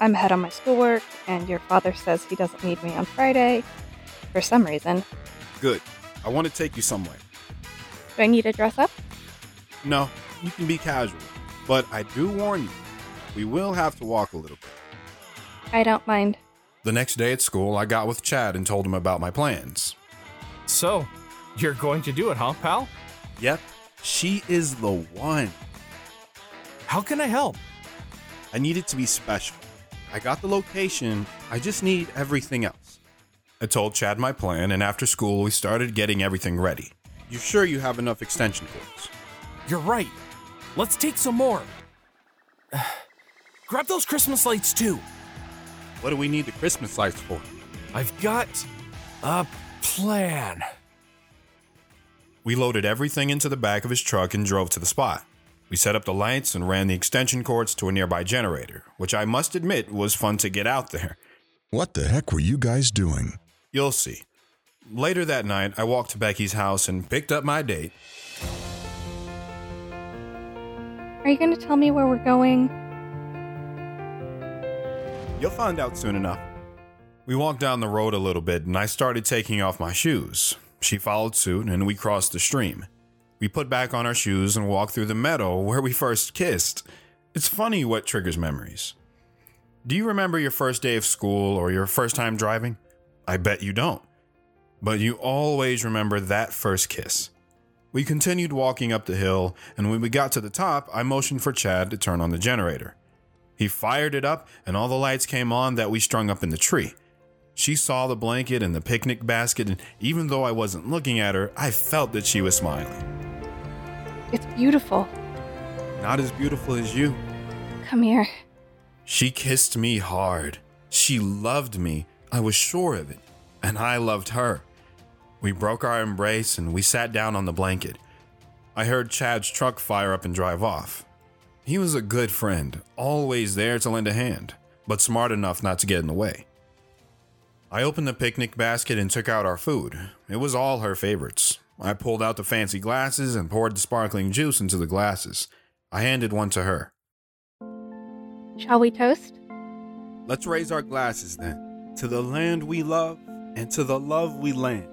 I'm ahead on my schoolwork, and your father says he doesn't need me on Friday for some reason. Good. I want to take you somewhere. Do I need to dress up? No, you can be casual. But I do warn you, we will have to walk a little bit. I don't mind. The next day at school, I got with Chad and told him about my plans. So, you're going to do it, huh, pal? Yep, she is the one. How can I help? I need it to be special. I got the location, I just need everything else. I told Chad my plan, and after school, we started getting everything ready. You're sure you have enough extension cords? You're right. Let's take some more. Grab those Christmas lights too. What do we need the Christmas lights for? I've got a plan. We loaded everything into the back of his truck and drove to the spot. We set up the lights and ran the extension cords to a nearby generator, which I must admit was fun to get out there. What the heck were you guys doing? You'll see. Later that night, I walked to Becky's house and picked up my date. Are you going to tell me where we're going? You'll find out soon enough. We walked down the road a little bit and I started taking off my shoes. She followed suit and we crossed the stream. We put back on our shoes and walked through the meadow where we first kissed. It's funny what triggers memories. Do you remember your first day of school or your first time driving? I bet you don't. But you always remember that first kiss. We continued walking up the hill, and when we got to the top, I motioned for Chad to turn on the generator. He fired it up, and all the lights came on that we strung up in the tree. She saw the blanket and the picnic basket, and even though I wasn't looking at her, I felt that she was smiling. It's beautiful. Not as beautiful as you. Come here. She kissed me hard. She loved me. I was sure of it. And I loved her. We broke our embrace and we sat down on the blanket. I heard Chad's truck fire up and drive off. He was a good friend, always there to lend a hand, but smart enough not to get in the way. I opened the picnic basket and took out our food. It was all her favorites. I pulled out the fancy glasses and poured the sparkling juice into the glasses. I handed one to her. Shall we toast? Let's raise our glasses then to the land we love and to the love we lend.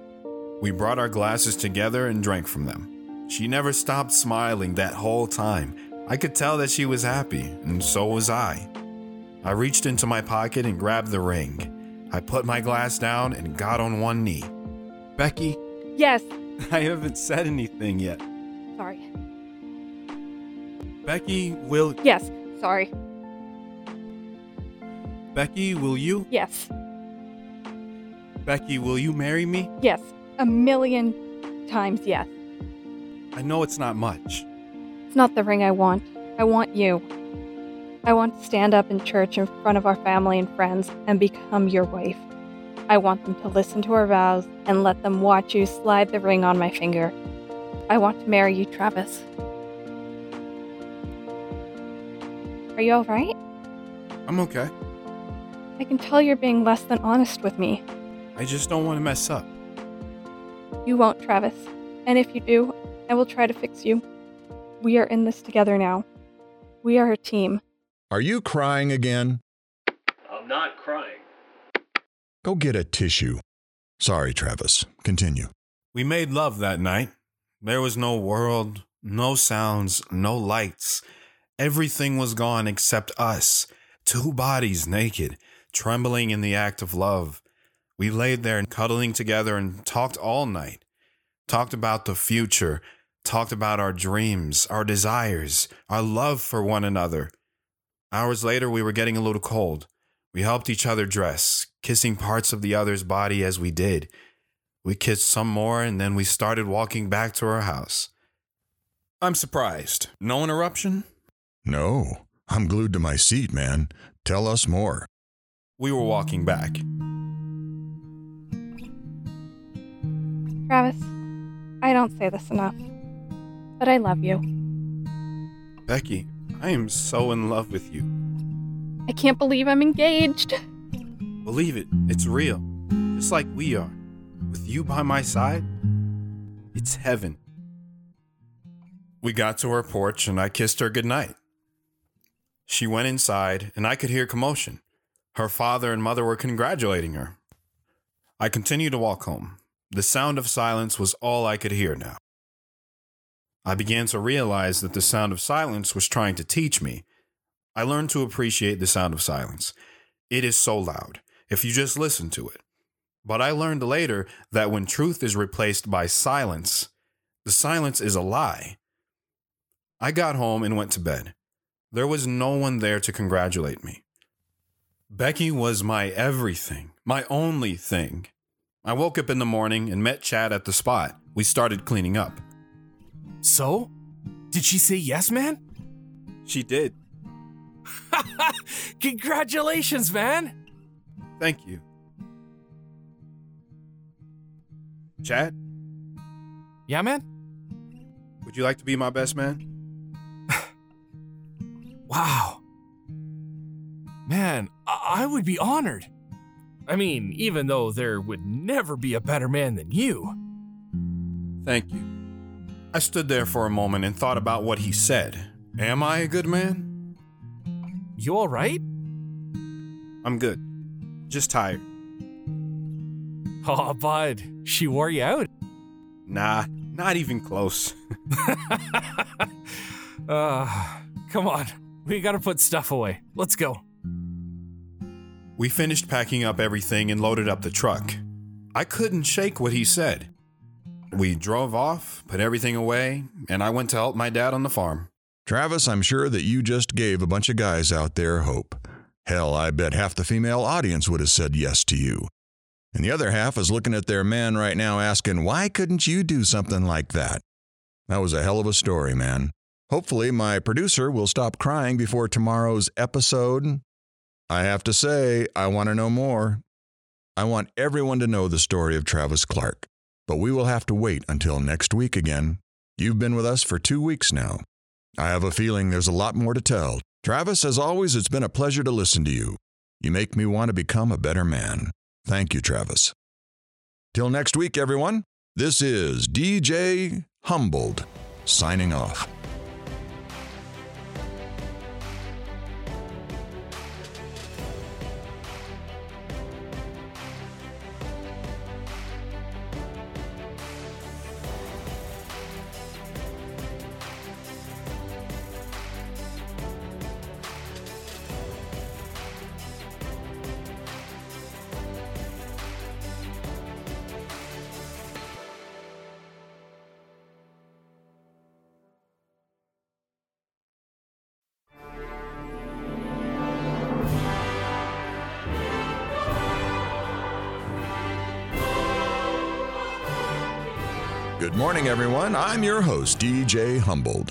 We brought our glasses together and drank from them. She never stopped smiling that whole time. I could tell that she was happy, and so was I. I reached into my pocket and grabbed the ring. I put my glass down and got on one knee. Becky, Yes. I haven't said anything yet. Sorry. Becky, will Yes. Sorry. Becky, will you? Yes. Becky, will you marry me? Yes. A million times yes. I know it's not much. It's not the ring I want. I want you. I want to stand up in church in front of our family and friends and become your wife. I want them to listen to our vows and let them watch you slide the ring on my finger. I want to marry you, Travis. Are you alright? I'm okay. I can tell you're being less than honest with me. I just don't want to mess up. You won't, Travis. And if you do, I will try to fix you. We are in this together now. We are a team. Are you crying again? I'm not crying. Go get a tissue. Sorry, Travis. Continue. We made love that night. There was no world, no sounds, no lights. Everything was gone except us, two bodies naked, trembling in the act of love. We laid there cuddling together and talked all night. Talked about the future, talked about our dreams, our desires, our love for one another. Hours later, we were getting a little cold. We helped each other dress, kissing parts of the other's body as we did. We kissed some more, and then we started walking back to our house. I'm surprised. No interruption? No. I'm glued to my seat, man. Tell us more. We were walking back. Travis, I don't say this enough, but I love you. Becky, I am so in love with you. I can't believe I'm engaged. Believe it, it's real. Just like we are. With you by my side, it's heaven. We got to her porch and I kissed her goodnight. She went inside and I could hear commotion. Her father and mother were congratulating her. I continued to walk home. The sound of silence was all I could hear now. I began to realize that the sound of silence was trying to teach me. I learned to appreciate the sound of silence. It is so loud if you just listen to it. But I learned later that when truth is replaced by silence, the silence is a lie. I got home and went to bed. There was no one there to congratulate me. Becky was my everything, my only thing. I woke up in the morning and met Chad at the spot. We started cleaning up. So? Did she say yes, man? She did. Congratulations, man! Thank you. Chad? Yeah, man? Would you like to be my best man? wow. Man, I-, I would be honored. I mean, even though there would never be a better man than you. Thank you. I stood there for a moment and thought about what he said. Am I a good man? You alright? I'm good. Just tired. Oh, bud, she wore you out. Nah, not even close. uh, come on. We gotta put stuff away. Let's go. We finished packing up everything and loaded up the truck. I couldn't shake what he said. We drove off, put everything away, and I went to help my dad on the farm. Travis, I'm sure that you just gave a bunch of guys out there hope. Hell, I bet half the female audience would have said yes to you. And the other half is looking at their man right now asking, why couldn't you do something like that? That was a hell of a story, man. Hopefully, my producer will stop crying before tomorrow's episode. I have to say, I want to know more. I want everyone to know the story of Travis Clark, but we will have to wait until next week again. You've been with us for two weeks now. I have a feeling there's a lot more to tell. Travis, as always, it's been a pleasure to listen to you. You make me want to become a better man. Thank you, Travis. Till next week, everyone, this is DJ Humbled signing off. Morning, everyone. I'm your host, DJ Humboldt.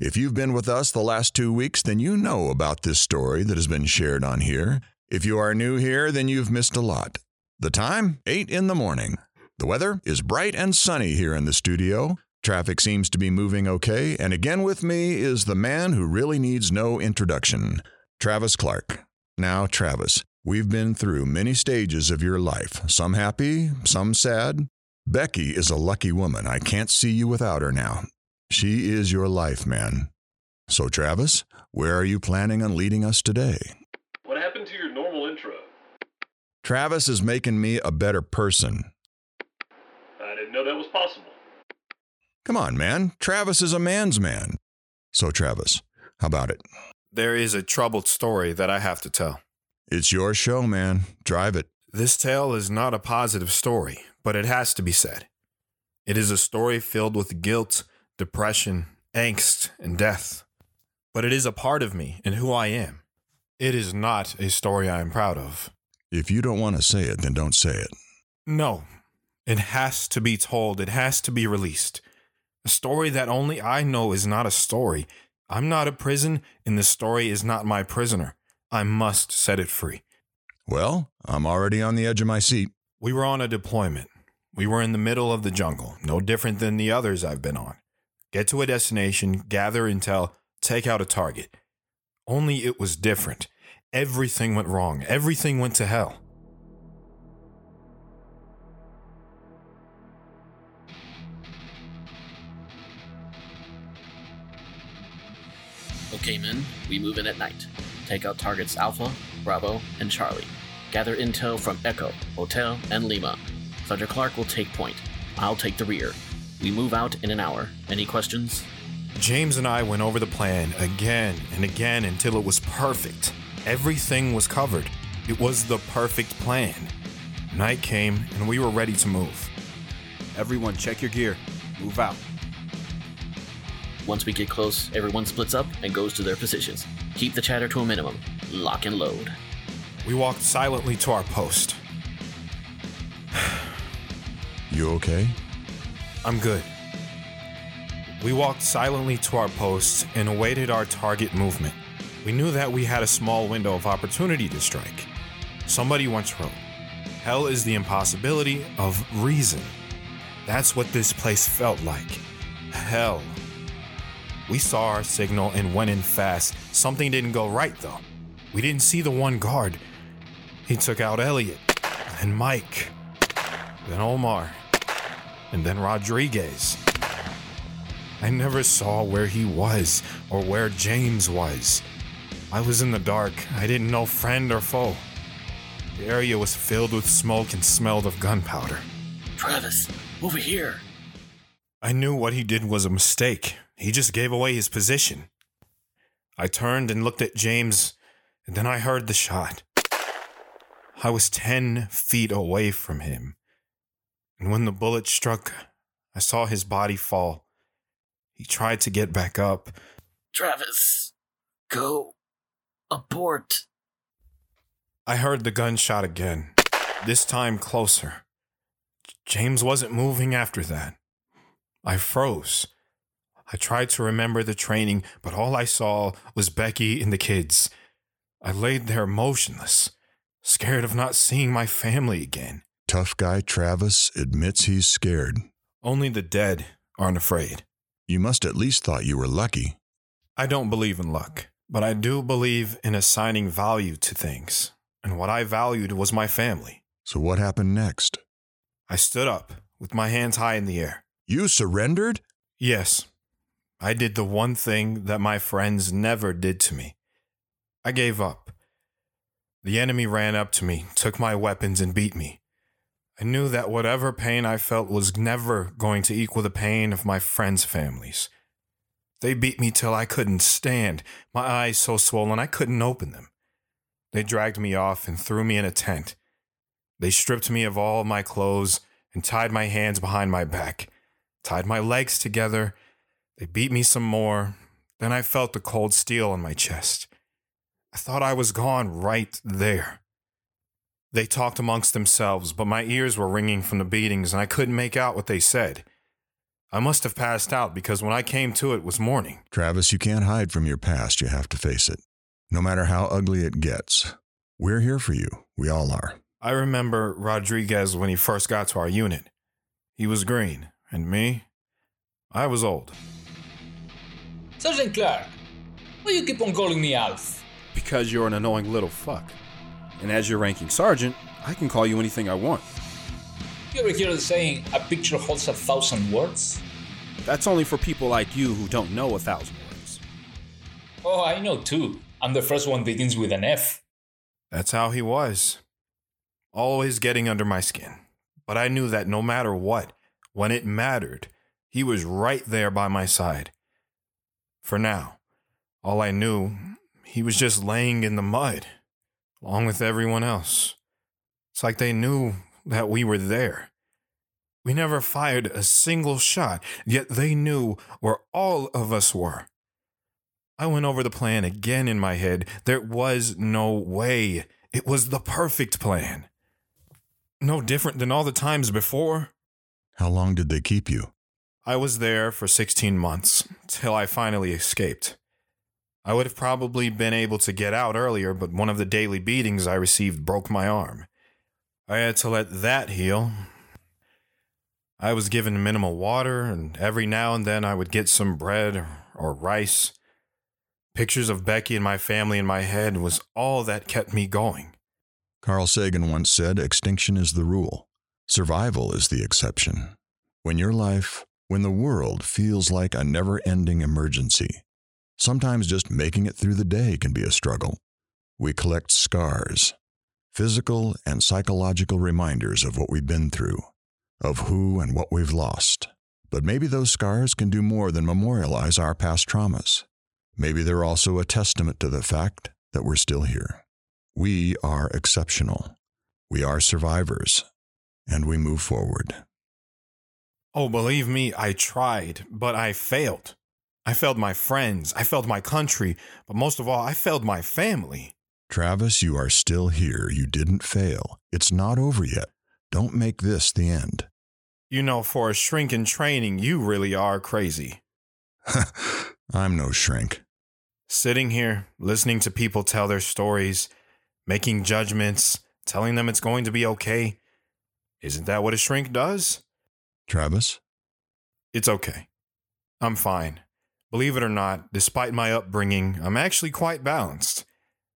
If you've been with us the last two weeks, then you know about this story that has been shared on here. If you are new here, then you've missed a lot. The time? 8 in the morning. The weather is bright and sunny here in the studio. Traffic seems to be moving okay, and again with me is the man who really needs no introduction, Travis Clark. Now, Travis, we've been through many stages of your life, some happy, some sad. Becky is a lucky woman. I can't see you without her now. She is your life, man. So, Travis, where are you planning on leading us today? What happened to your normal intro? Travis is making me a better person. I didn't know that was possible. Come on, man. Travis is a man's man. So, Travis, how about it? There is a troubled story that I have to tell. It's your show, man. Drive it. This tale is not a positive story, but it has to be said. It is a story filled with guilt, depression, angst, and death. But it is a part of me and who I am. It is not a story I am proud of. If you don't want to say it, then don't say it. No, it has to be told, it has to be released. A story that only I know is not a story. I'm not a prison, and the story is not my prisoner. I must set it free. Well, I'm already on the edge of my seat. We were on a deployment. We were in the middle of the jungle, no different than the others I've been on. Get to a destination, gather intel, take out a target. Only it was different. Everything went wrong. Everything went to hell. Okay, men, we move in at night. Take out targets Alpha, Bravo, and Charlie. Gather intel from Echo, Hotel, and Lima. Thunder Clark will take point. I'll take the rear. We move out in an hour. Any questions? James and I went over the plan again and again until it was perfect. Everything was covered. It was the perfect plan. Night came and we were ready to move. Everyone, check your gear. Move out. Once we get close, everyone splits up and goes to their positions. Keep the chatter to a minimum. Lock and load. We walked silently to our post. You okay? I'm good. We walked silently to our post and awaited our target movement. We knew that we had a small window of opportunity to strike. Somebody once wrote, Hell is the impossibility of reason. That's what this place felt like. Hell. We saw our signal and went in fast. Something didn't go right though. We didn't see the one guard. He took out Elliot, then Mike, then Omar, and then Rodriguez. I never saw where he was or where James was. I was in the dark. I didn't know friend or foe. The area was filled with smoke and smelled of gunpowder. Travis, over here. I knew what he did was a mistake. He just gave away his position. I turned and looked at James, and then I heard the shot. I was 10 feet away from him. And when the bullet struck, I saw his body fall. He tried to get back up. Travis, go abort. I heard the gunshot again, this time closer. James wasn't moving after that. I froze. I tried to remember the training, but all I saw was Becky and the kids. I laid there motionless, scared of not seeing my family again. Tough guy Travis admits he's scared. Only the dead aren't afraid. You must at least thought you were lucky. I don't believe in luck, but I do believe in assigning value to things. And what I valued was my family. So what happened next? I stood up with my hands high in the air. You surrendered? Yes. I did the one thing that my friends never did to me. I gave up. The enemy ran up to me, took my weapons, and beat me. I knew that whatever pain I felt was never going to equal the pain of my friends' families. They beat me till I couldn't stand, my eyes so swollen I couldn't open them. They dragged me off and threw me in a tent. They stripped me of all my clothes and tied my hands behind my back, tied my legs together. They beat me some more. Then I felt the cold steel on my chest. I thought I was gone right there. They talked amongst themselves, but my ears were ringing from the beatings and I couldn't make out what they said. I must have passed out because when I came to it was morning. Travis, you can't hide from your past. You have to face it. No matter how ugly it gets, we're here for you. We all are. I remember Rodriguez when he first got to our unit. He was green, and me, I was old. Sergeant Clark, why you keep on calling me Alf? Because you're an annoying little fuck. And as your ranking sergeant, I can call you anything I want. You ever hear the saying, a picture holds a thousand words? That's only for people like you who don't know a thousand words. Oh, I know too. I'm the first one begins with an F. That's how he was. Always getting under my skin. But I knew that no matter what, when it mattered, he was right there by my side. For now, all I knew, he was just laying in the mud, along with everyone else. It's like they knew that we were there. We never fired a single shot, yet they knew where all of us were. I went over the plan again in my head. There was no way. It was the perfect plan. No different than all the times before. How long did they keep you? I was there for 16 months, till I finally escaped. I would have probably been able to get out earlier, but one of the daily beatings I received broke my arm. I had to let that heal. I was given minimal water, and every now and then I would get some bread or, rice. Pictures of Becky and my family in my head was all that kept me going. Carl Sagan once said extinction is the rule, survival is the exception. When your life, when the world feels like a never ending emergency, sometimes just making it through the day can be a struggle. We collect scars, physical and psychological reminders of what we've been through, of who and what we've lost. But maybe those scars can do more than memorialize our past traumas. Maybe they're also a testament to the fact that we're still here. We are exceptional. We are survivors, and we move forward. Oh, believe me, I tried, but I failed. I failed my friends, I failed my country, but most of all, I failed my family. Travis, you are still here. You didn't fail. It's not over yet. Don't make this the end. You know, for a shrink in training, you really are crazy. I'm no shrink. Sitting here, listening to people tell their stories, making judgments, telling them it's going to be okay. Isn't that what a shrink does? Travis? It's okay. I'm fine. Believe it or not, despite my upbringing, I'm actually quite balanced.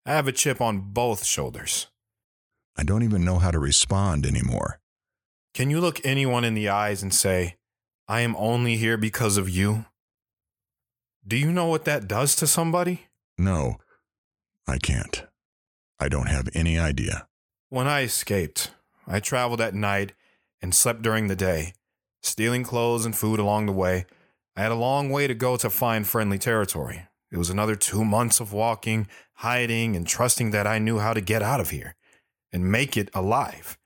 I have a chip on both shoulders. I don't even know how to respond anymore. Can you look anyone in the eyes and say, I am only here because of you? Do you know what that does to somebody? No, I can't. I don't have any idea. When I escaped, I traveled at night and slept during the day, stealing clothes and food along the way. I had a long way to go to find friendly territory. It was another two months of walking, hiding, and trusting that I knew how to get out of here and make it alive.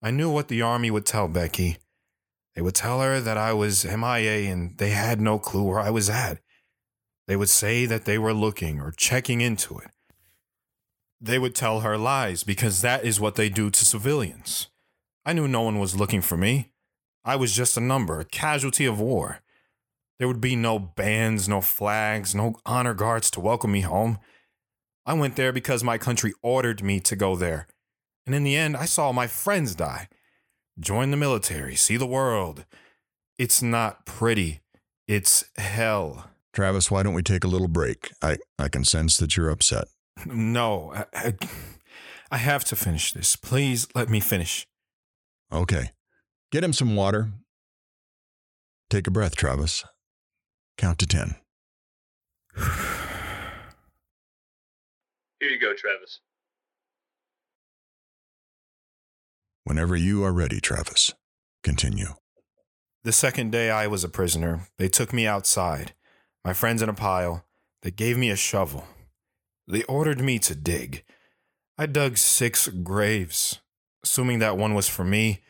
I knew what the army would tell Becky. They would tell her that I was MIA and they had no clue where I was at. They would say that they were looking or checking into it. They would tell her lies because that is what they do to civilians. I knew no one was looking for me. I was just a number, a casualty of war. There would be no bands, no flags, no honor guards to welcome me home. I went there because my country ordered me to go there. And in the end, I saw my friends die. Join the military, see the world. It's not pretty, it's hell. Travis, why don't we take a little break? I, I can sense that you're upset. No, I, I, I have to finish this. Please let me finish. Okay. Get him some water. Take a breath, Travis. Count to 10. Here you go, Travis. Whenever you are ready, Travis, continue. The second day I was a prisoner, they took me outside, my friends in a pile. They gave me a shovel. They ordered me to dig. I dug six graves. Assuming that one was for me,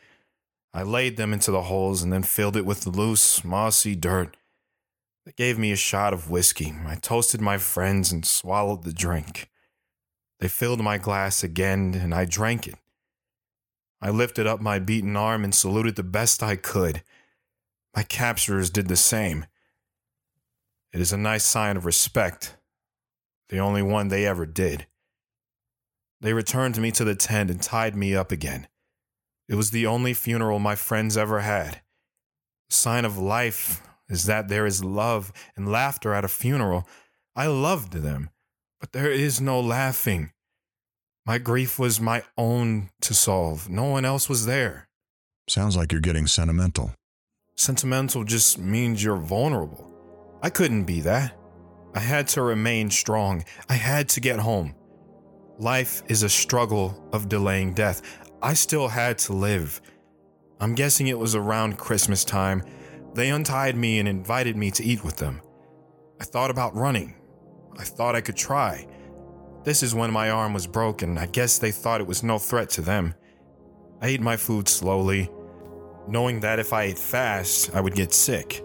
I laid them into the holes and then filled it with loose, mossy dirt. They gave me a shot of whiskey. I toasted my friends and swallowed the drink. They filled my glass again and I drank it. I lifted up my beaten arm and saluted the best I could. My capturers did the same. It is a nice sign of respect, the only one they ever did. They returned me to the tent and tied me up again. It was the only funeral my friends ever had. The sign of life is that there is love and laughter at a funeral. I loved them, but there is no laughing. My grief was my own to solve. No one else was there. Sounds like you're getting sentimental. Sentimental just means you're vulnerable. I couldn't be that. I had to remain strong. I had to get home. Life is a struggle of delaying death. I still had to live. I'm guessing it was around Christmas time. They untied me and invited me to eat with them. I thought about running. I thought I could try. This is when my arm was broken. I guess they thought it was no threat to them. I ate my food slowly, knowing that if I ate fast, I would get sick.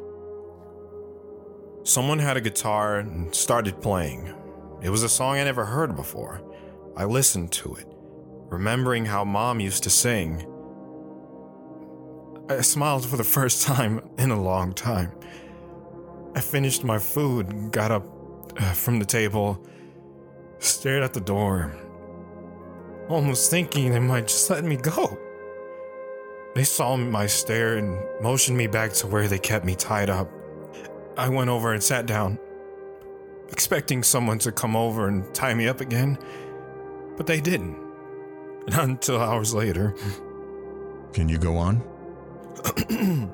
Someone had a guitar and started playing. It was a song I never heard before. I listened to it, remembering how mom used to sing. I smiled for the first time in a long time. I finished my food, got up uh, from the table, stared at the door, almost thinking they might just let me go. They saw my stare and motioned me back to where they kept me tied up. I went over and sat down, expecting someone to come over and tie me up again, but they didn't. Not until hours later. Can you go on?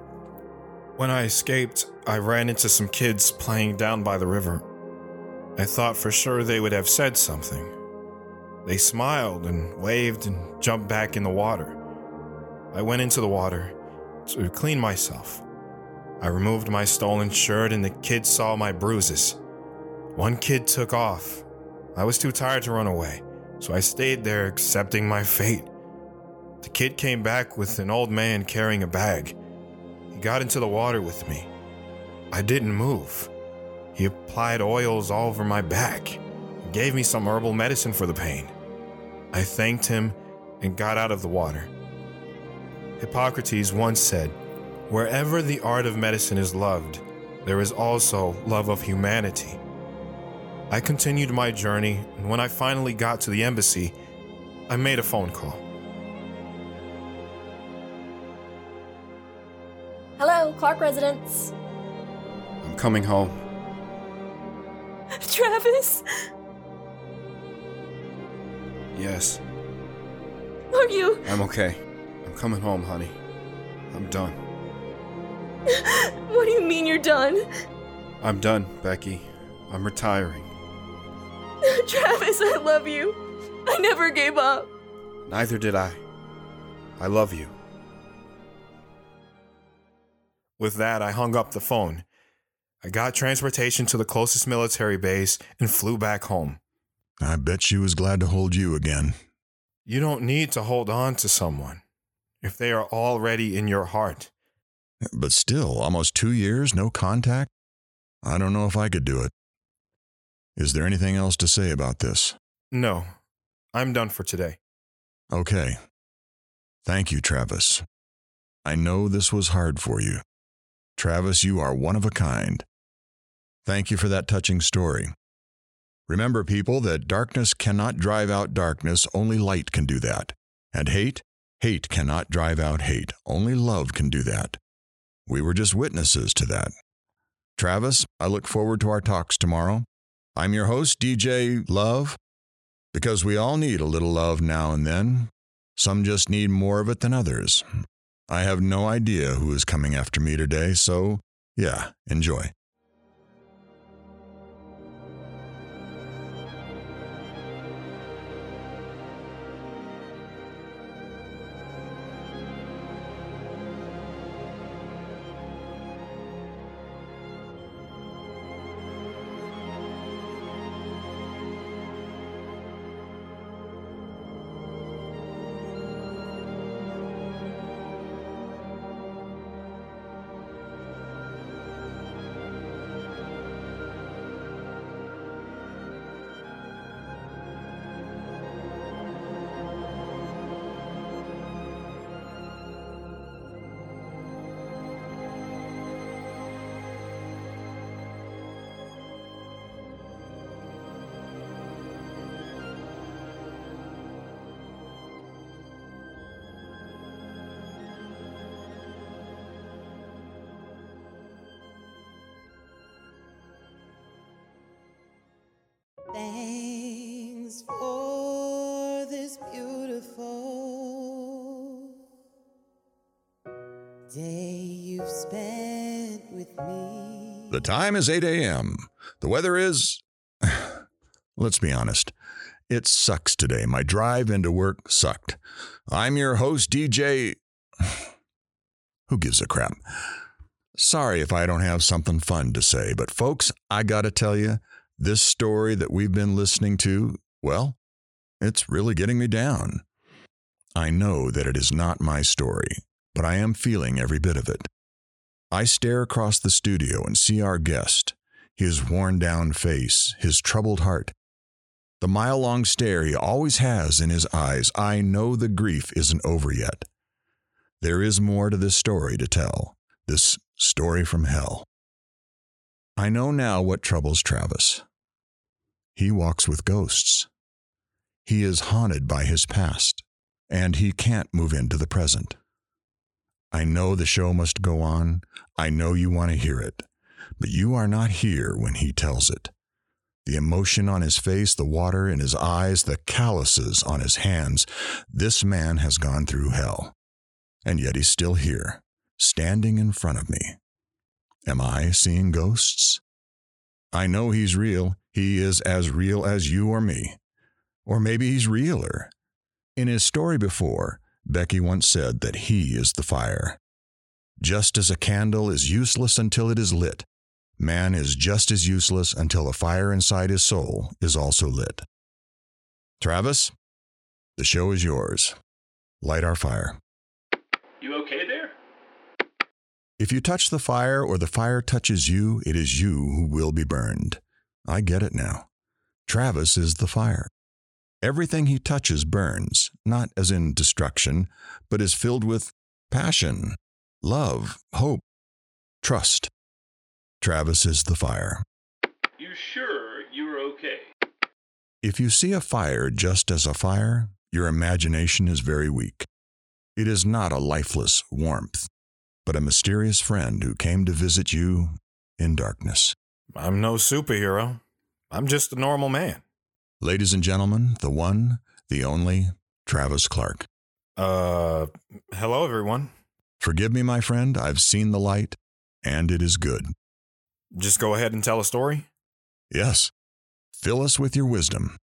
when I escaped, I ran into some kids playing down by the river. I thought for sure they would have said something. They smiled and waved and jumped back in the water. I went into the water to clean myself. I removed my stolen shirt and the kids saw my bruises. One kid took off. I was too tired to run away, so I stayed there accepting my fate. The kid came back with an old man carrying a bag. He got into the water with me. I didn't move. He applied oils all over my back and gave me some herbal medicine for the pain. I thanked him and got out of the water. Hippocrates once said, Wherever the art of medicine is loved, there is also love of humanity. I continued my journey, and when I finally got to the embassy, I made a phone call. Hello, Clark residence. I'm coming home. Travis, Yes, are you? I'm okay. I'm coming home, honey. I'm done. What do you mean you're done? I'm done, Becky. I'm retiring. Travis, I love you. I never gave up. Neither did I. I love you. With that, I hung up the phone. I got transportation to the closest military base and flew back home. I bet she was glad to hold you again. You don't need to hold on to someone if they are already in your heart. But still, almost two years, no contact? I don't know if I could do it. Is there anything else to say about this? No, I'm done for today. Okay. Thank you, Travis. I know this was hard for you. Travis, you are one of a kind. Thank you for that touching story. Remember, people, that darkness cannot drive out darkness, only light can do that. And hate? Hate cannot drive out hate, only love can do that. We were just witnesses to that. Travis, I look forward to our talks tomorrow. I'm your host, DJ Love, because we all need a little love now and then. Some just need more of it than others. I have no idea who is coming after me today, so yeah, enjoy. Time is 8 a.m. The weather is. Let's be honest. It sucks today. My drive into work sucked. I'm your host, DJ. Who gives a crap? Sorry if I don't have something fun to say, but folks, I gotta tell you, this story that we've been listening to, well, it's really getting me down. I know that it is not my story, but I am feeling every bit of it. I stare across the studio and see our guest, his worn down face, his troubled heart. The mile long stare he always has in his eyes. I know the grief isn't over yet. There is more to this story to tell, this story from hell. I know now what troubles Travis. He walks with ghosts. He is haunted by his past, and he can't move into the present. I know the show must go on. I know you want to hear it, but you are not here when he tells it. The emotion on his face, the water in his eyes, the calluses on his hands. This man has gone through hell. And yet he's still here, standing in front of me. Am I seeing ghosts? I know he's real. He is as real as you or me. Or maybe he's realer. In his story before, Becky once said that he is the fire. Just as a candle is useless until it is lit, man is just as useless until the fire inside his soul is also lit. Travis, the show is yours. Light our fire. You okay there? If you touch the fire or the fire touches you, it is you who will be burned. I get it now. Travis is the fire. Everything he touches burns, not as in destruction, but is filled with passion, love, hope, trust. Travis is the fire. You sure you're okay? If you see a fire just as a fire, your imagination is very weak. It is not a lifeless warmth, but a mysterious friend who came to visit you in darkness. I'm no superhero. I'm just a normal man. Ladies and gentlemen, the one, the only, Travis Clark. Uh, hello, everyone. Forgive me, my friend. I've seen the light, and it is good. Just go ahead and tell a story? Yes. Fill us with your wisdom.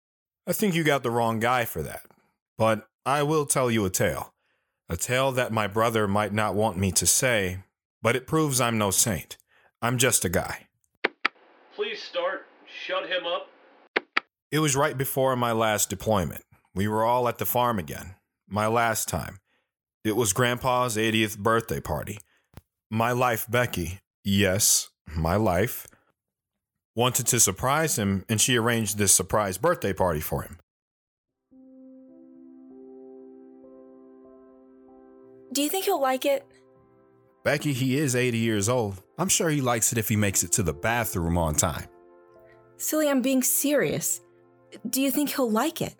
I think you got the wrong guy for that. But I will tell you a tale. A tale that my brother might not want me to say, but it proves I'm no saint. I'm just a guy. Please start. Shut him up. It was right before my last deployment. We were all at the farm again. My last time. It was Grandpa's 80th birthday party. My life, Becky, yes, my life, wanted to surprise him, and she arranged this surprise birthday party for him. Do you think he'll like it? Becky, he is 80 years old. I'm sure he likes it if he makes it to the bathroom on time. Silly, I'm being serious. Do you think he'll like it?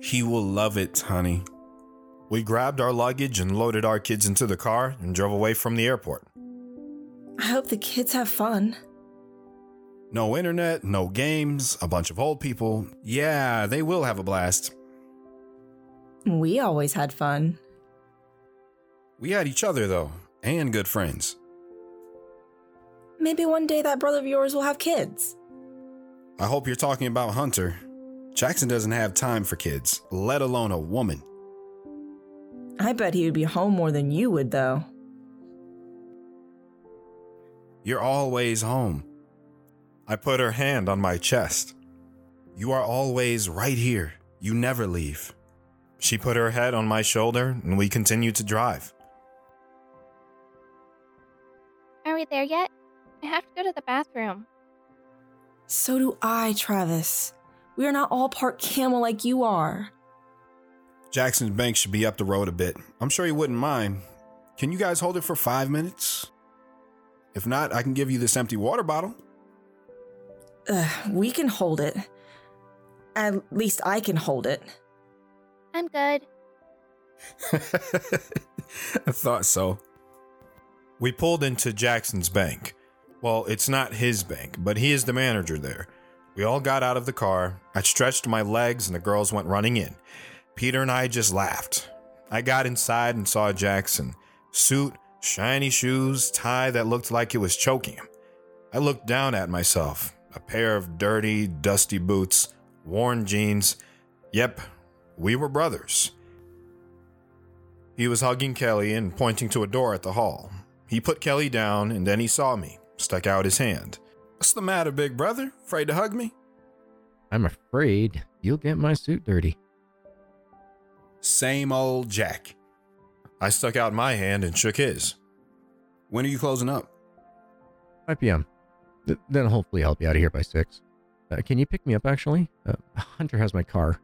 He will love it, honey. We grabbed our luggage and loaded our kids into the car and drove away from the airport. I hope the kids have fun. No internet, no games, a bunch of old people. Yeah, they will have a blast. We always had fun. We had each other, though, and good friends. Maybe one day that brother of yours will have kids. I hope you're talking about Hunter. Jackson doesn't have time for kids, let alone a woman. I bet he would be home more than you would, though. You're always home. I put her hand on my chest. You are always right here. You never leave. She put her head on my shoulder, and we continued to drive. Are we there yet? I have to go to the bathroom. So do I, Travis. We are not all part camel like you are. Jackson's bank should be up the road a bit. I'm sure he wouldn't mind. Can you guys hold it for five minutes? If not, I can give you this empty water bottle. Ugh, we can hold it. At least I can hold it. I'm good. I thought so. We pulled into Jackson's bank. Well, it's not his bank, but he is the manager there. We all got out of the car. I stretched my legs and the girls went running in. Peter and I just laughed. I got inside and saw Jackson. suit, shiny shoes, tie that looked like it was choking him. I looked down at myself, a pair of dirty, dusty boots, worn jeans. Yep, we were brothers. He was hugging Kelly and pointing to a door at the hall. He put Kelly down and then he saw me, stuck out his hand. What's the matter, big brother? Afraid to hug me? I'm afraid you'll get my suit dirty. Same old Jack. I stuck out my hand and shook his. When are you closing up? 5 p.m. Th- then hopefully I'll be out of here by 6. Uh, can you pick me up, actually? Uh, Hunter has my car.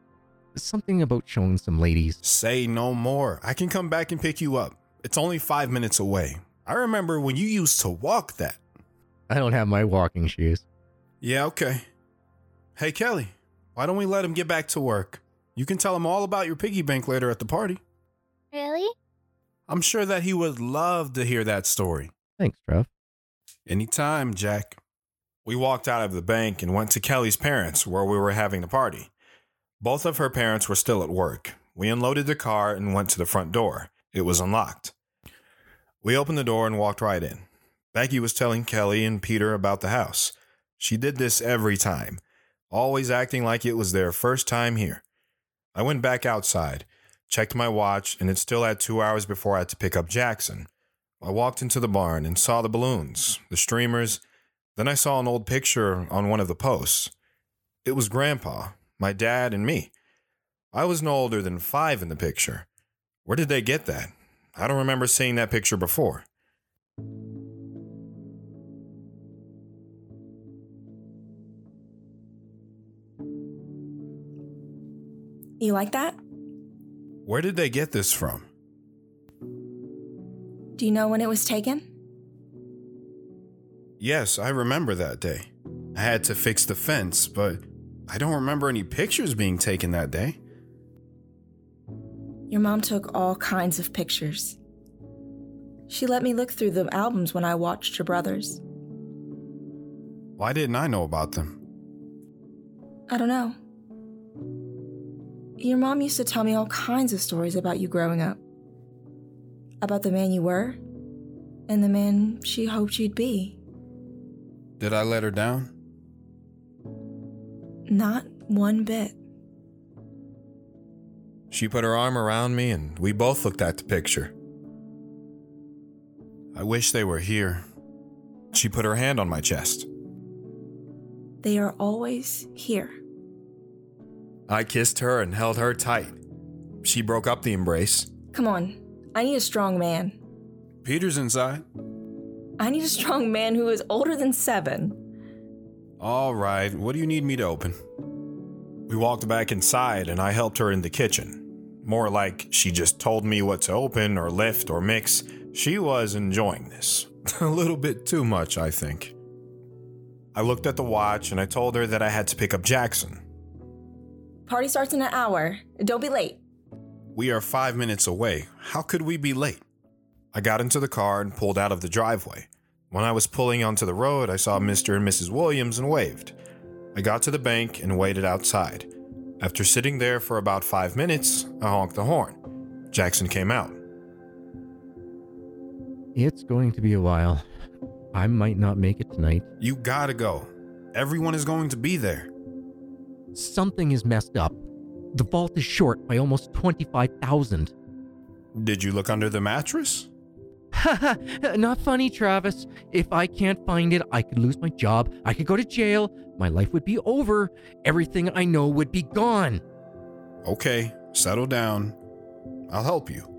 Something about showing some ladies. Say no more. I can come back and pick you up. It's only five minutes away. I remember when you used to walk that. I don't have my walking shoes. Yeah, okay. Hey, Kelly, why don't we let him get back to work? You can tell him all about your piggy bank later at the party. Really? I'm sure that he would love to hear that story. Thanks, Trev. Anytime, Jack. We walked out of the bank and went to Kelly's parents where we were having the party. Both of her parents were still at work. We unloaded the car and went to the front door. It was unlocked. We opened the door and walked right in. Becky was telling Kelly and Peter about the house. She did this every time, always acting like it was their first time here. I went back outside, checked my watch, and it still had two hours before I had to pick up Jackson. I walked into the barn and saw the balloons, the streamers. Then I saw an old picture on one of the posts. It was Grandpa, my dad, and me. I was no older than five in the picture. Where did they get that? I don't remember seeing that picture before. You like that? Where did they get this from? Do you know when it was taken? Yes, I remember that day. I had to fix the fence, but I don't remember any pictures being taken that day. Your mom took all kinds of pictures. She let me look through the albums when I watched your brothers. Why didn't I know about them? I don't know. Your mom used to tell me all kinds of stories about you growing up. About the man you were, and the man she hoped you'd be. Did I let her down? Not one bit. She put her arm around me and we both looked at the picture. I wish they were here. She put her hand on my chest. They are always here. I kissed her and held her tight. She broke up the embrace. Come on, I need a strong man. Peter's inside. I need a strong man who is older than seven. All right, what do you need me to open? We walked back inside and I helped her in the kitchen. More like she just told me what to open or lift or mix. She was enjoying this. a little bit too much, I think. I looked at the watch and I told her that I had to pick up Jackson. Party starts in an hour. Don't be late. We are five minutes away. How could we be late? I got into the car and pulled out of the driveway. When I was pulling onto the road, I saw Mr. and Mrs. Williams and waved. I got to the bank and waited outside. After sitting there for about five minutes, I honked the horn. Jackson came out. It's going to be a while. I might not make it tonight. You gotta go. Everyone is going to be there. Something is messed up. The vault is short by almost 25,000. Did you look under the mattress? Haha, not funny, Travis. If I can't find it, I could lose my job. I could go to jail. My life would be over. Everything I know would be gone. Okay, settle down. I'll help you.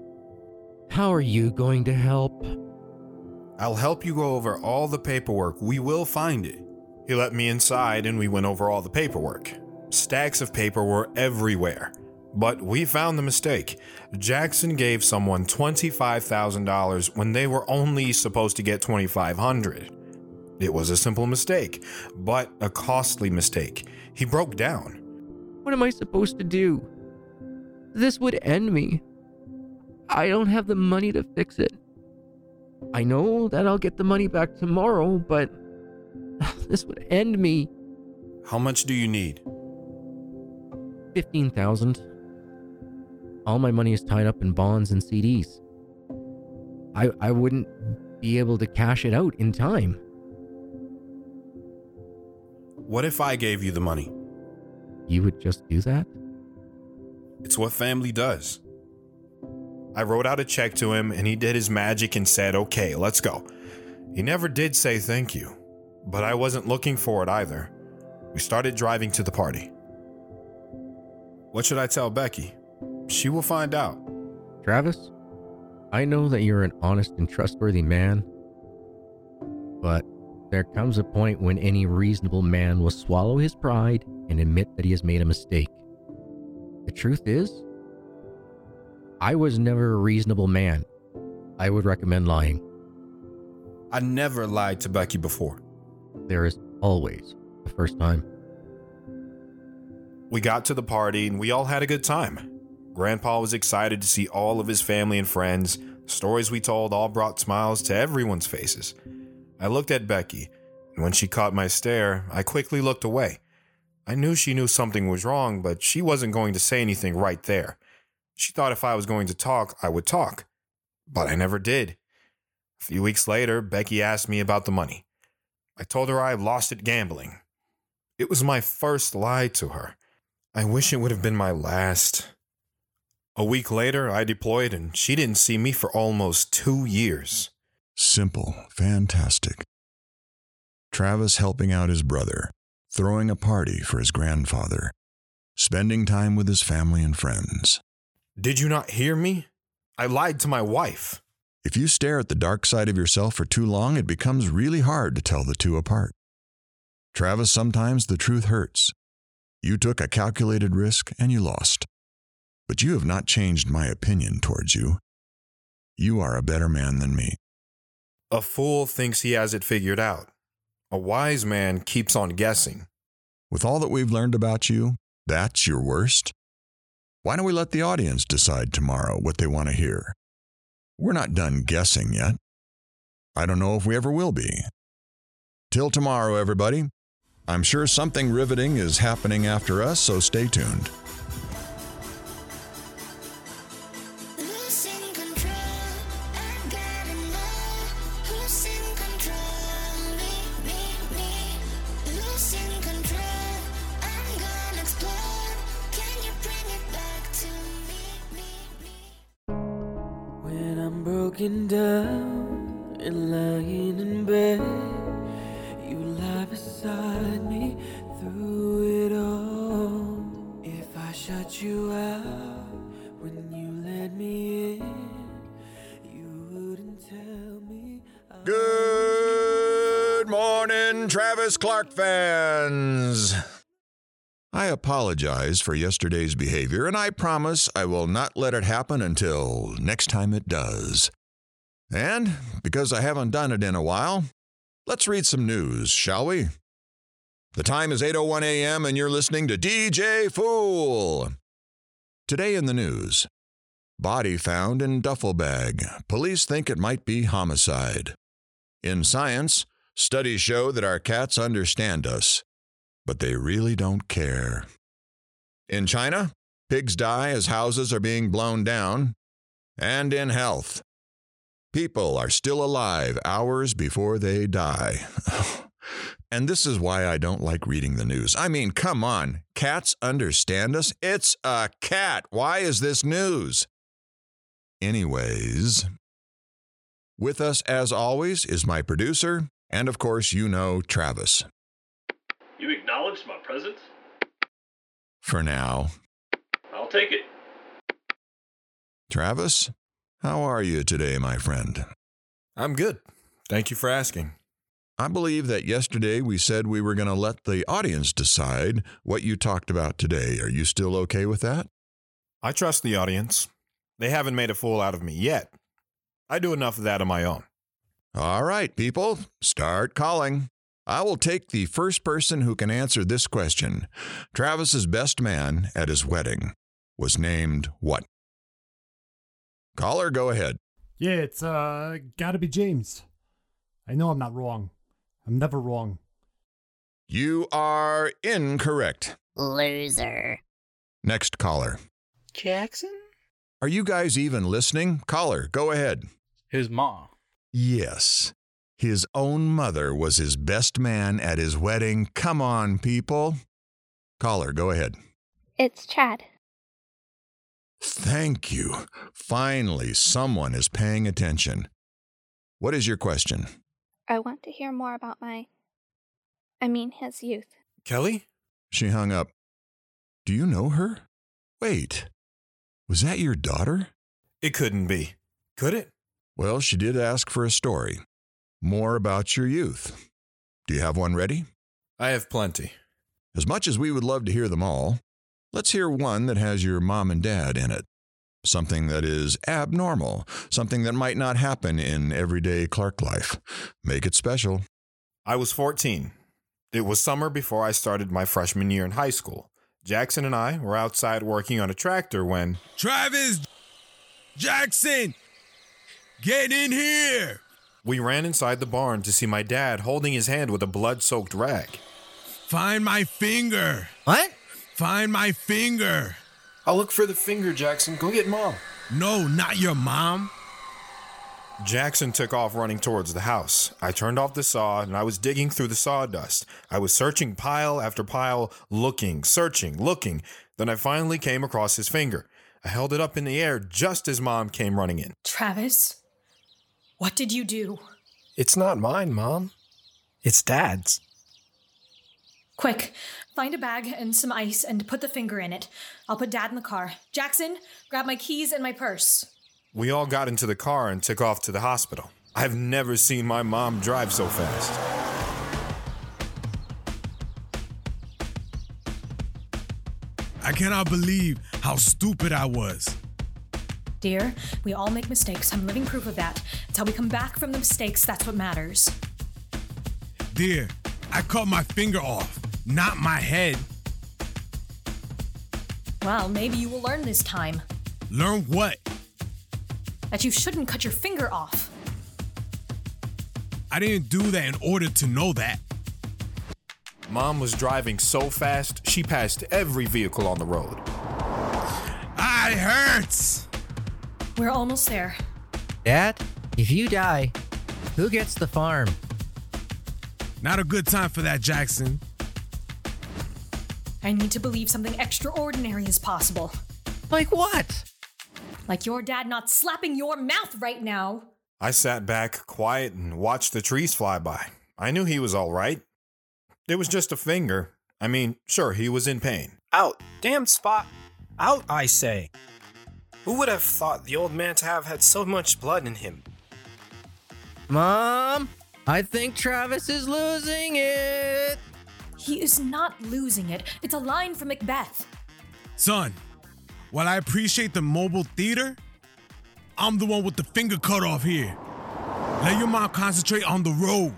How are you going to help? I'll help you go over all the paperwork. We will find it. He let me inside and we went over all the paperwork. Stacks of paper were everywhere. But we found the mistake. Jackson gave someone $25,000 when they were only supposed to get 2,500. It was a simple mistake, but a costly mistake. He broke down. What am I supposed to do? This would end me. I don't have the money to fix it. I know that I'll get the money back tomorrow, but this would end me. How much do you need? 15,000. All my money is tied up in bonds and CDs. I, I wouldn't be able to cash it out in time. What if I gave you the money? You would just do that? It's what family does. I wrote out a check to him and he did his magic and said, okay, let's go. He never did say thank you, but I wasn't looking for it either. We started driving to the party. What should I tell Becky? She will find out. Travis, I know that you're an honest and trustworthy man, but there comes a point when any reasonable man will swallow his pride and admit that he has made a mistake. The truth is, I was never a reasonable man. I would recommend lying. I never lied to Becky before. There is always the first time. We got to the party and we all had a good time. Grandpa was excited to see all of his family and friends. Stories we told all brought smiles to everyone's faces. I looked at Becky, and when she caught my stare, I quickly looked away. I knew she knew something was wrong, but she wasn't going to say anything right there. She thought if I was going to talk, I would talk. But I never did. A few weeks later, Becky asked me about the money. I told her I had lost it gambling. It was my first lie to her. I wish it would have been my last. A week later, I deployed, and she didn't see me for almost two years. Simple, fantastic. Travis helping out his brother, throwing a party for his grandfather, spending time with his family and friends. Did you not hear me? I lied to my wife. If you stare at the dark side of yourself for too long, it becomes really hard to tell the two apart. Travis, sometimes the truth hurts. You took a calculated risk and you lost. But you have not changed my opinion towards you. You are a better man than me. A fool thinks he has it figured out. A wise man keeps on guessing. With all that we've learned about you, that's your worst? Why don't we let the audience decide tomorrow what they want to hear? We're not done guessing yet. I don't know if we ever will be. Till tomorrow, everybody. I'm sure something riveting is happening after us, so stay tuned. Broken down and lying in bed, you lie beside Travis Clark fans. I apologize for yesterday's behavior, and I promise I will not let it happen until next time it does. And because I haven't done it in a while, let's read some news, shall we? The time is 8:01 a.m. and you're listening to DJ Fool. Today in the news. Body found in duffel bag. Police think it might be homicide. In science, studies show that our cats understand us, but they really don't care. In China, pigs die as houses are being blown down. And in health, people are still alive hours before they die. and this is why I don't like reading the news. I mean, come on, cats understand us? It's a cat. Why is this news? Anyways, with us as always is my producer, and of course, you know Travis. You acknowledged my presence? For now. I'll take it. Travis, how are you today, my friend? I'm good. Thank you for asking. I believe that yesterday we said we were going to let the audience decide what you talked about today. Are you still okay with that? I trust the audience. They haven't made a fool out of me yet. I do enough of that on my own. All right, people, start calling. I will take the first person who can answer this question. Travis's best man at his wedding was named what? Caller, go ahead. Yeah, it's uh gotta be James. I know I'm not wrong. I'm never wrong. You are incorrect. Loser. Next caller. Jackson? Are you guys even listening? Caller, go ahead. His ma. Yes. His own mother was his best man at his wedding. Come on, people. Caller, go ahead. It's Chad. Thank you. Finally, someone is paying attention. What is your question? I want to hear more about my. I mean, his youth. Kelly? She hung up. Do you know her? Wait, was that your daughter? It couldn't be. Could it? Well, she did ask for a story. More about your youth. Do you have one ready? I have plenty. As much as we would love to hear them all, let's hear one that has your mom and dad in it. Something that is abnormal, something that might not happen in everyday Clark life. Make it special. I was 14. It was summer before I started my freshman year in high school. Jackson and I were outside working on a tractor when. Travis Jackson, get in here! We ran inside the barn to see my dad holding his hand with a blood soaked rag. Find my finger. What? Find my finger. I'll look for the finger, Jackson. Go get mom. No, not your mom. Jackson took off running towards the house. I turned off the saw and I was digging through the sawdust. I was searching pile after pile, looking, searching, looking. Then I finally came across his finger. I held it up in the air just as mom came running in. Travis, what did you do? It's not mine, Mom. It's Dad's. Quick, find a bag and some ice and put the finger in it. I'll put Dad in the car. Jackson, grab my keys and my purse. We all got into the car and took off to the hospital. I've never seen my mom drive so fast. I cannot believe how stupid I was. Dear, we all make mistakes. I'm living proof of that. Until we come back from the mistakes that's what matters. Dear, I cut my finger off, not my head. Well, maybe you will learn this time Learn what? that you shouldn't cut your finger off. I didn't do that in order to know that. Mom was driving so fast, she passed every vehicle on the road. I hurts. We're almost there. Dad, if you die, who gets the farm? Not a good time for that, Jackson. I need to believe something extraordinary is possible. Like what? Like your dad not slapping your mouth right now. I sat back, quiet, and watched the trees fly by. I knew he was all right. It was just a finger. I mean, sure, he was in pain. Out. Damn spot. Out, I say. Who would have thought the old man to have had so much blood in him? Mom, I think Travis is losing it. He is not losing it. It's a line from Macbeth. Son, while I appreciate the mobile theater, I'm the one with the finger cut off here. Let your mom concentrate on the road.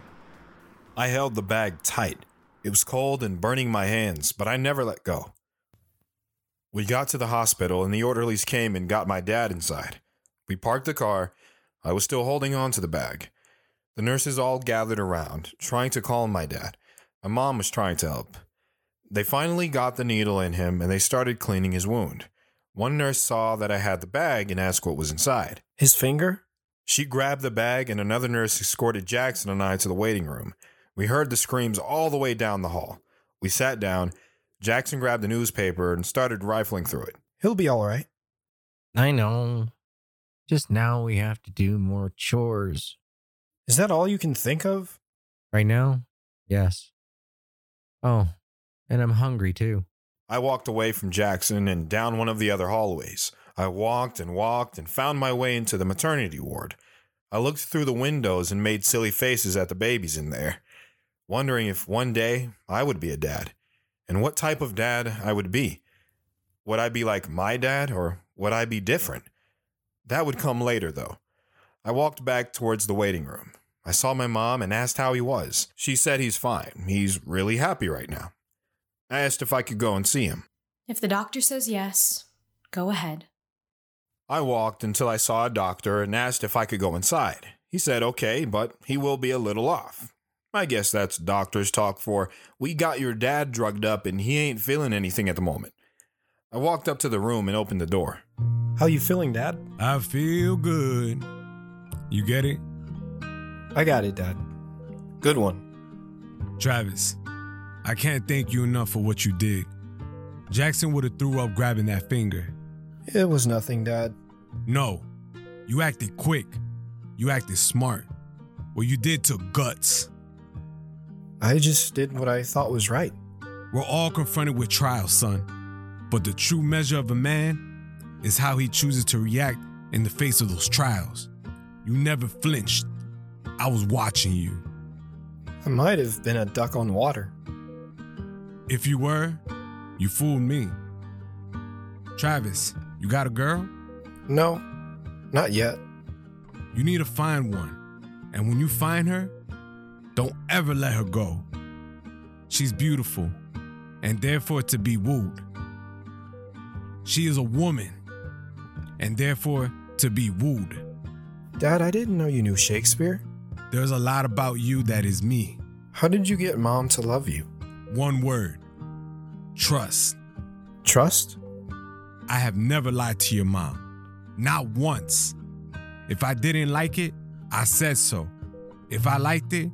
I held the bag tight. It was cold and burning my hands, but I never let go. We got to the hospital, and the orderlies came and got my dad inside. We parked the car. I was still holding on to the bag. The nurses all gathered around, trying to calm my dad. My mom was trying to help. They finally got the needle in him and they started cleaning his wound. One nurse saw that I had the bag and asked what was inside. His finger? She grabbed the bag, and another nurse escorted Jackson and I to the waiting room. We heard the screams all the way down the hall. We sat down. Jackson grabbed the newspaper and started rifling through it. He'll be all right. I know. Just now we have to do more chores. Is that all you can think of? Right now? Yes. Oh, and I'm hungry too. I walked away from Jackson and down one of the other hallways. I walked and walked and found my way into the maternity ward. I looked through the windows and made silly faces at the babies in there, wondering if one day I would be a dad and what type of dad I would be. Would I be like my dad or would I be different? That would come later, though. I walked back towards the waiting room. I saw my mom and asked how he was. She said he's fine. He's really happy right now. I asked if I could go and see him. If the doctor says yes, go ahead. I walked until I saw a doctor and asked if I could go inside. He said okay, but he will be a little off. I guess that's doctor's talk for we got your dad drugged up and he ain't feeling anything at the moment. I walked up to the room and opened the door. How you feeling, Dad? I feel good. You get it? I got it, Dad. Good one. Travis, I can't thank you enough for what you did. Jackson would have threw up grabbing that finger. It was nothing, Dad. No, you acted quick. You acted smart. What you did took guts. I just did what I thought was right. We're all confronted with trials, son. But the true measure of a man is how he chooses to react in the face of those trials. You never flinched. I was watching you. I might have been a duck on water. If you were, you fooled me. Travis, you got a girl? No, not yet. You need to find one. And when you find her, don't ever let her go. She's beautiful and therefore to be wooed. She is a woman and therefore to be wooed. Dad, I didn't know you knew Shakespeare. There's a lot about you that is me. How did you get mom to love you? One word trust. Trust? I have never lied to your mom. Not once. If I didn't like it, I said so. If I liked it,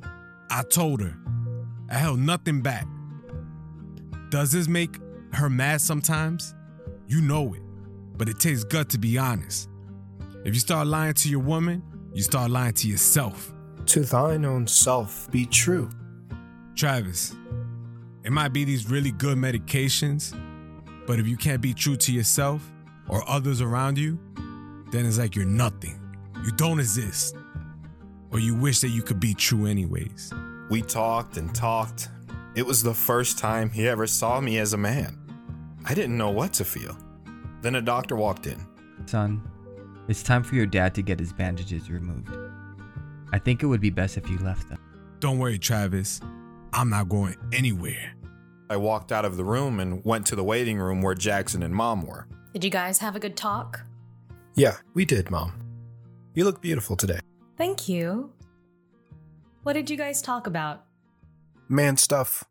I told her. I held nothing back. Does this make her mad sometimes? You know it, but it takes gut to be honest. If you start lying to your woman, you start lying to yourself. To thine own self be true. Travis, it might be these really good medications, but if you can't be true to yourself or others around you, then it's like you're nothing. You don't exist. Or you wish that you could be true anyways. We talked and talked. It was the first time he ever saw me as a man. I didn't know what to feel. Then a doctor walked in. Son, it's time for your dad to get his bandages removed. I think it would be best if you left them. Don't worry, Travis. I'm not going anywhere. I walked out of the room and went to the waiting room where Jackson and mom were. Did you guys have a good talk? Yeah, we did, Mom. You look beautiful today. Thank you. What did you guys talk about? Man stuff.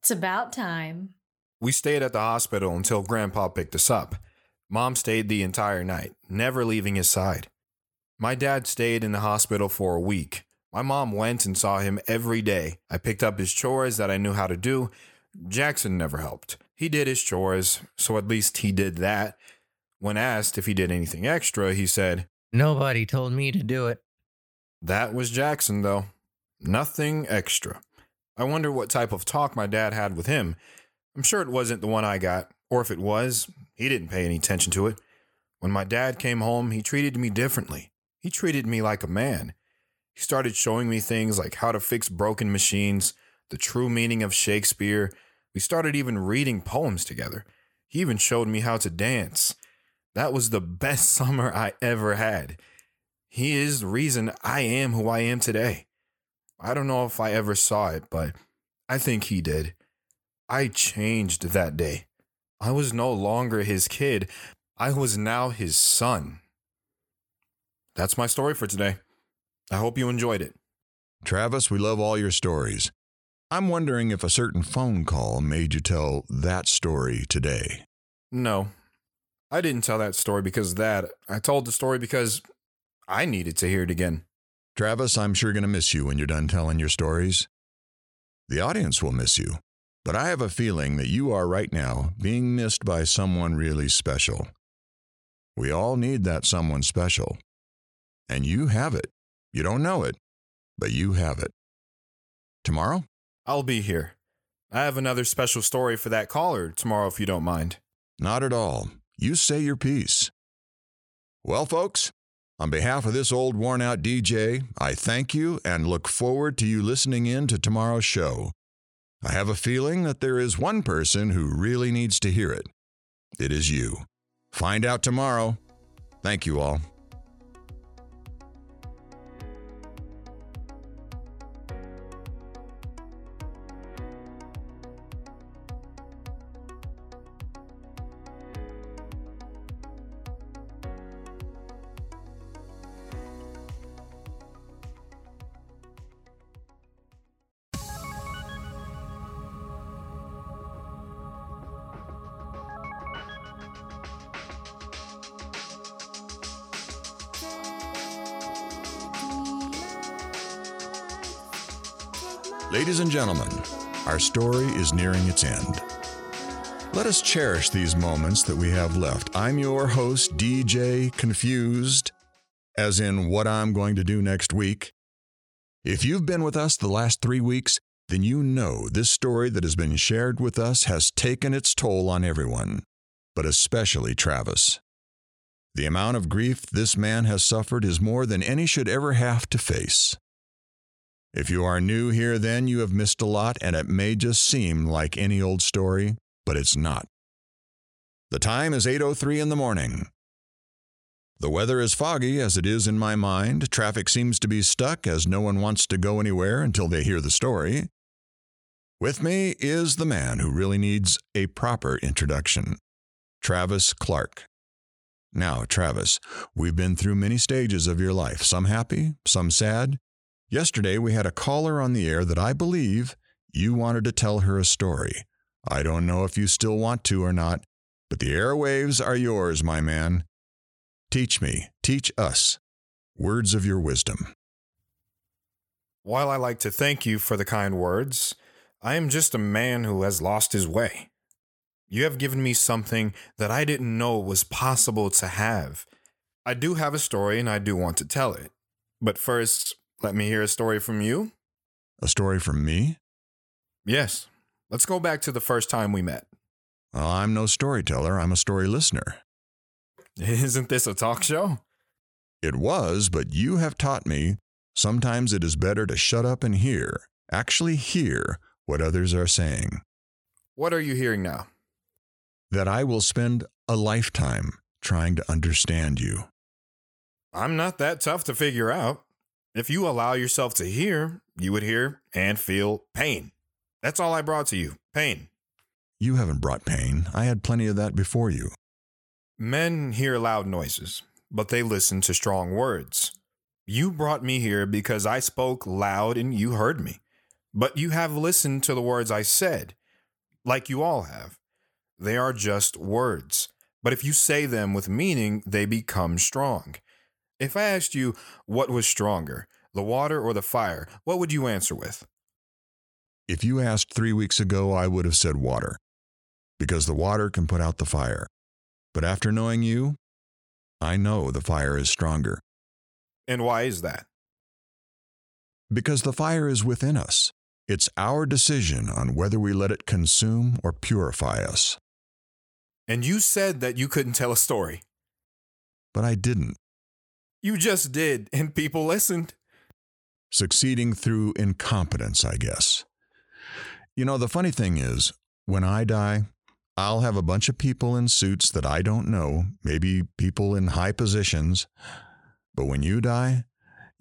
It's about time. We stayed at the hospital until Grandpa picked us up. Mom stayed the entire night, never leaving his side. My dad stayed in the hospital for a week. My mom went and saw him every day. I picked up his chores that I knew how to do. Jackson never helped. He did his chores, so at least he did that. When asked if he did anything extra, he said, Nobody told me to do it. That was Jackson, though. Nothing extra. I wonder what type of talk my dad had with him. I'm sure it wasn't the one I got, or if it was, he didn't pay any attention to it. When my dad came home, he treated me differently. He treated me like a man. He started showing me things like how to fix broken machines, the true meaning of Shakespeare. We started even reading poems together. He even showed me how to dance. That was the best summer I ever had. He is the reason I am who I am today. I don't know if I ever saw it, but I think he did. I changed that day. I was no longer his kid, I was now his son. That's my story for today. I hope you enjoyed it. Travis, we love all your stories. I'm wondering if a certain phone call made you tell that story today. No, I didn't tell that story because of that. I told the story because I needed to hear it again. Travis, I'm sure going to miss you when you're done telling your stories. The audience will miss you, but I have a feeling that you are right now being missed by someone really special. We all need that someone special. And you have it. You don't know it, but you have it. Tomorrow? I'll be here. I have another special story for that caller tomorrow if you don't mind. Not at all. You say your piece. Well, folks, on behalf of this old worn out DJ, I thank you and look forward to you listening in to tomorrow's show. I have a feeling that there is one person who really needs to hear it. It is you. Find out tomorrow. Thank you all. Gentlemen, our story is nearing its end. Let us cherish these moments that we have left. I'm your host, DJ Confused, as in what I'm going to do next week. If you've been with us the last three weeks, then you know this story that has been shared with us has taken its toll on everyone, but especially Travis. The amount of grief this man has suffered is more than any should ever have to face. If you are new here, then you have missed a lot, and it may just seem like any old story, but it's not. The time is 8:03 in the morning. The weather is foggy as it is in my mind. Traffic seems to be stuck as no one wants to go anywhere until they hear the story. With me is the man who really needs a proper introduction Travis Clark. Now, Travis, we've been through many stages of your life, some happy, some sad. Yesterday, we had a caller on the air that I believe you wanted to tell her a story. I don't know if you still want to or not, but the airwaves are yours, my man. Teach me, teach us words of your wisdom. While I like to thank you for the kind words, I am just a man who has lost his way. You have given me something that I didn't know was possible to have. I do have a story and I do want to tell it. But first, let me hear a story from you. A story from me? Yes. Let's go back to the first time we met. Well, I'm no storyteller, I'm a story listener. Isn't this a talk show? It was, but you have taught me sometimes it is better to shut up and hear, actually hear what others are saying. What are you hearing now? That I will spend a lifetime trying to understand you. I'm not that tough to figure out. If you allow yourself to hear, you would hear and feel pain. That's all I brought to you pain. You haven't brought pain. I had plenty of that before you. Men hear loud noises, but they listen to strong words. You brought me here because I spoke loud and you heard me. But you have listened to the words I said, like you all have. They are just words. But if you say them with meaning, they become strong. If I asked you what was stronger, the water or the fire, what would you answer with? If you asked three weeks ago, I would have said water, because the water can put out the fire. But after knowing you, I know the fire is stronger. And why is that? Because the fire is within us. It's our decision on whether we let it consume or purify us. And you said that you couldn't tell a story. But I didn't. You just did, and people listened. Succeeding through incompetence, I guess. You know, the funny thing is, when I die, I'll have a bunch of people in suits that I don't know, maybe people in high positions. But when you die,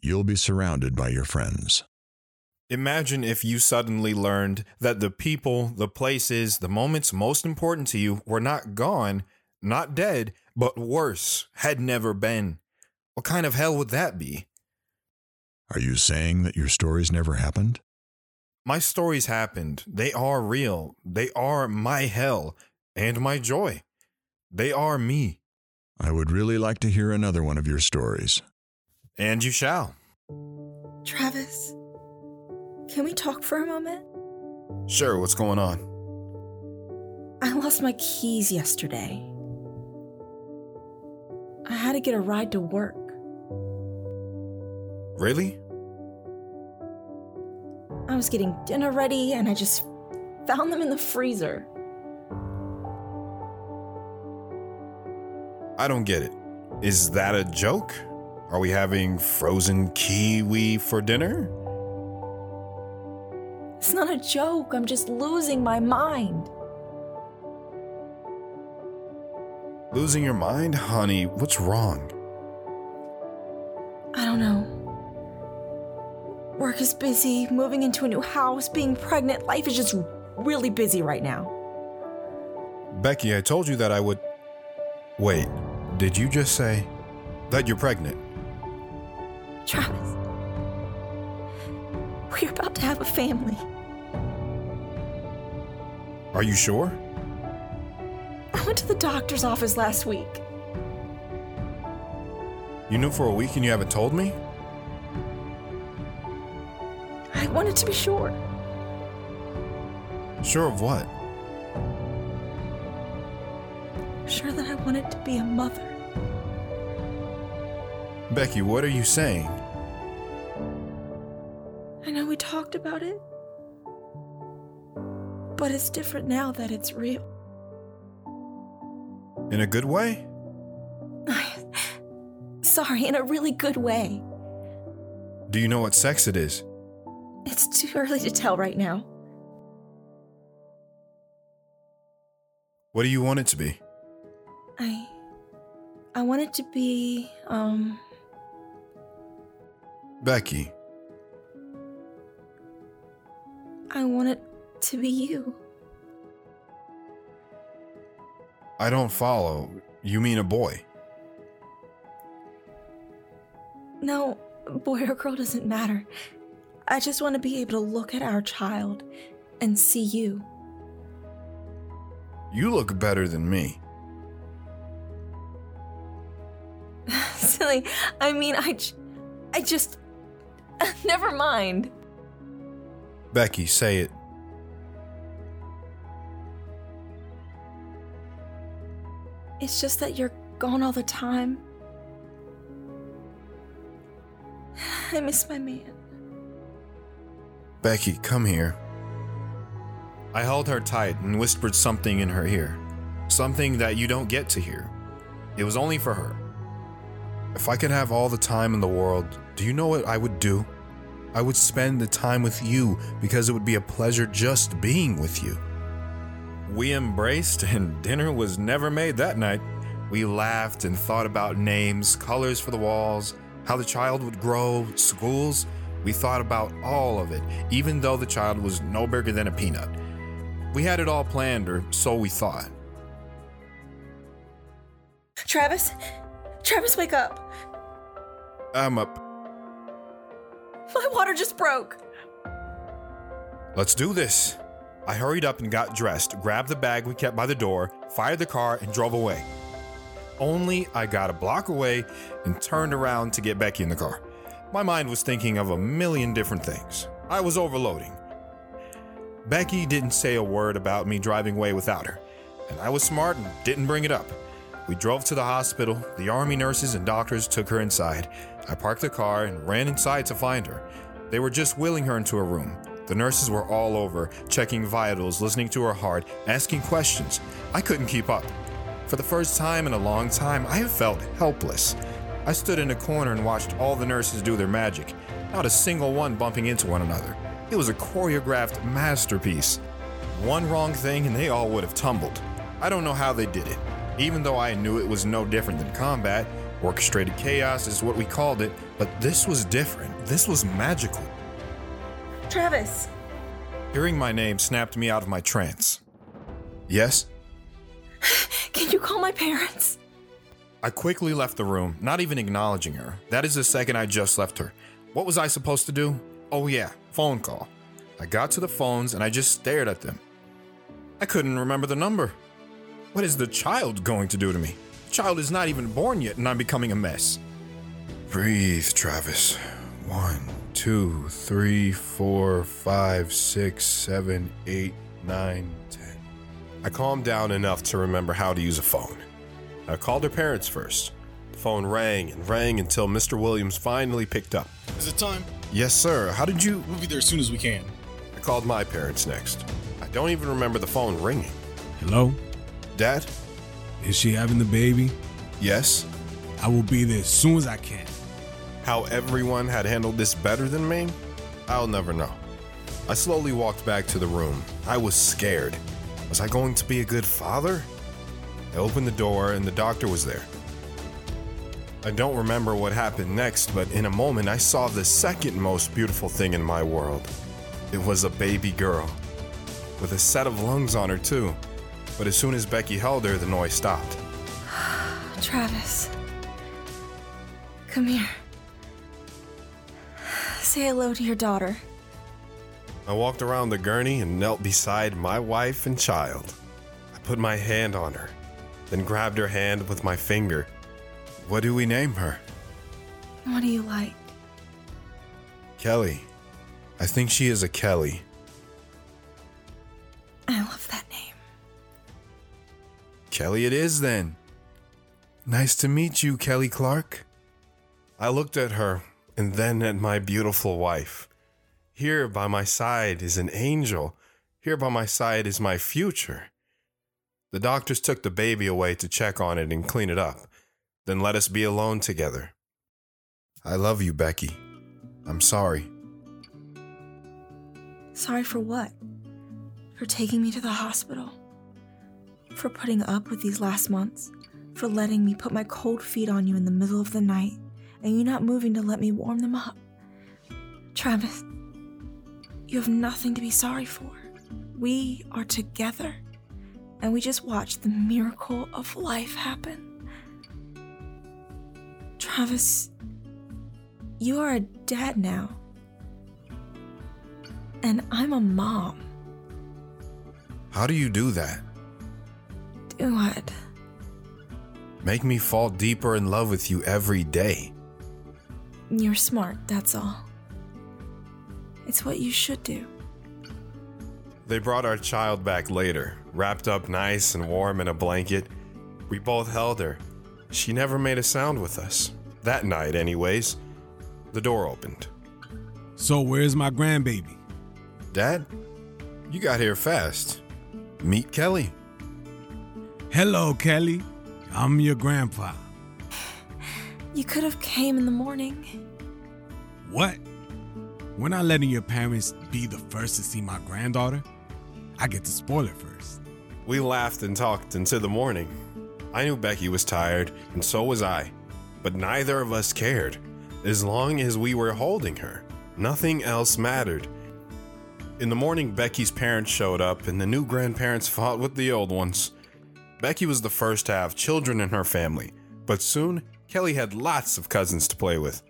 you'll be surrounded by your friends. Imagine if you suddenly learned that the people, the places, the moments most important to you were not gone, not dead, but worse, had never been. What kind of hell would that be? Are you saying that your stories never happened? My stories happened. They are real. They are my hell and my joy. They are me. I would really like to hear another one of your stories. And you shall. Travis, can we talk for a moment? Sure, what's going on? I lost my keys yesterday. I had to get a ride to work. Really? I was getting dinner ready and I just found them in the freezer. I don't get it. Is that a joke? Are we having frozen kiwi for dinner? It's not a joke. I'm just losing my mind. Losing your mind? Honey, what's wrong? I don't know. Work is busy, moving into a new house, being pregnant. Life is just really busy right now. Becky, I told you that I would. Wait, did you just say that you're pregnant? Travis, we're about to have a family. Are you sure? I went to the doctor's office last week. You knew for a week and you haven't told me? I wanted to be sure. Sure of what? Sure that I wanted to be a mother. Becky, what are you saying? I know we talked about it. But it's different now that it's real. In a good way? Sorry, in a really good way. Do you know what sex it is? It's too early to tell right now. What do you want it to be? I. I want it to be, um. Becky, I want it to be you. I don't follow. You mean a boy? No, boy or girl doesn't matter. I just want to be able to look at our child and see you. You look better than me. Silly. I mean, I, j- I just. Never mind. Becky, say it. It's just that you're gone all the time. I miss my man. Becky, come here. I held her tight and whispered something in her ear. Something that you don't get to hear. It was only for her. If I could have all the time in the world, do you know what I would do? I would spend the time with you because it would be a pleasure just being with you. We embraced, and dinner was never made that night. We laughed and thought about names, colors for the walls, how the child would grow, schools. We thought about all of it, even though the child was no bigger than a peanut. We had it all planned, or so we thought. Travis? Travis, wake up. I'm up. My water just broke. Let's do this. I hurried up and got dressed, grabbed the bag we kept by the door, fired the car, and drove away. Only I got a block away and turned around to get Becky in the car. My mind was thinking of a million different things. I was overloading. Becky didn't say a word about me driving away without her, and I was smart and didn't bring it up. We drove to the hospital. The army nurses and doctors took her inside. I parked the car and ran inside to find her. They were just wheeling her into a room. The nurses were all over, checking vitals, listening to her heart, asking questions. I couldn't keep up. For the first time in a long time, I felt helpless. I stood in a corner and watched all the nurses do their magic, not a single one bumping into one another. It was a choreographed masterpiece. One wrong thing and they all would have tumbled. I don't know how they did it. Even though I knew it was no different than combat, orchestrated chaos is what we called it, but this was different. This was magical. Travis, Hearing my name snapped me out of my trance. Yes? can you call my parents? I quickly left the room, not even acknowledging her. That is the second I just left her. What was I supposed to do? Oh, yeah, phone call. I got to the phones and I just stared at them. I couldn't remember the number. What is the child going to do to me? The child is not even born yet and I'm becoming a mess. Breathe, Travis. One, two, three, four, five, six, seven, eight, nine, ten. I calmed down enough to remember how to use a phone. I called her parents first. The phone rang and rang until Mr. Williams finally picked up. Is it time? Yes, sir. How did you? We'll be there as soon as we can. I called my parents next. I don't even remember the phone ringing. Hello? Dad? Is she having the baby? Yes. I will be there as soon as I can. How everyone had handled this better than me? I'll never know. I slowly walked back to the room. I was scared. Was I going to be a good father? I opened the door and the doctor was there. I don't remember what happened next, but in a moment I saw the second most beautiful thing in my world. It was a baby girl. With a set of lungs on her, too. But as soon as Becky held her, the noise stopped. Travis. Come here. Say hello to your daughter. I walked around the gurney and knelt beside my wife and child. I put my hand on her, then grabbed her hand with my finger. What do we name her? What do you like? Kelly. I think she is a Kelly. I love that name. Kelly, it is then. Nice to meet you, Kelly Clark. I looked at her and then at my beautiful wife. Here by my side is an angel. Here by my side is my future. The doctors took the baby away to check on it and clean it up, then let us be alone together. I love you, Becky. I'm sorry. Sorry for what? For taking me to the hospital? For putting up with these last months? For letting me put my cold feet on you in the middle of the night and you not moving to let me warm them up? Travis, you have nothing to be sorry for. We are together and we just watched the miracle of life happen. Travis, you are a dad now. And I'm a mom. How do you do that? Do what? Make me fall deeper in love with you every day. You're smart, that's all. It's what you should do. They brought our child back later, wrapped up nice and warm in a blanket. We both held her. She never made a sound with us. That night, anyways. The door opened. So, where's my grandbaby? Dad, you got here fast. Meet Kelly. Hello, Kelly. I'm your grandpa. You could have came in the morning. What? We're not letting your parents be the first to see my granddaughter. I get to spoil it first. We laughed and talked until the morning. I knew Becky was tired, and so was I. But neither of us cared. As long as we were holding her, nothing else mattered. In the morning, Becky's parents showed up, and the new grandparents fought with the old ones. Becky was the first to have children in her family, but soon Kelly had lots of cousins to play with.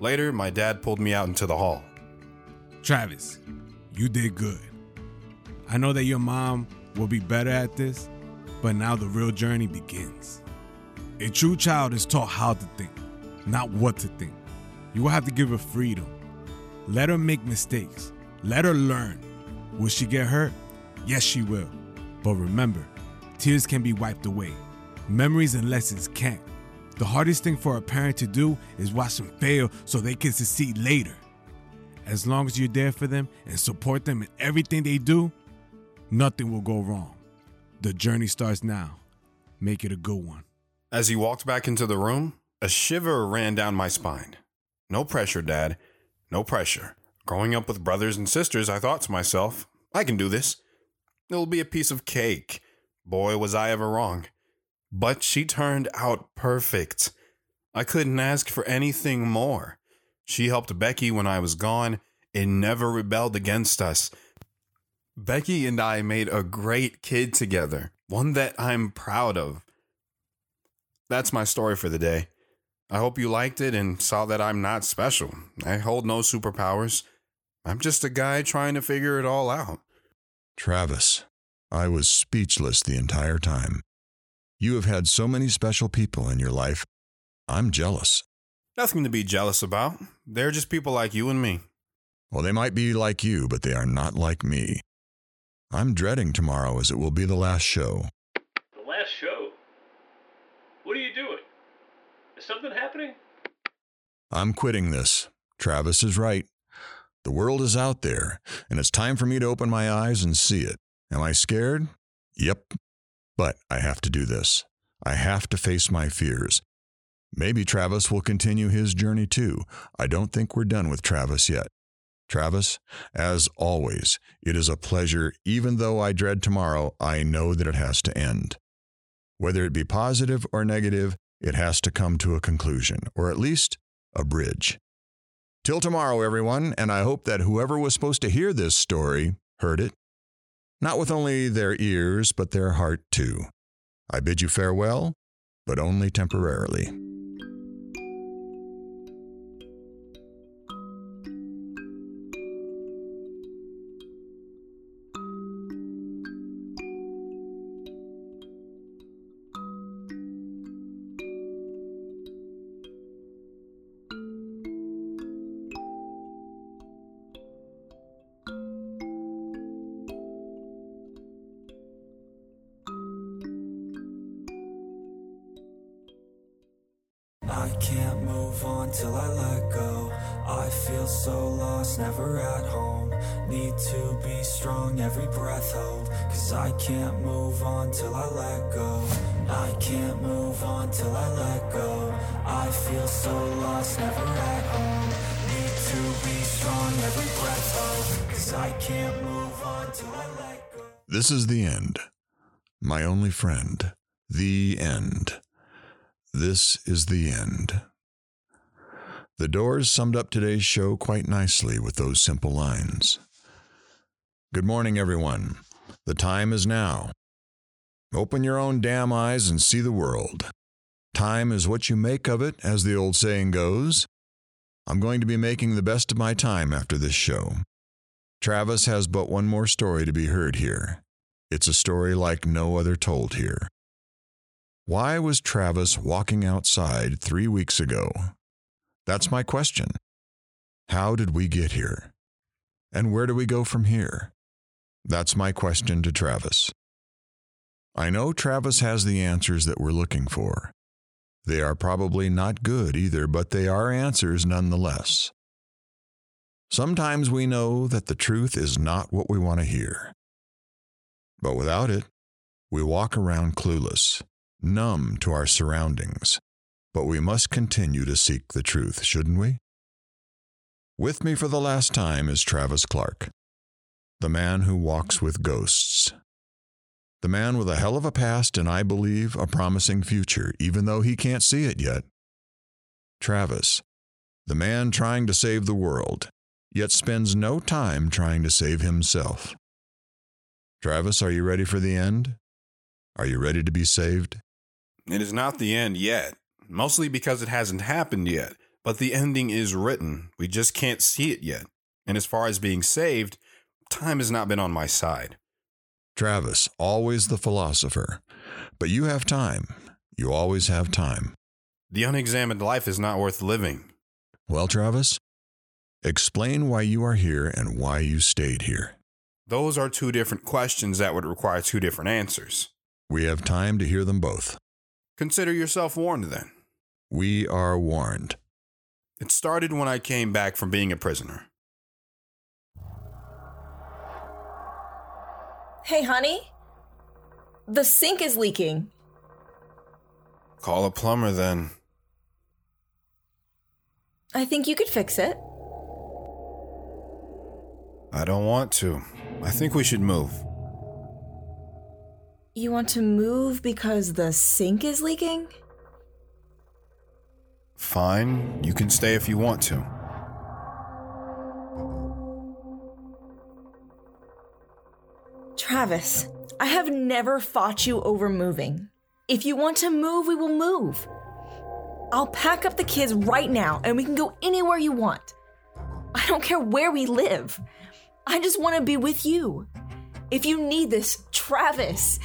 Later, my dad pulled me out into the hall. Travis, you did good. I know that your mom will be better at this, but now the real journey begins. A true child is taught how to think, not what to think. You will have to give her freedom. Let her make mistakes. Let her learn. Will she get hurt? Yes, she will. But remember, tears can be wiped away. Memories and lessons can't. The hardest thing for a parent to do is watch them fail so they can succeed later. As long as you're there for them and support them in everything they do, nothing will go wrong. The journey starts now. Make it a good one. As he walked back into the room, a shiver ran down my spine. No pressure, Dad. No pressure. Growing up with brothers and sisters, I thought to myself, I can do this. It'll be a piece of cake. Boy, was I ever wrong. But she turned out perfect. I couldn't ask for anything more. She helped Becky when I was gone and never rebelled against us. Becky and I made a great kid together, one that I'm proud of. That's my story for the day. I hope you liked it and saw that I'm not special. I hold no superpowers. I'm just a guy trying to figure it all out. Travis, I was speechless the entire time. You have had so many special people in your life. I'm jealous. Nothing to be jealous about. They're just people like you and me. Well, they might be like you, but they are not like me. I'm dreading tomorrow as it will be the last show. The last show? What are you doing? Is something happening? I'm quitting this. Travis is right. The world is out there, and it's time for me to open my eyes and see it. Am I scared? Yep. But I have to do this. I have to face my fears. Maybe Travis will continue his journey too. I don't think we're done with Travis yet. Travis, as always, it is a pleasure. Even though I dread tomorrow, I know that it has to end. Whether it be positive or negative, it has to come to a conclusion, or at least a bridge. Till tomorrow, everyone, and I hope that whoever was supposed to hear this story heard it. Not with only their ears, but their heart too. I bid you farewell, but only temporarily. This is the end. My only friend. The end. This is the end. The Doors summed up today's show quite nicely with those simple lines. Good morning, everyone. The time is now. Open your own damn eyes and see the world. Time is what you make of it, as the old saying goes. I'm going to be making the best of my time after this show. Travis has but one more story to be heard here. It's a story like no other told here. Why was Travis walking outside three weeks ago? That's my question. How did we get here? And where do we go from here? That's my question to Travis. I know Travis has the answers that we're looking for. They are probably not good either, but they are answers nonetheless. Sometimes we know that the truth is not what we want to hear. But without it, we walk around clueless, numb to our surroundings. But we must continue to seek the truth, shouldn't we? With me for the last time is Travis Clark, the man who walks with ghosts. The man with a hell of a past and I believe a promising future, even though he can't see it yet. Travis, the man trying to save the world, yet spends no time trying to save himself. Travis, are you ready for the end? Are you ready to be saved? It is not the end yet, mostly because it hasn't happened yet, but the ending is written. We just can't see it yet. And as far as being saved, time has not been on my side. Travis, always the philosopher. But you have time. You always have time. The unexamined life is not worth living. Well, Travis, explain why you are here and why you stayed here. Those are two different questions that would require two different answers. We have time to hear them both. Consider yourself warned then. We are warned. It started when I came back from being a prisoner. Hey, honey. The sink is leaking. Call a plumber then. I think you could fix it. I don't want to. I think we should move. You want to move because the sink is leaking? Fine, you can stay if you want to. Travis, I have never fought you over moving. If you want to move, we will move. I'll pack up the kids right now and we can go anywhere you want. I don't care where we live. I just want to be with you. If you need this, Travis,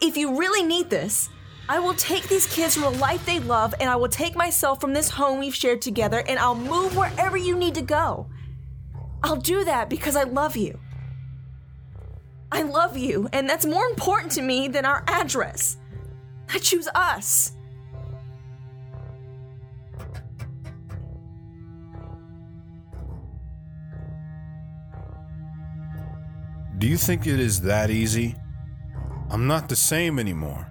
if you really need this, I will take these kids from a life they love and I will take myself from this home we've shared together and I'll move wherever you need to go. I'll do that because I love you. I love you, and that's more important to me than our address. I choose us. Do you think it is that easy? I'm not the same anymore.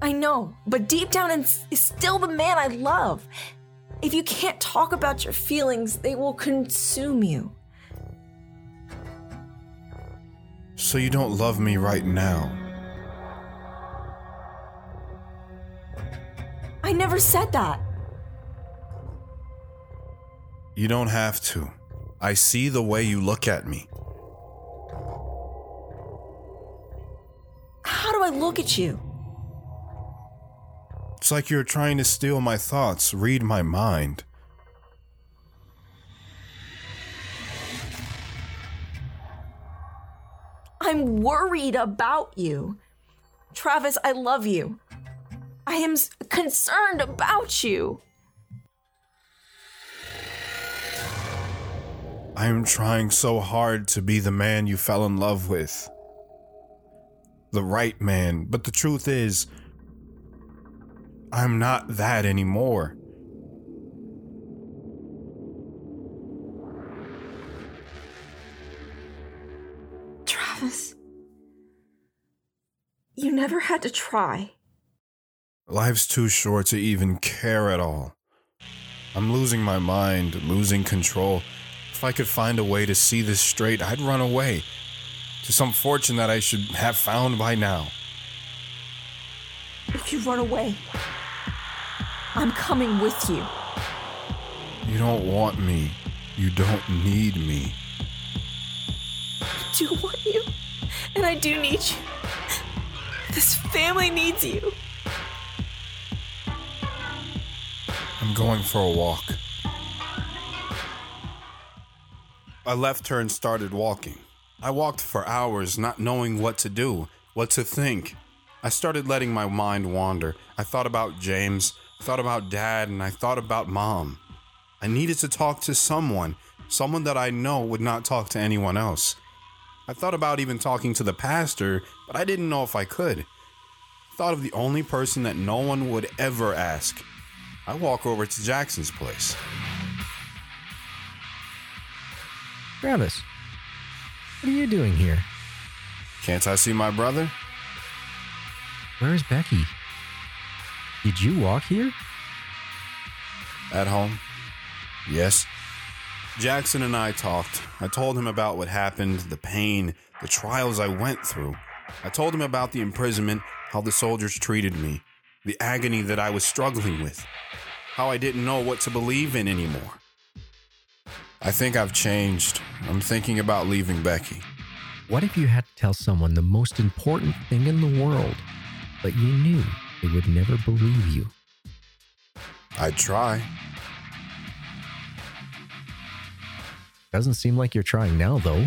I know, but deep down is still the man I love. If you can't talk about your feelings, they will consume you. So you don't love me right now. I never said that. You don't have to. I see the way you look at me. How do I look at you? It's like you're trying to steal my thoughts, read my mind. I'm worried about you. Travis, I love you. I am concerned about you. I am trying so hard to be the man you fell in love with. The right man, but the truth is, I'm not that anymore. Travis. You never had to try. Life's too short to even care at all. I'm losing my mind, losing control. If I could find a way to see this straight, I'd run away to some fortune that I should have found by now. If you run away, I'm coming with you. You don't want me. You don't need me. I do want you, and I do need you. This family needs you. I'm going for a walk. I left her and started walking. I walked for hours, not knowing what to do, what to think. I started letting my mind wander. I thought about James, I thought about dad, and I thought about mom. I needed to talk to someone, someone that I know would not talk to anyone else. I thought about even talking to the pastor, but I didn't know if I could. I thought of the only person that no one would ever ask. I walk over to Jackson's place. Travis, what are you doing here? Can't I see my brother? Where's Becky? Did you walk here? At home? Yes. Jackson and I talked. I told him about what happened, the pain, the trials I went through. I told him about the imprisonment, how the soldiers treated me, the agony that I was struggling with, how I didn't know what to believe in anymore. I think I've changed. I'm thinking about leaving Becky. What if you had to tell someone the most important thing in the world, but you knew they would never believe you? I'd try. Doesn't seem like you're trying now, though.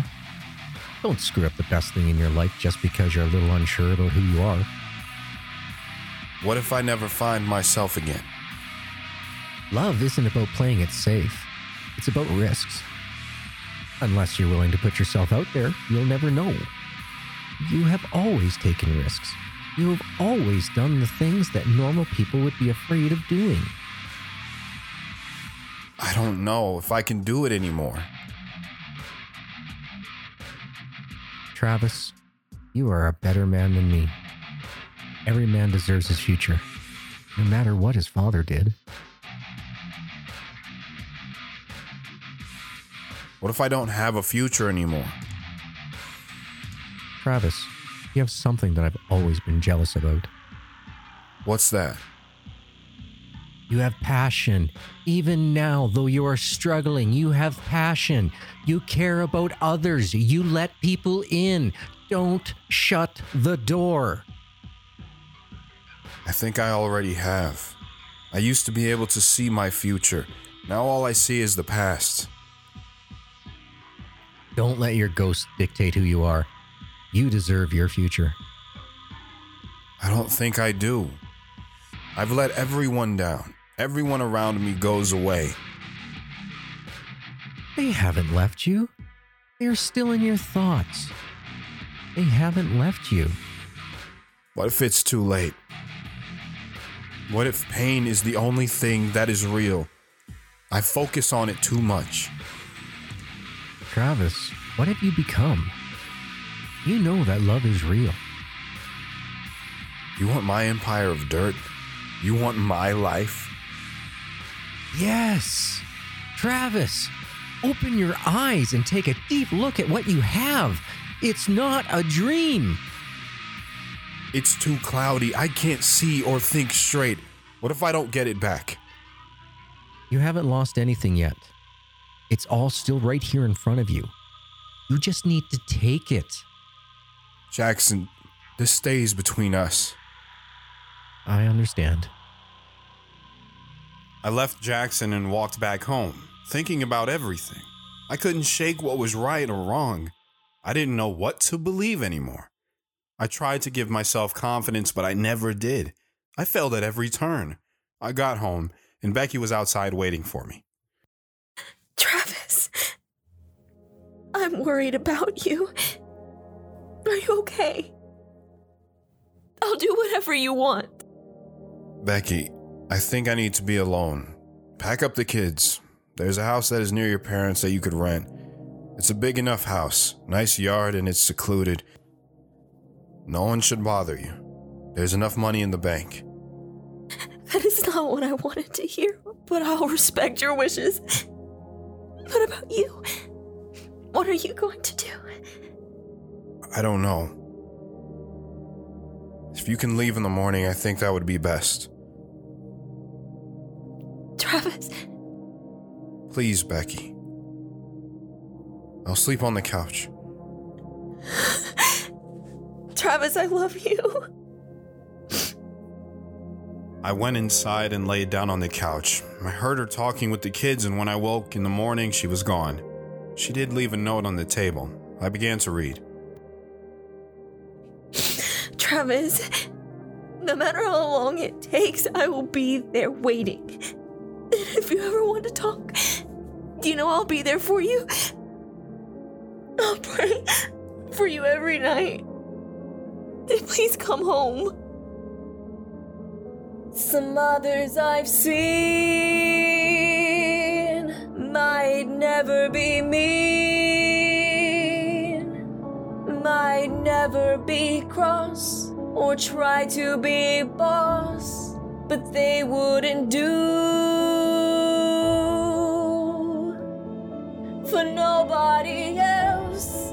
Don't screw up the best thing in your life just because you're a little unsure about who you are. What if I never find myself again? Love isn't about playing it safe, it's about risks. Unless you're willing to put yourself out there, you'll never know. You have always taken risks. You have always done the things that normal people would be afraid of doing. I don't know if I can do it anymore. Travis, you are a better man than me. Every man deserves his future, no matter what his father did. What if I don't have a future anymore? Travis, you have something that I've always been jealous about. What's that? You have passion. Even now, though you are struggling, you have passion. You care about others. You let people in. Don't shut the door. I think I already have. I used to be able to see my future. Now all I see is the past. Don't let your ghost dictate who you are. You deserve your future. I don't think I do. I've let everyone down. Everyone around me goes away. They haven't left you. They're still in your thoughts. They haven't left you. What if it's too late? What if pain is the only thing that is real? I focus on it too much. Travis, what have you become? You know that love is real. You want my empire of dirt? You want my life? Yes! Travis, open your eyes and take a deep look at what you have. It's not a dream. It's too cloudy. I can't see or think straight. What if I don't get it back? You haven't lost anything yet. It's all still right here in front of you. You just need to take it. Jackson, this stays between us. I understand. I left Jackson and walked back home, thinking about everything. I couldn't shake what was right or wrong. I didn't know what to believe anymore. I tried to give myself confidence, but I never did. I failed at every turn. I got home, and Becky was outside waiting for me. Travis, I'm worried about you. Are you okay? I'll do whatever you want. Becky, I think I need to be alone. Pack up the kids. There's a house that is near your parents that you could rent. It's a big enough house, nice yard, and it's secluded. No one should bother you. There's enough money in the bank. That is not what I wanted to hear, but I'll respect your wishes. What about you? What are you going to do? I don't know. If you can leave in the morning, I think that would be best. Travis, Please, Becky. I'll sleep on the couch. Travis, I love you. I went inside and laid down on the couch. I heard her talking with the kids, and when I woke in the morning, she was gone. She did leave a note on the table. I began to read. Travis, no matter how long it takes, I will be there waiting. If you ever want to talk, you know I'll be there for you. I'll pray for you every night. Please come home. Some others I've seen might never be mean, might never be cross or try to be boss, but they wouldn't do. For nobody else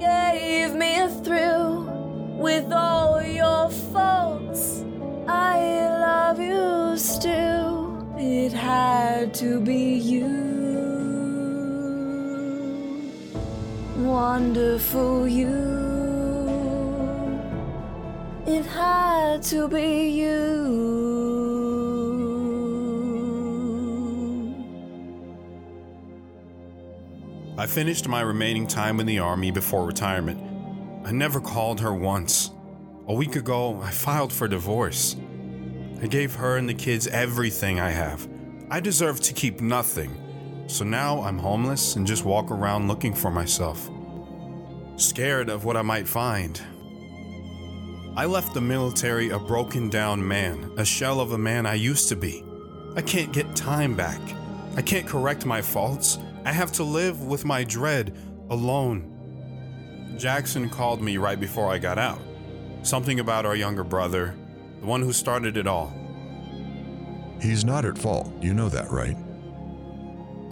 gave me a thrill with all your faults. I love you still. It had to be you. Wonderful you. It had to be you. I finished my remaining time in the Army before retirement. I never called her once. A week ago, I filed for divorce. I gave her and the kids everything I have. I deserve to keep nothing. So now I'm homeless and just walk around looking for myself. Scared of what I might find. I left the military a broken down man, a shell of a man I used to be. I can't get time back. I can't correct my faults. I have to live with my dread alone. Jackson called me right before I got out. Something about our younger brother, the one who started it all. He's not at fault. You know that, right?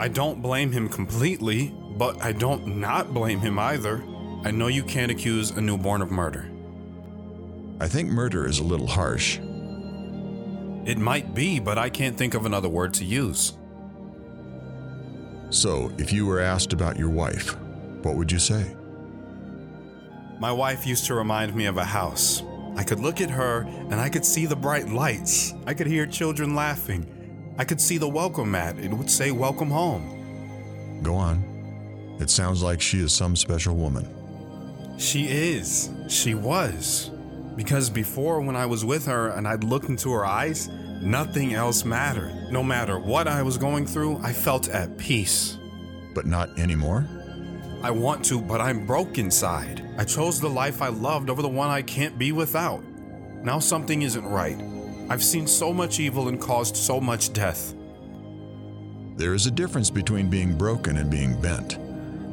I don't blame him completely, but I don't not blame him either. I know you can't accuse a newborn of murder. I think murder is a little harsh. It might be, but I can't think of another word to use. So, if you were asked about your wife, what would you say? My wife used to remind me of a house. I could look at her and I could see the bright lights. I could hear children laughing. I could see the welcome mat. It would say, Welcome home. Go on. It sounds like she is some special woman. She is. She was. Because before, when I was with her and I'd look into her eyes, nothing else mattered. No matter what I was going through, I felt at peace. But not anymore? I want to, but I'm broke inside. I chose the life I loved over the one I can't be without. Now something isn't right. I've seen so much evil and caused so much death. There is a difference between being broken and being bent.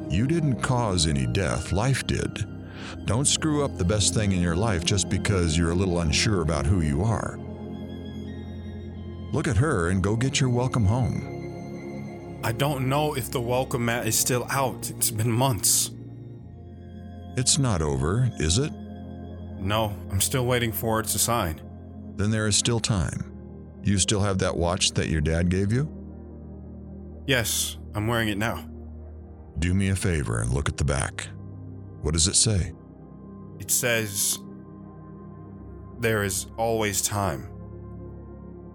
You didn't cause any death, life did. Don't screw up the best thing in your life just because you're a little unsure about who you are. Look at her and go get your welcome home. I don't know if the welcome mat is still out. It's been months. It's not over, is it? No, I'm still waiting for it to sign. Then there is still time. You still have that watch that your dad gave you? Yes, I'm wearing it now. Do me a favor and look at the back. What does it say? It says, There is always time.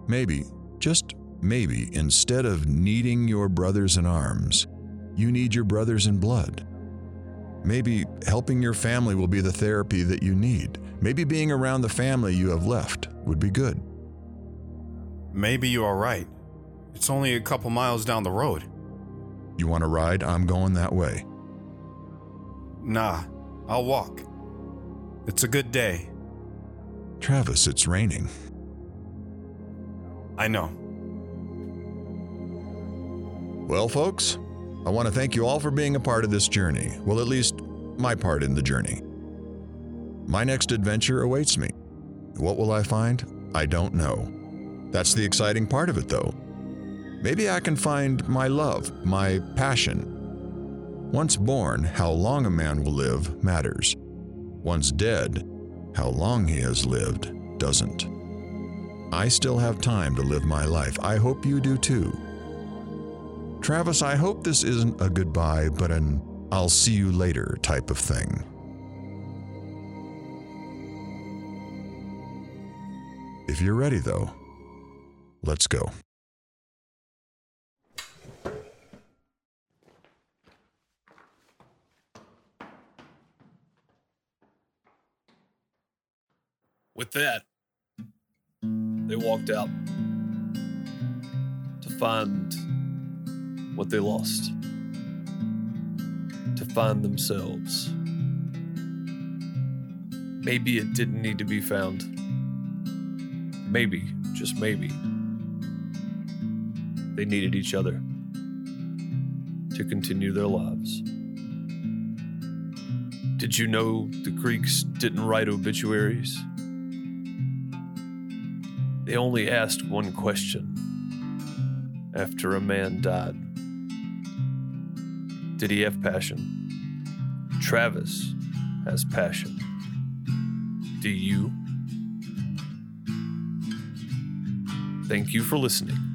Maybe, just maybe, instead of needing your brothers in arms, you need your brothers in blood. Maybe helping your family will be the therapy that you need. Maybe being around the family you have left would be good. Maybe you are right. It's only a couple miles down the road. You want to ride? I'm going that way. Nah, I'll walk. It's a good day. Travis, it's raining. I know. Well, folks, I want to thank you all for being a part of this journey. Well, at least my part in the journey. My next adventure awaits me. What will I find? I don't know. That's the exciting part of it, though. Maybe I can find my love, my passion. Once born, how long a man will live matters. Once dead, how long he has lived doesn't. I still have time to live my life. I hope you do too. Travis, I hope this isn't a goodbye, but an I'll see you later type of thing. If you're ready, though, let's go. With that, they walked out to find what they lost, to find themselves. Maybe it didn't need to be found. Maybe, just maybe, they needed each other to continue their lives. Did you know the Greeks didn't write obituaries? They only asked one question after a man died Did he have passion? Travis has passion. Do you? Thank you for listening.